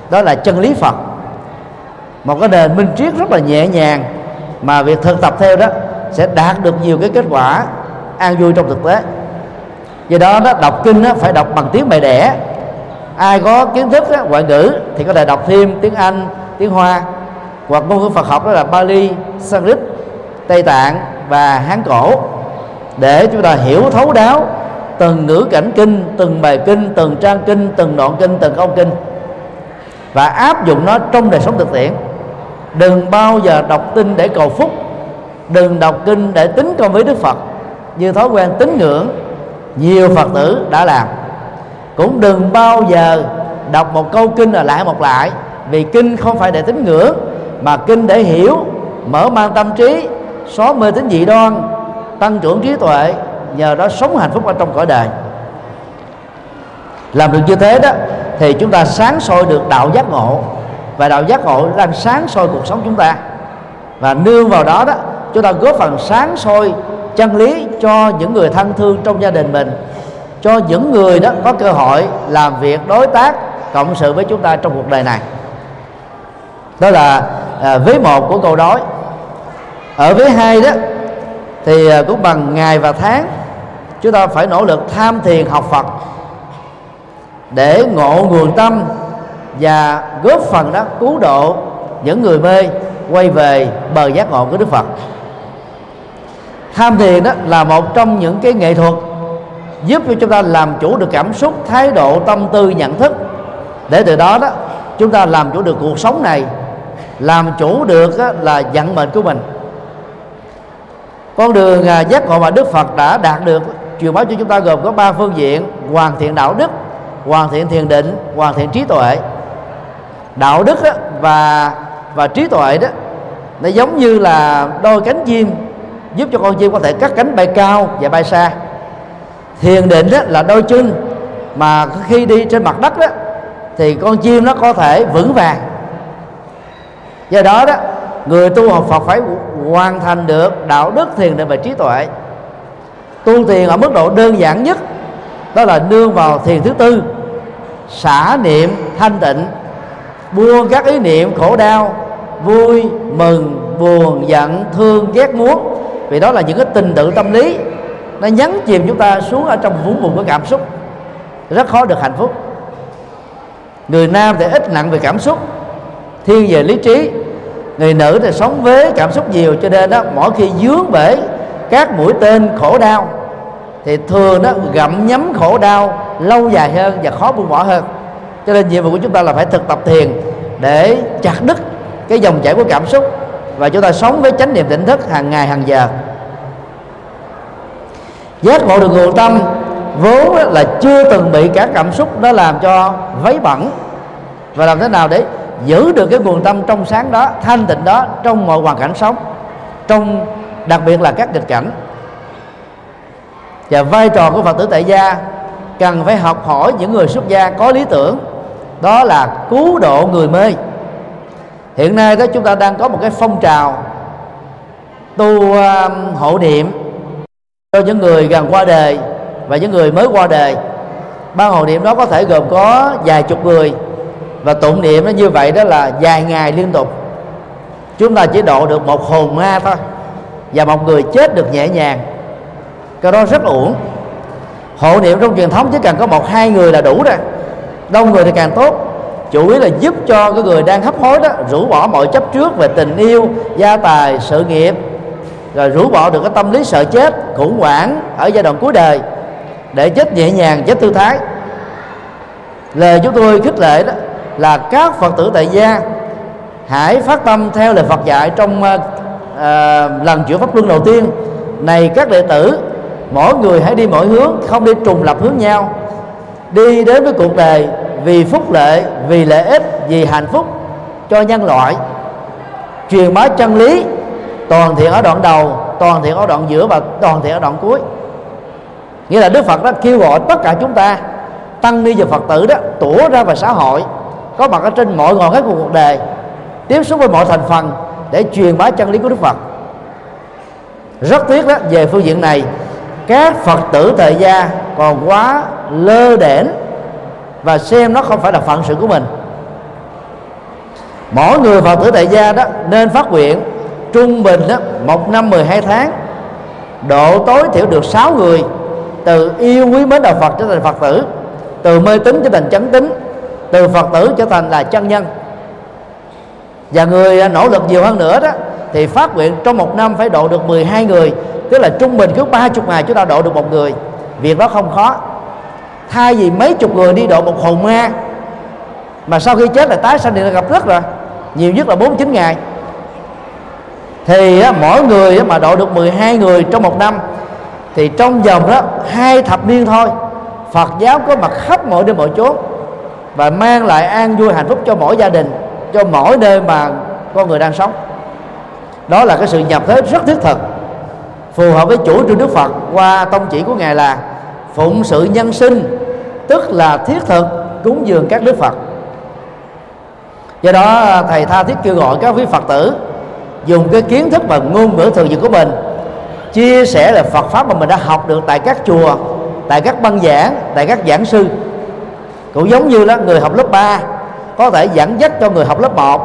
Speaker 1: Đó là chân lý phật. Một cái nền minh triết rất là nhẹ nhàng mà việc thực tập theo đó sẽ đạt được nhiều cái kết quả an vui trong thực tế. Do đó đó đọc kinh đó, phải đọc bằng tiếng mẹ đẻ. Ai có kiến thức đó, ngoại ngữ thì có thể đọc thêm tiếng anh tiếng hoa hoặc ngôn ngữ phật học đó là bali sanskrit tây tạng và hán cổ. Để chúng ta hiểu thấu đáo từng ngữ cảnh kinh từng bài kinh từng trang kinh từng đoạn kinh từng câu kinh. Và áp dụng nó trong đời sống thực tiễn. Đừng bao giờ đọc kinh để cầu phúc. Đừng đọc kinh để tính công với đức phật như thói quen tín ngưỡng nhiều phật tử đã làm. Cũng đừng bao giờ đọc một câu kinh là lại một lại, vì kinh không phải để tín ngưỡng, mà kinh để hiểu, mở mang tâm trí, xóa mê tín dị đoan, tăng trưởng trí tuệ, nhờ đó sống hạnh phúc ở trong cõi đời. Làm được như thế đó, thì chúng ta sáng soi được đạo giác ngộ, và đạo giác ngộ đang sáng soi cuộc sống chúng ta. Và nương vào đó đó, chúng ta góp phần sáng soi chân lý cho những người thân thương trong gia đình mình cho những người đó có cơ hội làm việc đối tác cộng sự với chúng ta trong cuộc đời này. Đó là à, vế một của câu nói. Ở vế hai đó thì à, cũng bằng ngày và tháng chúng ta phải nỗ lực tham thiền học Phật để ngộ nguồn tâm và góp phần đó cứu độ những người mê quay về bờ giác ngộ của Đức Phật tham thiền đó là một trong những cái nghệ thuật giúp cho chúng ta làm chủ được cảm xúc, thái độ, tâm tư, nhận thức. Để từ đó đó, chúng ta làm chủ được cuộc sống này, làm chủ được là vận mệnh của mình. Con đường à, giác ngộ mà Đức Phật đã đạt được, truyền báo cho chúng ta gồm có ba phương diện hoàn thiện đạo đức, hoàn thiện thiền định, hoàn thiện trí tuệ. Đạo đức và và trí tuệ đó, nó giống như là đôi cánh chim giúp cho con chim có thể cắt cánh bay cao và bay xa. Thiền định đó là đôi chân mà khi đi trên mặt đất đó thì con chim nó có thể vững vàng. Do đó đó, người tu học Phật phải hoàn thành được đạo đức thiền định và trí tuệ. Tu thiền ở mức độ đơn giản nhất, đó là nương vào thiền thứ tư, xả niệm thanh tịnh, buông các ý niệm khổ đau, vui, mừng, buồn, giận, thương, ghét, muốn vì đó là những cái tình tự tâm lý, nó nhấn chìm chúng ta xuống ở trong vũng bùn của cảm xúc. Rất khó được hạnh phúc. Người nam thì ít nặng về cảm xúc, thiên về lý trí. Người nữ thì sống với cảm xúc nhiều, cho nên đó mỗi khi dướng bể các mũi tên khổ đau, thì thường đó gặm nhấm khổ đau lâu dài hơn và khó buông bỏ hơn. Cho nên nhiệm vụ của chúng ta là phải thực tập thiền để chặt đứt cái dòng chảy của cảm xúc và chúng ta sống với chánh niệm tỉnh thức hàng ngày, hàng giờ. Giác ngộ được nguồn tâm, vốn là chưa từng bị cả cảm xúc nó làm cho vấy bẩn. Và làm thế nào để giữ được cái nguồn tâm trong sáng đó, thanh tịnh đó trong mọi hoàn cảnh sống, trong đặc biệt là các nghịch cảnh? Và vai trò của phật tử tại gia cần phải học hỏi những người xuất gia có lý tưởng. Đó là cứu độ người mê hiện nay đó chúng ta đang có một cái phong trào tu um, hộ niệm cho những người gần qua đời và những người mới qua đời. Ban hộ niệm đó có thể gồm có vài chục người và tụng niệm nó như vậy đó là vài ngày liên tục. Chúng ta chỉ độ được một hồn ma thôi và một người chết được nhẹ nhàng. Cái đó rất uổng. Hộ niệm trong truyền thống chỉ cần có một hai người là đủ rồi. Đông người thì càng tốt chủ yếu là giúp cho cái người đang hấp hối đó rũ bỏ mọi chấp trước về tình yêu gia tài sự nghiệp. Rồi rũ bỏ được cái tâm lý sợ chết khủng hoảng ở giai đoạn cuối đời để chết nhẹ nhàng chết thư thái. Lời chúng tôi khích lệ đó là các phật tử tại gia hãy phát tâm theo lời phật dạy trong uh, uh, lần chuyển pháp luân đầu tiên. Này các đệ tử mỗi người hãy đi mỗi hướng không đi trùng lập hướng nhau. Đi đến với cuộc đời vì phúc lệ, vì lợi ích, vì hạnh phúc cho nhân loại. Truyền bá chân lý, toàn thiện ở đoạn đầu, toàn thiện ở đoạn giữa và toàn thiện ở đoạn cuối. Nghĩa là đức phật đã kêu gọi tất cả chúng ta, tăng ni và phật tử đó, tủa ra vào xã hội. Có mặt ở trên mọi ngọn hết của cuộc đời, tiếp xúc với mọi thành phần để truyền bá chân lý của đức phật. Rất tiếc đó, về phương diện này, các phật tử thời gia còn quá lơ đễnh và xem nó không phải là phận sự của mình. Mỗi người phật tử tại gia đó nên phát nguyện trung bình đó, một năm 12 tháng độ tối thiểu được 6 người từ yêu quý mến đạo Phật trở thành Phật tử từ mê tín trở thành chánh tín từ Phật tử trở thành là chân nhân. Và người à, nỗ lực nhiều hơn nữa đó thì phát nguyện trong một năm phải độ được 12 người tức là trung bình cứ 30 ngày chúng ta độ được một người. Việc đó không khó thay vì mấy chục người đi độ một hồn ma mà sau khi chết là tái sanh thì gặp rất rồi nhiều nhất là 49 ngày. Thì á, mỗi người á, mà độ được 12 người trong một năm thì trong vòng đó hai thập niên thôi Phật giáo có mặt khắp mọi nơi mọi chốn và mang lại an vui hạnh phúc cho mỗi gia đình cho mỗi nơi mà con người đang sống. Đó là cái sự nhập thế rất thiết thực phù hợp với chủ trương Đức Phật qua tông chỉ của ngài là phụng sự nhân sinh tức là thiết thực, cúng dường các đức Phật. Do đó, thầy tha thiết kêu gọi các quý Phật tử dùng cái kiến thức và ngôn ngữ thường dụng của mình, chia sẻ là Phật pháp mà mình đã học được tại các chùa, tại các băng giảng, tại các giảng sư. Cũng giống như là người học lớp 3 có thể dẫn dắt cho người học lớp 1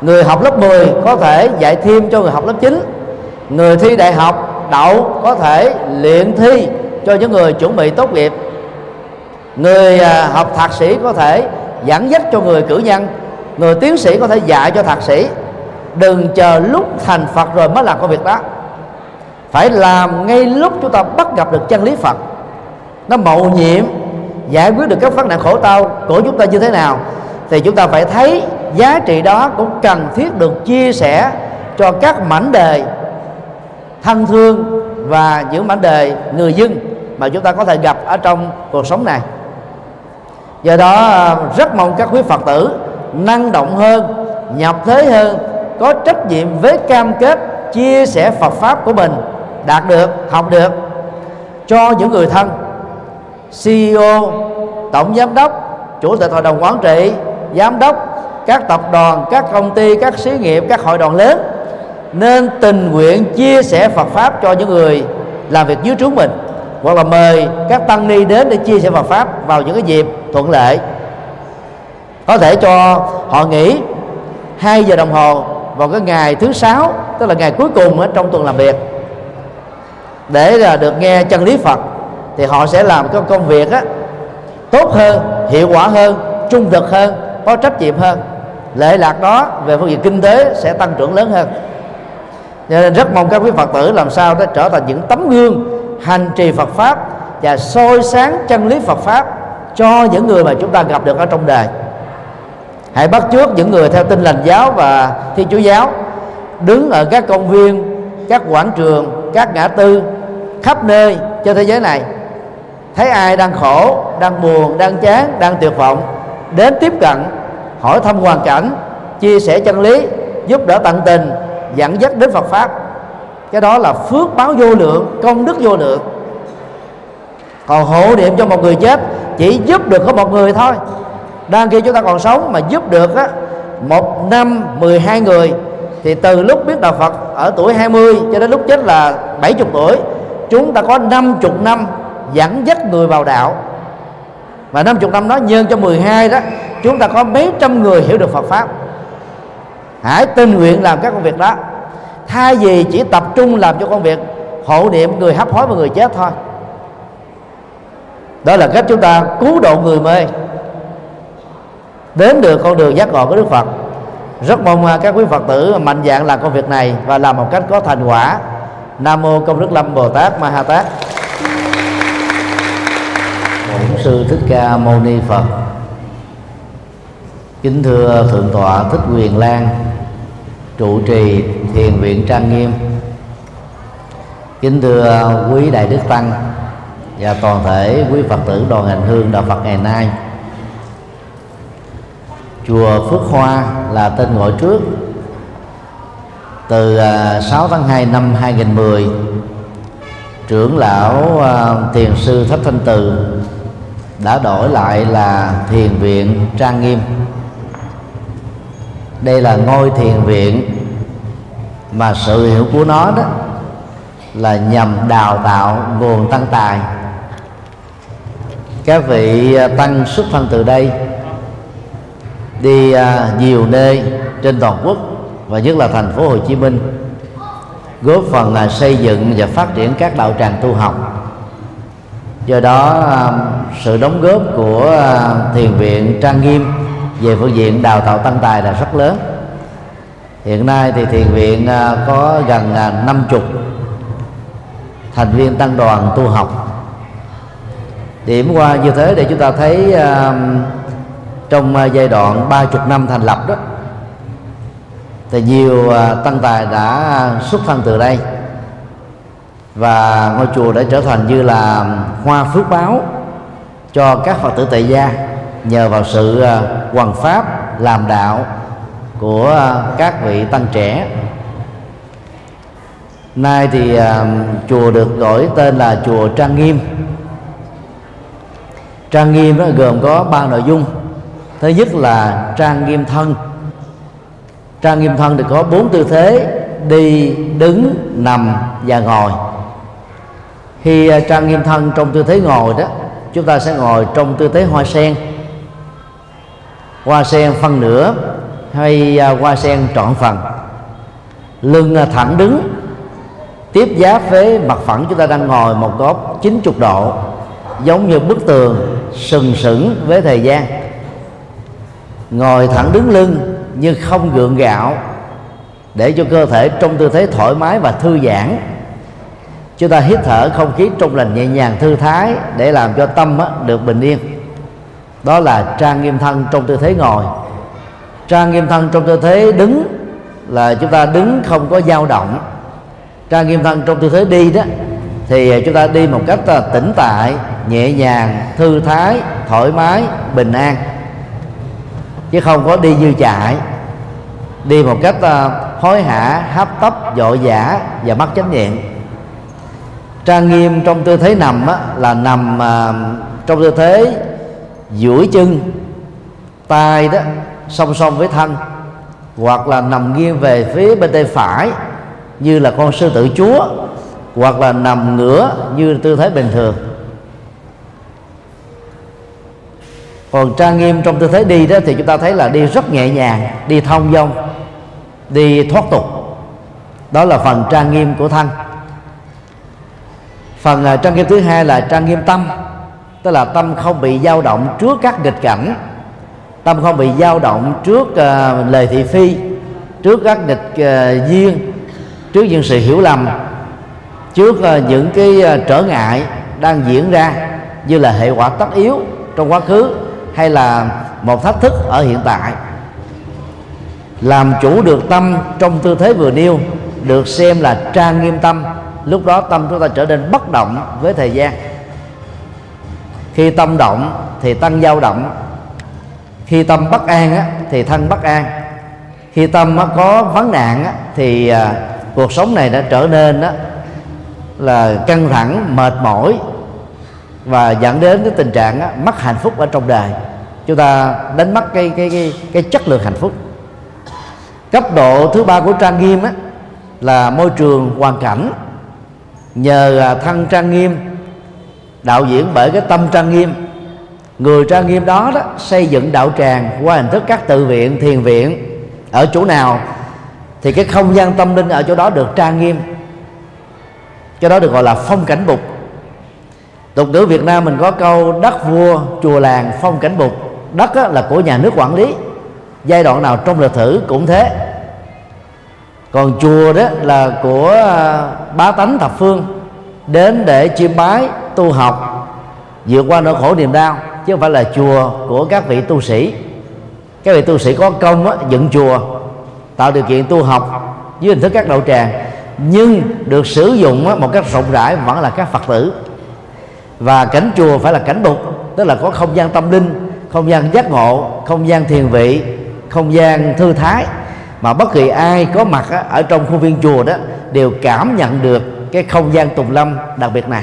Speaker 1: người học lớp 10 có thể dạy thêm cho người học lớp 9 người thi đại học, đậu có thể luyện thi cho những người chuẩn bị tốt nghiệp người à, học thạc sĩ có thể dẫn dắt cho người cử nhân, người tiến sĩ có thể dạy cho thạc sĩ. Đừng chờ lúc thành phật rồi mới làm công việc đó. Phải làm ngay lúc chúng ta bắt gặp được chân lý phật. Nó mậu nhiệm, giải quyết được các vấn nạn khổ đau của chúng ta như thế nào, thì chúng ta phải thấy giá trị đó cũng cần thiết được chia sẻ cho các mảnh đề thân thương và những mảnh đề người dân mà chúng ta có thể gặp ở trong cuộc sống này do đó à, rất mong các quý phật tử năng động hơn, nhập thế hơn, có trách nhiệm với cam kết chia sẻ Phật pháp của mình, đạt được, học được. Cho những người thân CEO tổng giám đốc, chủ tịch hội đồng quản trị, giám đốc, các tập đoàn, các công ty, các xí nghiệp, các hội đoàn lớn, nên tình nguyện chia sẻ Phật pháp cho những người làm việc dưới trướng mình. Hoặc là mời các tăng ni đến để chia sẻ Phật pháp vào những cái dịp thuận lợi có thể cho họ nghỉ 2 giờ đồng hồ vào cái ngày thứ sáu tức là ngày cuối cùng ở trong tuần làm việc. Để là được nghe chân lý Phật thì họ sẽ làm cái công việc á, tốt hơn hiệu quả hơn trung thực hơn có trách nhiệm hơn. Lệ lạc đó về phương diện kinh tế sẽ tăng trưởng lớn hơn. Cho nên rất mong các quý Phật tử làm sao để trở thành những tấm gương hành trì Phật pháp và soi sáng chân lý Phật pháp cho những người mà chúng ta gặp được ở trong đời. Hãy bắt chước những người theo tinh lành giáo và thiên chúa giáo, đứng ở các công viên, các quảng trường, các ngã tư, khắp nơi trên thế giới này. Thấy ai đang khổ, đang buồn, đang chán, đang tuyệt vọng, đến tiếp cận, hỏi thăm hoàn cảnh, chia sẻ chân lý, giúp đỡ tận tình, dẫn dắt đến Phật pháp. Cái đó là phước báo vô lượng, công đức vô lượng còn hộ niệm cho một người chết, chỉ giúp được có một người thôi. Đang khi chúng ta còn sống mà giúp được á, một năm 12 người, thì từ lúc biết đạo Phật ở tuổi 20 cho đến lúc chết là 70 tuổi, chúng ta có 50 năm dẫn dắt người vào đạo. Và 50 năm đó nhân cho 12 đó, chúng ta có mấy trăm người hiểu được Phật pháp. Hãy tình nguyện làm các công việc đó. Thay vì chỉ tập trung làm cho công việc hộ niệm người hấp hối và người chết thôi đó là cách chúng ta cứu độ người mê. Đến được con đường giác ngộ của Đức Phật. Rất mong à, các quý Phật tử mạnh dạng làm công việc này và làm một cách có thành quả. Nam mô Công Đức Lâm Bồ Tát Ma Ha Tát. Bổn sư Thích Ca Mâu Ni Phật. Kính thưa thượng tọa Thích Quyền Lan, trụ trì thiền viện Trang Nghiêm. Kính thưa quý đại đức tăng và toàn thể quý Phật tử đoàn hành hương đạo Phật ngày nay, chùa Phước Hoa là tên gọi trước. Từ à, 6 tháng 2 năm 2010 trưởng lão à, thiền sư Thích Thanh Từ đã đổi lại là thiền viện Trang Nghiêm. Đây là ngôi thiền viện mà sự hiểu của nó đó là nhằm đào tạo nguồn tăng tài các vị à, tăng xuất thân từ đây, đi à, nhiều nơi trên toàn quốc và nhất là thành phố Hồ Chí Minh, góp phần là xây dựng và phát triển các đạo tràng tu học. Do đó à, sự đóng góp của thiền viện trang nghiêm về phương diện đào tạo tăng tài là rất lớn. Hiện nay thì thiền viện có gần năm chục thành viên tăng đoàn tu học điểm qua như thế để chúng ta thấy um, trong uh, giai đoạn ba chục năm thành lập đó thì nhiều uh, tăng tài đã xuất thân từ đây. Và ngôi chùa đã trở thành như là hoa phước báo cho các phật tử tại gia nhờ vào sự uh, hoàn pháp làm đạo của uh, các vị tăng trẻ. Nay thì um, chùa được đổi tên là chùa trang nghiêm trang nghiêm đó gồm có ba nội dung. Thứ nhất là trang nghiêm thân. Trang nghiêm thân thì có bốn tư thế, đi, đứng, nằm và ngồi. Khi à, trang nghiêm thân trong tư thế ngồi đó, chúng ta sẽ ngồi trong tư thế hoa sen. Hoa sen phân nửa hay à, hoa sen trọn phần. Lưng à, thẳng đứng. Tiếp giáp với mặt phẳng, chúng ta đang ngồi một góc 90 độ giống như bức tường, sừng sững với thời gian. Ngồi thẳng đứng lưng nhưng không gượng gạo, để cho cơ thể trong tư thế thoải mái và thư giãn. Chúng ta hít thở không khí trong lành nhẹ nhàng, thư thái để làm cho tâm được bình yên. Đó là trang nghiêm thân trong tư thế ngồi. Trang nghiêm thân trong tư thế đứng là chúng ta đứng không có dao động. Trang nghiêm thân trong tư thế đi đó thì à, chúng ta đi một cách à, tĩnh tại nhẹ nhàng thư thái thoải mái bình an. Chứ không có đi dư chạy đi một cách à, hối hả hấp tấp vội vã và mất chánh niệm. Trang nghiêm trong tư thế nằm á, là nằm trong tư thế duỗi chân tay đó song song với thân hoặc là nằm nghiêng về phía bên tay phải như là con sư tử chúa hoặc là nằm ngửa như tư thế bình thường. Còn trang nghiêm trong tư thế đi đó thì chúng ta thấy là đi rất nhẹ nhàng đi thông dong đi thoát tục. Đó là phần trang nghiêm của thân. Phần à, trang nghiêm thứ hai là trang nghiêm tâm tức là tâm không bị dao động trước các nghịch cảnh. Tâm không bị dao động trước uh, lời thị phi trước các nghịch uh, duyên trước những sự hiểu lầm trước ờ, những cái ờ, trở ngại đang diễn ra như là hệ quả tất yếu trong quá khứ hay là một thách thức ở hiện tại. Làm chủ được tâm trong tư thế vừa nêu được xem là trang nghiêm tâm lúc đó tâm chúng ta trở nên bất động với thời gian. Khi tâm động thì tăng dao động khi tâm bất an á, thì thân bất an khi tâm có vấn nạn á, thì ờ, cuộc sống này đã trở nên á, là căng thẳng mệt mỏi và dẫn đến cái tình trạng á, mất hạnh phúc ở trong đời. Chúng ta đánh mất cái cái cái cái chất lượng hạnh phúc. Cấp độ thứ ba của trang nghiêm á, là môi trường hoàn cảnh. Nhờ à, thân trang nghiêm đạo diễn bởi cái tâm trang nghiêm người trang nghiêm đó đó xây dựng đạo tràng qua hình thức các tự viện thiền viện ở chỗ nào thì cái không gian tâm linh ở chỗ đó được trang nghiêm cái đó được gọi là phong cảnh bục. Tục ngữ việt nam mình có câu đất vua chùa làng phong cảnh bục đất là của nhà nước quản lý. Giai đoạn nào trong lịch sử cũng thế. Còn chùa đó là của à, bá tánh thập phương đến để chiêm bái tu học vượt qua nỗi khổ niềm đau chứ không phải là chùa của các vị tu sĩ. Các vị tu sĩ có công á, dựng chùa tạo điều kiện tu học dưới hình thức các đạo tràng nhưng được sử dụng một cách rộng rãi vẫn là các phật tử. Và cảnh chùa phải là cảnh bục, tức là có không gian tâm linh, không gian giác ngộ, không gian thiền vị, không gian thư thái. Mà bất kỳ ai có mặt ở trong khuôn viên chùa đó đều cảm nhận được cái không gian tùng lâm đặc biệt này.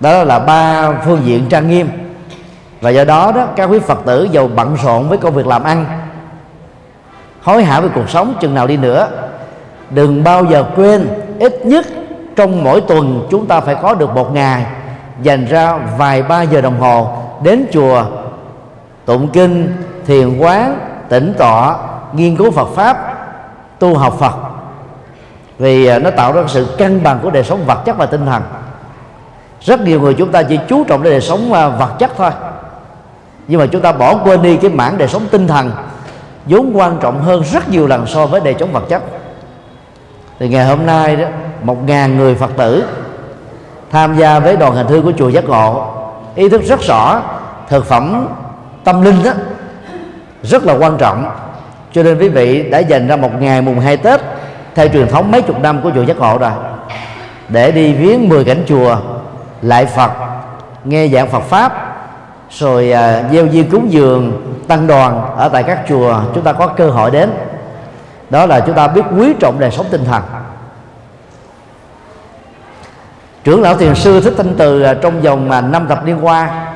Speaker 1: Đó là ba phương diện trang nghiêm. Và do đó đó, các quý phật tử giàu bận rộn với công việc làm ăn, hối hả với cuộc sống, chừng nào đi nữa đừng bao giờ quên, ít nhất trong mỗi tuần chúng ta phải có được một ngày. Dành ra vài ba giờ đồng hồ đến chùa tụng kinh, thiền quán, tĩnh tọa, nghiên cứu Phật pháp, tu học Phật. Vì à, nó tạo ra sự cân bằng của đời sống vật chất và tinh thần. Rất nhiều người chúng ta chỉ chú trọng đến đời sống à, vật chất thôi. Nhưng mà chúng ta bỏ quên đi cái mảng đời sống tinh thần. Vốn quan trọng hơn rất nhiều lần so với đời sống vật chất thì ngày hôm nay đó, một ngàn người phật tử tham gia với đoàn hành hương của chùa giác ngộ. Ý thức rất rõ, thực phẩm tâm linh đó, rất là quan trọng. Cho nên quý vị đã dành ra một ngày mùng hai tết, theo truyền thống mấy chục năm của chùa giác ngộ rồi, để đi viếng 10 cảnh chùa, lại phật, nghe giảng phật pháp, rồi à, gieo duyên cúng dường, tăng đoàn ở tại các chùa chúng ta có cơ hội đến đó là chúng ta biết quý trọng đời sống tinh thần. Trưởng lão thiền sư thích thanh từ à, trong vòng mà năm thập niên qua,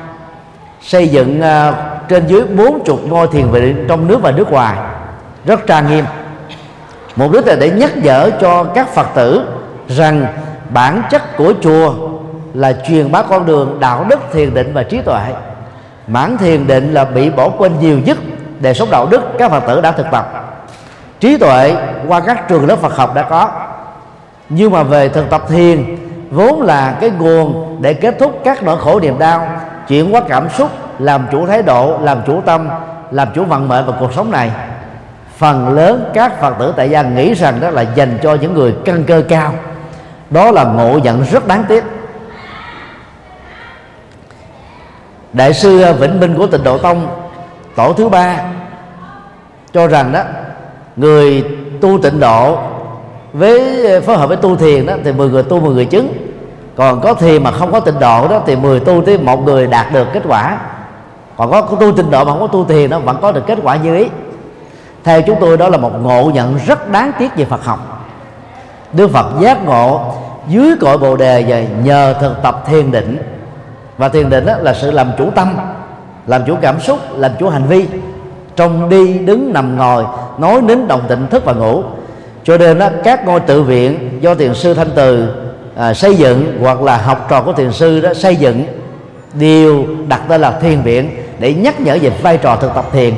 Speaker 1: xây dựng à, trên dưới bốn chục ngôi thiền viện trong nước và nước ngoài. Rất trang nghiêm. Mục đích là để nhắc nhở cho các phật tử rằng bản chất của chùa là truyền bá con đường, đạo đức thiền định và trí tuệ. Mãn thiền định là bị bỏ quên nhiều nhất để sống đạo đức các phật tử đã thực tập trí tuệ qua các trường lớp phật học đã có. Nhưng mà về thực tập thiền, vốn là cái nguồn để kết thúc các nỗi khổ niềm đau, chuyển hóa cảm xúc, làm chủ thái độ, làm chủ tâm, làm chủ vận mệnh vào cuộc sống này. Phần lớn các phật tử tại gia nghĩ rằng đó là dành cho những người căn cơ cao. Đó là ngộ nhận rất đáng tiếc. Đại sư vĩnh minh của tịnh độ tông, tổ thứ ba, cho rằng đó người tu tịnh độ với ờ, phối hợp với tu thiền đó, thì 10 người tu 10 người chứng. Còn có thiền mà không có tịnh độ đó, thì 10 tu tới một người đạt được kết quả. Còn có tu tịnh độ mà không có tu thiền nó vẫn có được kết quả như ý. Theo chúng tôi, đó là một ngộ nhận rất đáng tiếc về Phật học. Đức Phật giác ngộ, dưới cội bồ đề và nhờ thực tập thiền định. Và thiền định đó là sự làm chủ tâm, làm chủ cảm xúc, làm chủ hành vi trong đi đứng nằm ngồi nói đến đồng tịnh thức và ngủ. Cho nên đó, các ngôi tự viện do thiền sư thanh từ à, xây dựng hoặc là học trò của thiền sư đó xây dựng đều đặt tên là thiền viện để nhắc nhở về vai trò thực tập thiền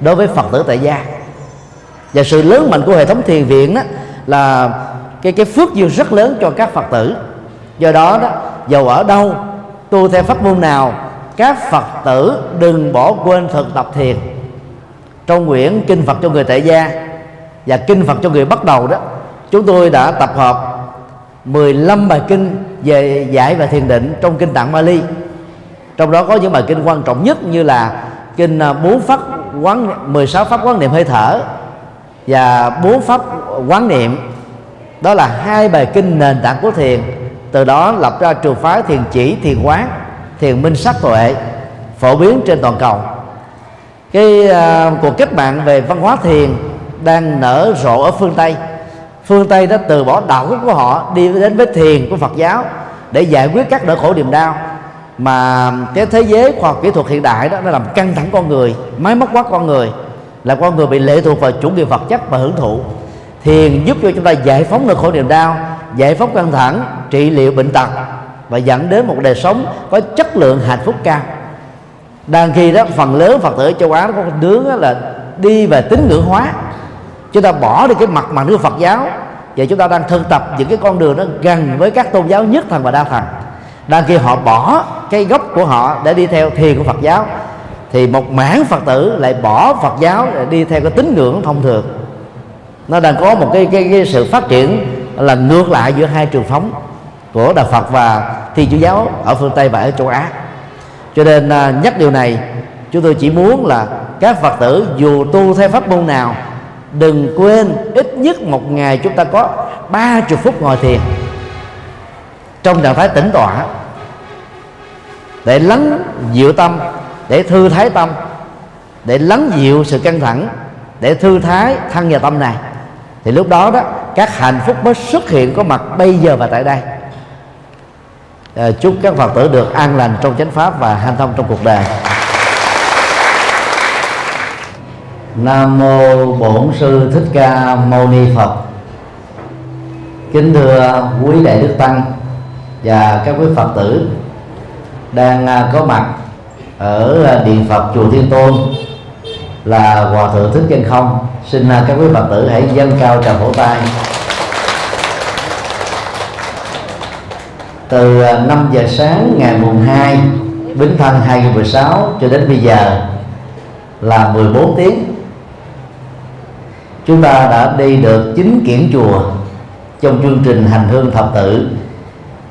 Speaker 1: đối với phật tử tại gia. Và sự lớn mạnh của hệ thống thiền viện đó là cái cái phước duyên rất lớn cho các phật tử. Do đó đó dầu ở đâu tu theo pháp môn nào các phật tử đừng bỏ quên thực tập thiền trong quyển kinh phật cho người tại gia và kinh phật cho người bắt đầu đó, chúng tôi đã tập hợp 15 bài kinh về giải và thiền định trong kinh tạng Bali trong đó có những bài kinh quan trọng nhất như là kinh à, bốn pháp quán 16 pháp quán niệm hơi thở và bốn pháp quán niệm. Đó là hai bài kinh nền tảng của thiền, từ đó lập ra trường phái thiền chỉ, thiền quán, thiền minh sắc tuệ phổ biến trên toàn cầu cái uh, cuộc cách mạng về văn hóa thiền đang nở rộ ở phương tây. Phương tây đã từ bỏ đạo đức của họ đi đến với thiền của phật giáo để giải quyết các nỗi khổ niềm đau mà cái thế giới khoa học kỹ thuật hiện đại đó nó làm căng thẳng con người máy móc quá con người là con người bị lệ thuộc vào chủ nghĩa vật chất và hưởng thụ. Thiền giúp cho chúng ta giải phóng nỗi khổ niềm đau giải phóng căng thẳng trị liệu bệnh tật và dẫn đến một đời sống có chất lượng hạnh phúc cao đang khi đó phần lớn phật tử châu á có một hướng là đi về tín ngưỡng hóa. Chúng ta bỏ đi cái mặt mà nước phật giáo. Và chúng ta đang thân tập những cái con đường nó gần với các tôn giáo nhất thần và đa thần đang khi họ bỏ cái gốc của họ để đi theo thiền của phật giáo thì một mảng phật tử lại bỏ phật giáo để đi theo cái tín ngưỡng thông thường. Nó đang có một cái, cái, cái sự phát triển là ngược lại giữa hai trường phóng của đạo Phật và Thiên Chúa giáo ở phương Tây và ở châu Á cho nên à, nhắc điều này, chúng tôi chỉ muốn là các Phật tử dù tu theo pháp môn nào, đừng quên ít nhất một ngày chúng ta có ba chục phút ngồi thiền trong trạng thái tĩnh tọa để lắng dịu tâm, để thư thái tâm, để lắng dịu sự căng thẳng, để thư thái thân và tâm này. Thì lúc đó đó, các hạnh phúc mới xuất hiện có mặt bây giờ và tại đây. Ờ, chúc các phật tử được an lành trong chánh pháp và hanh thông trong cuộc đời. Nam mô bổn sư thích ca mâu ni phật. Kính thưa quý đại đức tăng và các quý phật tử đang à, có mặt ở à, điện phật chùa thiên tôn là hòa thượng thích chân không. Xin à, các quý phật tử hãy dâng cao tràng phổ tay. Từ à, 5 giờ sáng ngày mùng 2 Bính Thân 2016 cho đến bây giờ là 14 tiếng chúng ta đã đi được chín kiển chùa trong chương trình hành hương thập tự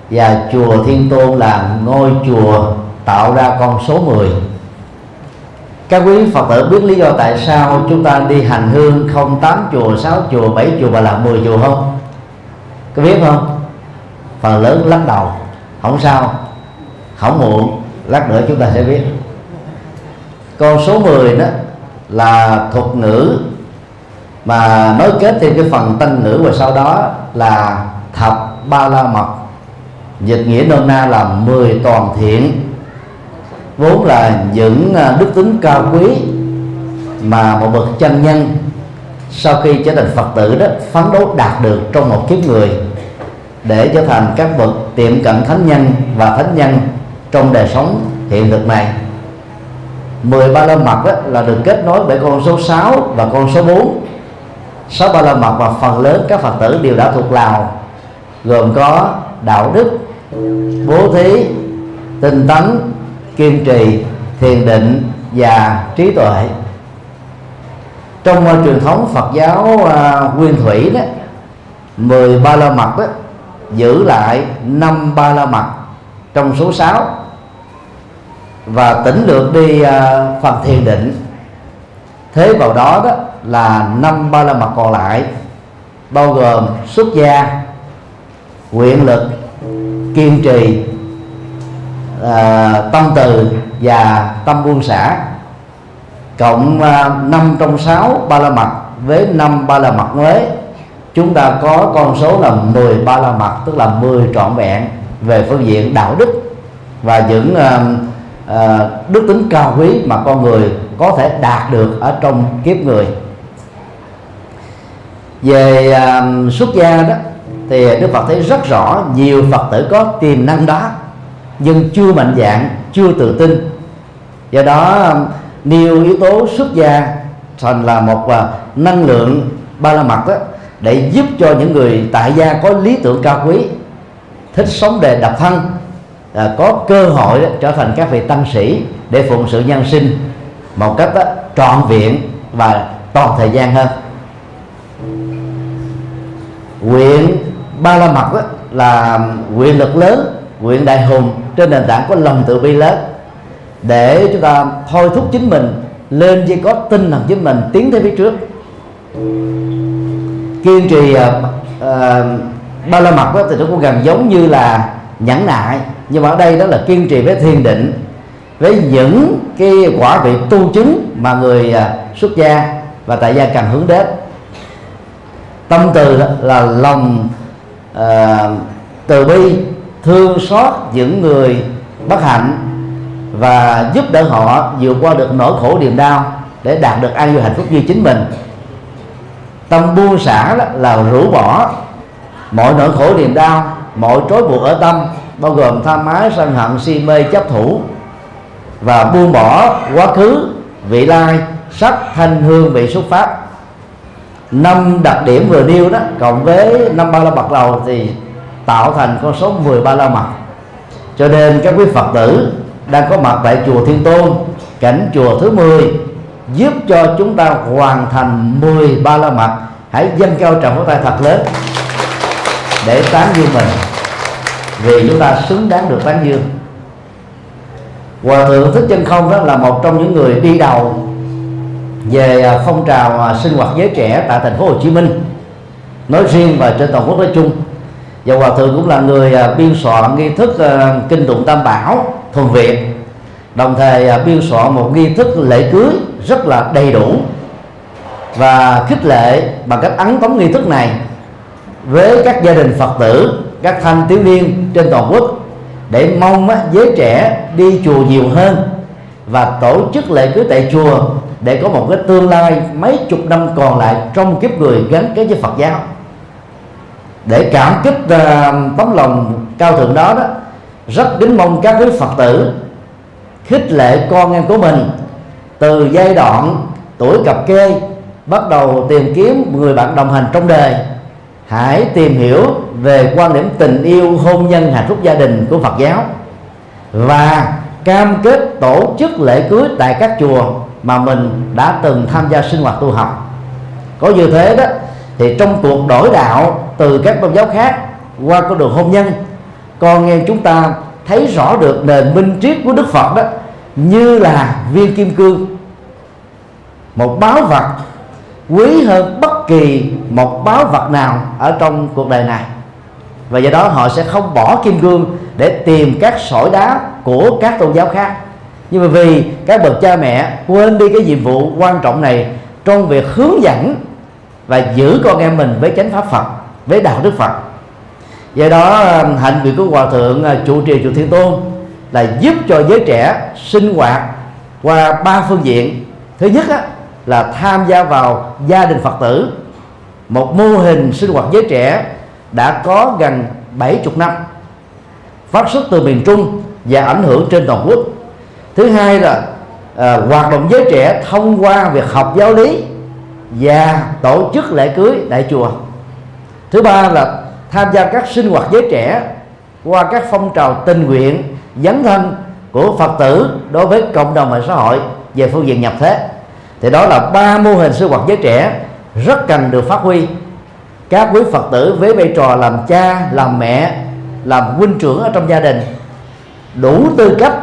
Speaker 1: và chùa Thiên Tôn là ngôi chùa tạo ra con số 10 các quý Phật tử biết lý do tại sao chúng ta đi hành hương không 8 chùa, 6 chùa, 7 chùa mà là 10 chùa không? Có biết không? Phần lớn lắc đầu. Không sao, Không muộn, Lát nữa chúng ta sẽ biết. Con số 10 đó là thuật ngữ mà nói kết thêm cái phần tân ngữ và sau đó là thập ba la mật. Dịch nghĩa nôm na là mười toàn thiện, vốn là những à, đức tính cao quý mà một bậc chân nhân sau khi trở thành phật tử đó phấn đấu đạt được trong một kiếp người để trở thành các bậc tiệm cận thánh nhân và thánh nhân trong đời sống hiện thực này. 13 la mật đó là được kết nối bởi con số 6 và con số 4 sáu ba la mật và phần lớn các phật tử đều đã thuộc lào gồm có đạo đức bố thí tinh tấn kiên trì thiền định và trí tuệ. Trong uh, truyền thống Phật giáo uh, nguyên thủy đó 10 ba la mật đó giữ lại năm ba la mật trong số 6 và tỉnh lược đi uh, phần thiền định. Thế vào đó đó là năm ba la mật còn lại bao gồm xuất gia nguyện lực kiên trì à, tâm từ và tâm buông xả. Cộng à, năm trong sáu ba la mật với năm ba la mật mới chúng ta có con số là 10 ba la mật tức là 10 trọn vẹn về phương diện đạo đức và những uh, uh, đức tính cao quý mà con người có thể đạt được ở trong kiếp người. Về uh, xuất gia đó thì đức phật thấy rất rõ nhiều phật tử có tiềm năng đó nhưng chưa mạnh dạng chưa tự tin. Do đó nêu yếu tố xuất gia thành là một uh, năng lượng ba la mật đó để giúp cho những người tại gia có lý tưởng cao quý thích sống đề độc thân à, có cơ hội đó, trở thành các vị tăng sĩ để phụng sự nhân sinh một cách đó, trọn vẹn và toàn thời gian hơn. Nguyện ba la mật đó là quyền lực lớn nguyện đại hùng trên nền tảng có lòng tự bi lớn để chúng ta thôi thúc chính mình lên với có tinh thần chính mình tiến tới phía trước kiên trì uh, uh, ba la mật đó thì nó cũng gần giống như là nhẫn nại. Nhưng mà ở đây đó là kiên trì với thiền định với những cái quả vị tu chứng mà người uh, xuất gia và tại gia cần hướng đến. Tâm từ là lòng uh, từ bi thương xót những người bất hạnh và giúp đỡ họ vượt qua được nỗi khổ niềm đau để đạt được an vui hạnh phúc như chính mình tâm buông xả đó là rũ bỏ. Mọi nỗi khổ niềm đau, mọi trói buộc ở tâm, bao gồm tham ái sân hận, si mê, chấp thủ. Và buông bỏ quá khứ, vị lai, sắc, thanh, hương, vị xuất phát. Năm đặc điểm vừa nêu đó, cộng với năm ba la bậc đầu thì tạo thành con số 13 la mật. Cho nên các quý phật tử đang có mặt tại chùa Thiên Tôn, cảnh chùa thứ 10 giúp cho chúng ta hoàn thành 13 la mật hãy dâng cao trọng của tay thật lớn để tán dương mình, vì chúng ta xứng đáng được tán dương. Hòa thượng thích chân không đó là một trong những người đi đầu về à, phong trào à, sinh hoạt giới trẻ tại thành phố Hồ Chí Minh, nói riêng và trên toàn quốc nói chung. Và hòa thượng cũng là người à, biên soạn nghi thức kinh tụng tam bảo, thuần việt, đồng thời biên soạn một nghi thức lễ cưới rất là đầy đủ. Và khích lệ bằng cách ấn tống nghi thức này với các gia đình phật tử các thanh thiếu niên trên toàn quốc để mong giới trẻ đi chùa nhiều hơn và tổ chức lễ cưới tại chùa để có một cái tương lai mấy chục năm còn lại trong kiếp người gắn kết với Phật giáo. Để cảm kích uh, tấm lòng cao thượng đó đó rất kính mong các quý phật tử khích lệ con em của mình từ giai đoạn tuổi cập kê, bắt đầu tìm kiếm người bạn đồng hành trong đời. Hãy tìm hiểu về quan điểm tình yêu hôn nhân hạnh phúc gia đình của Phật giáo. Và cam kết tổ chức lễ cưới tại các chùa mà mình đã từng tham gia sinh hoạt tu học. Có như thế đó, thì trong cuộc đổi đạo từ các tôn giáo khác qua con đường hôn nhân, con em chúng ta thấy rõ được nền minh triết của Đức Phật đó như là viên kim cương. Một báo vật quý hơn bất kỳ một báo vật nào ở trong cuộc đời này. Và do đó họ sẽ không bỏ kim cương để tìm các sỏi đá của các tôn giáo khác. Nhưng mà vì các bậc cha mẹ quên đi cái nhiệm vụ quan trọng này trong việc hướng dẫn và giữ con em mình với chánh pháp Phật, với đạo đức Phật. Do đó hạnh nguyện của hòa thượng ờ, chủ trụ trì chùa Thiên Tôn là giúp cho giới trẻ sinh hoạt qua ba phương diện. Thứ nhất á, là tham gia vào gia đình Phật tử. Một mô hình sinh hoạt giới trẻ đã có gần 70 năm phát xuất từ miền Trung và ảnh hưởng trên toàn quốc. Thứ hai là à, hoạt động giới trẻ thông qua việc học giáo lý và tổ chức lễ cưới đại chùa. Thứ ba là tham gia các sinh hoạt giới trẻ qua các phong trào tình nguyện dấn thân của phật tử đối với cộng đồng và xã hội về phương diện nhập thế. Thì đó là ba mô hình sinh hoạt giới trẻ rất cần được phát huy. Các quý phật tử với vai trò làm cha, làm mẹ, làm huynh trưởng ở trong gia đình, đủ tư cách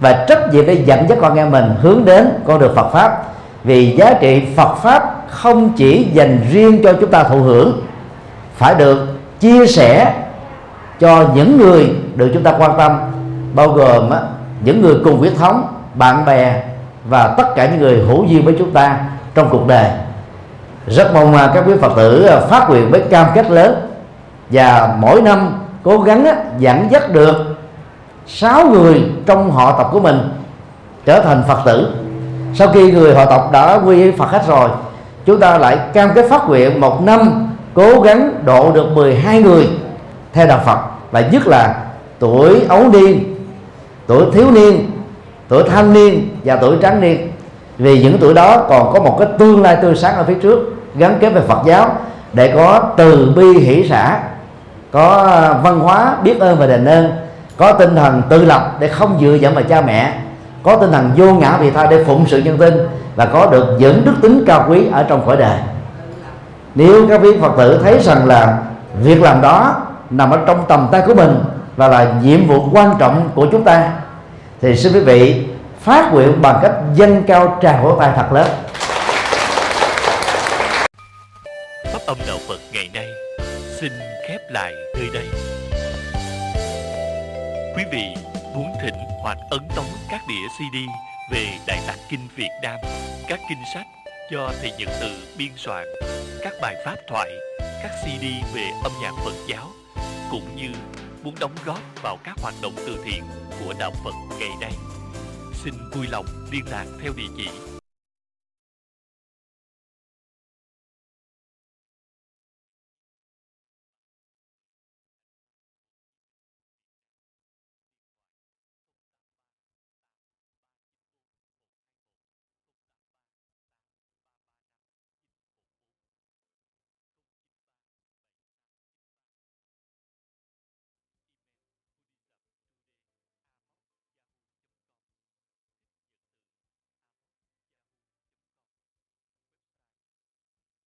Speaker 1: và trách nhiệm để dẫn dắt con em mình hướng đến con đường Phật pháp. Vì giá trị Phật pháp không chỉ dành riêng cho chúng ta thụ hưởng, phải được chia sẻ cho những người được chúng ta quan tâm bao gồm những người cùng huyết thống, bạn bè và tất cả những người hữu duyên với chúng ta trong cuộc đời. Rất mong à, các quý phật tử à, phát nguyện với cam kết lớn và mỗi năm cố gắng dẫn dắt được sáu người trong họ tộc của mình trở thành phật tử. Sau khi người họ tộc đã quy y phật hết rồi, chúng ta lại cam kết phát nguyện một năm cố gắng độ được 12 người theo đạo Phật, và nhất là tuổi ấu niên tuổi thiếu niên, tuổi thanh niên và tuổi tráng niên. Vì những tuổi đó còn có một cái tương lai tươi sáng ở phía trước, gắn kết về Phật giáo, để có từ bi hỷ xã, có văn hóa biết ơn và đền ơn, có tinh thần tự lập để không dựa dẫm vào cha mẹ, có tinh thần vô ngã vì tha để phụng sự nhân tinh và có được những đức tính cao quý ở trong khỏi đời. Nếu các vị phật tử thấy rằng là việc làm đó nằm ở trong tầm tay của mình và là nhiệm vụ quan trọng của chúng ta, thì xin quý vị phát nguyện bằng cách dâng cao tràng vỗ tay thật lớn.
Speaker 2: Pháp âm đạo phật ngày nay xin khép lại nơi đây. Quý vị muốn thỉnh hoặc ấn tống các đĩa cd về đại tạng kinh việt nam, các kinh sách do thầy nhật từ biên soạn, các bài pháp thoại, các cd về âm nhạc phật giáo, cũng như muốn đóng góp vào các hoạt động từ thiện của đạo phật ngày nay. Xin vui lòng liên lạc theo địa chỉ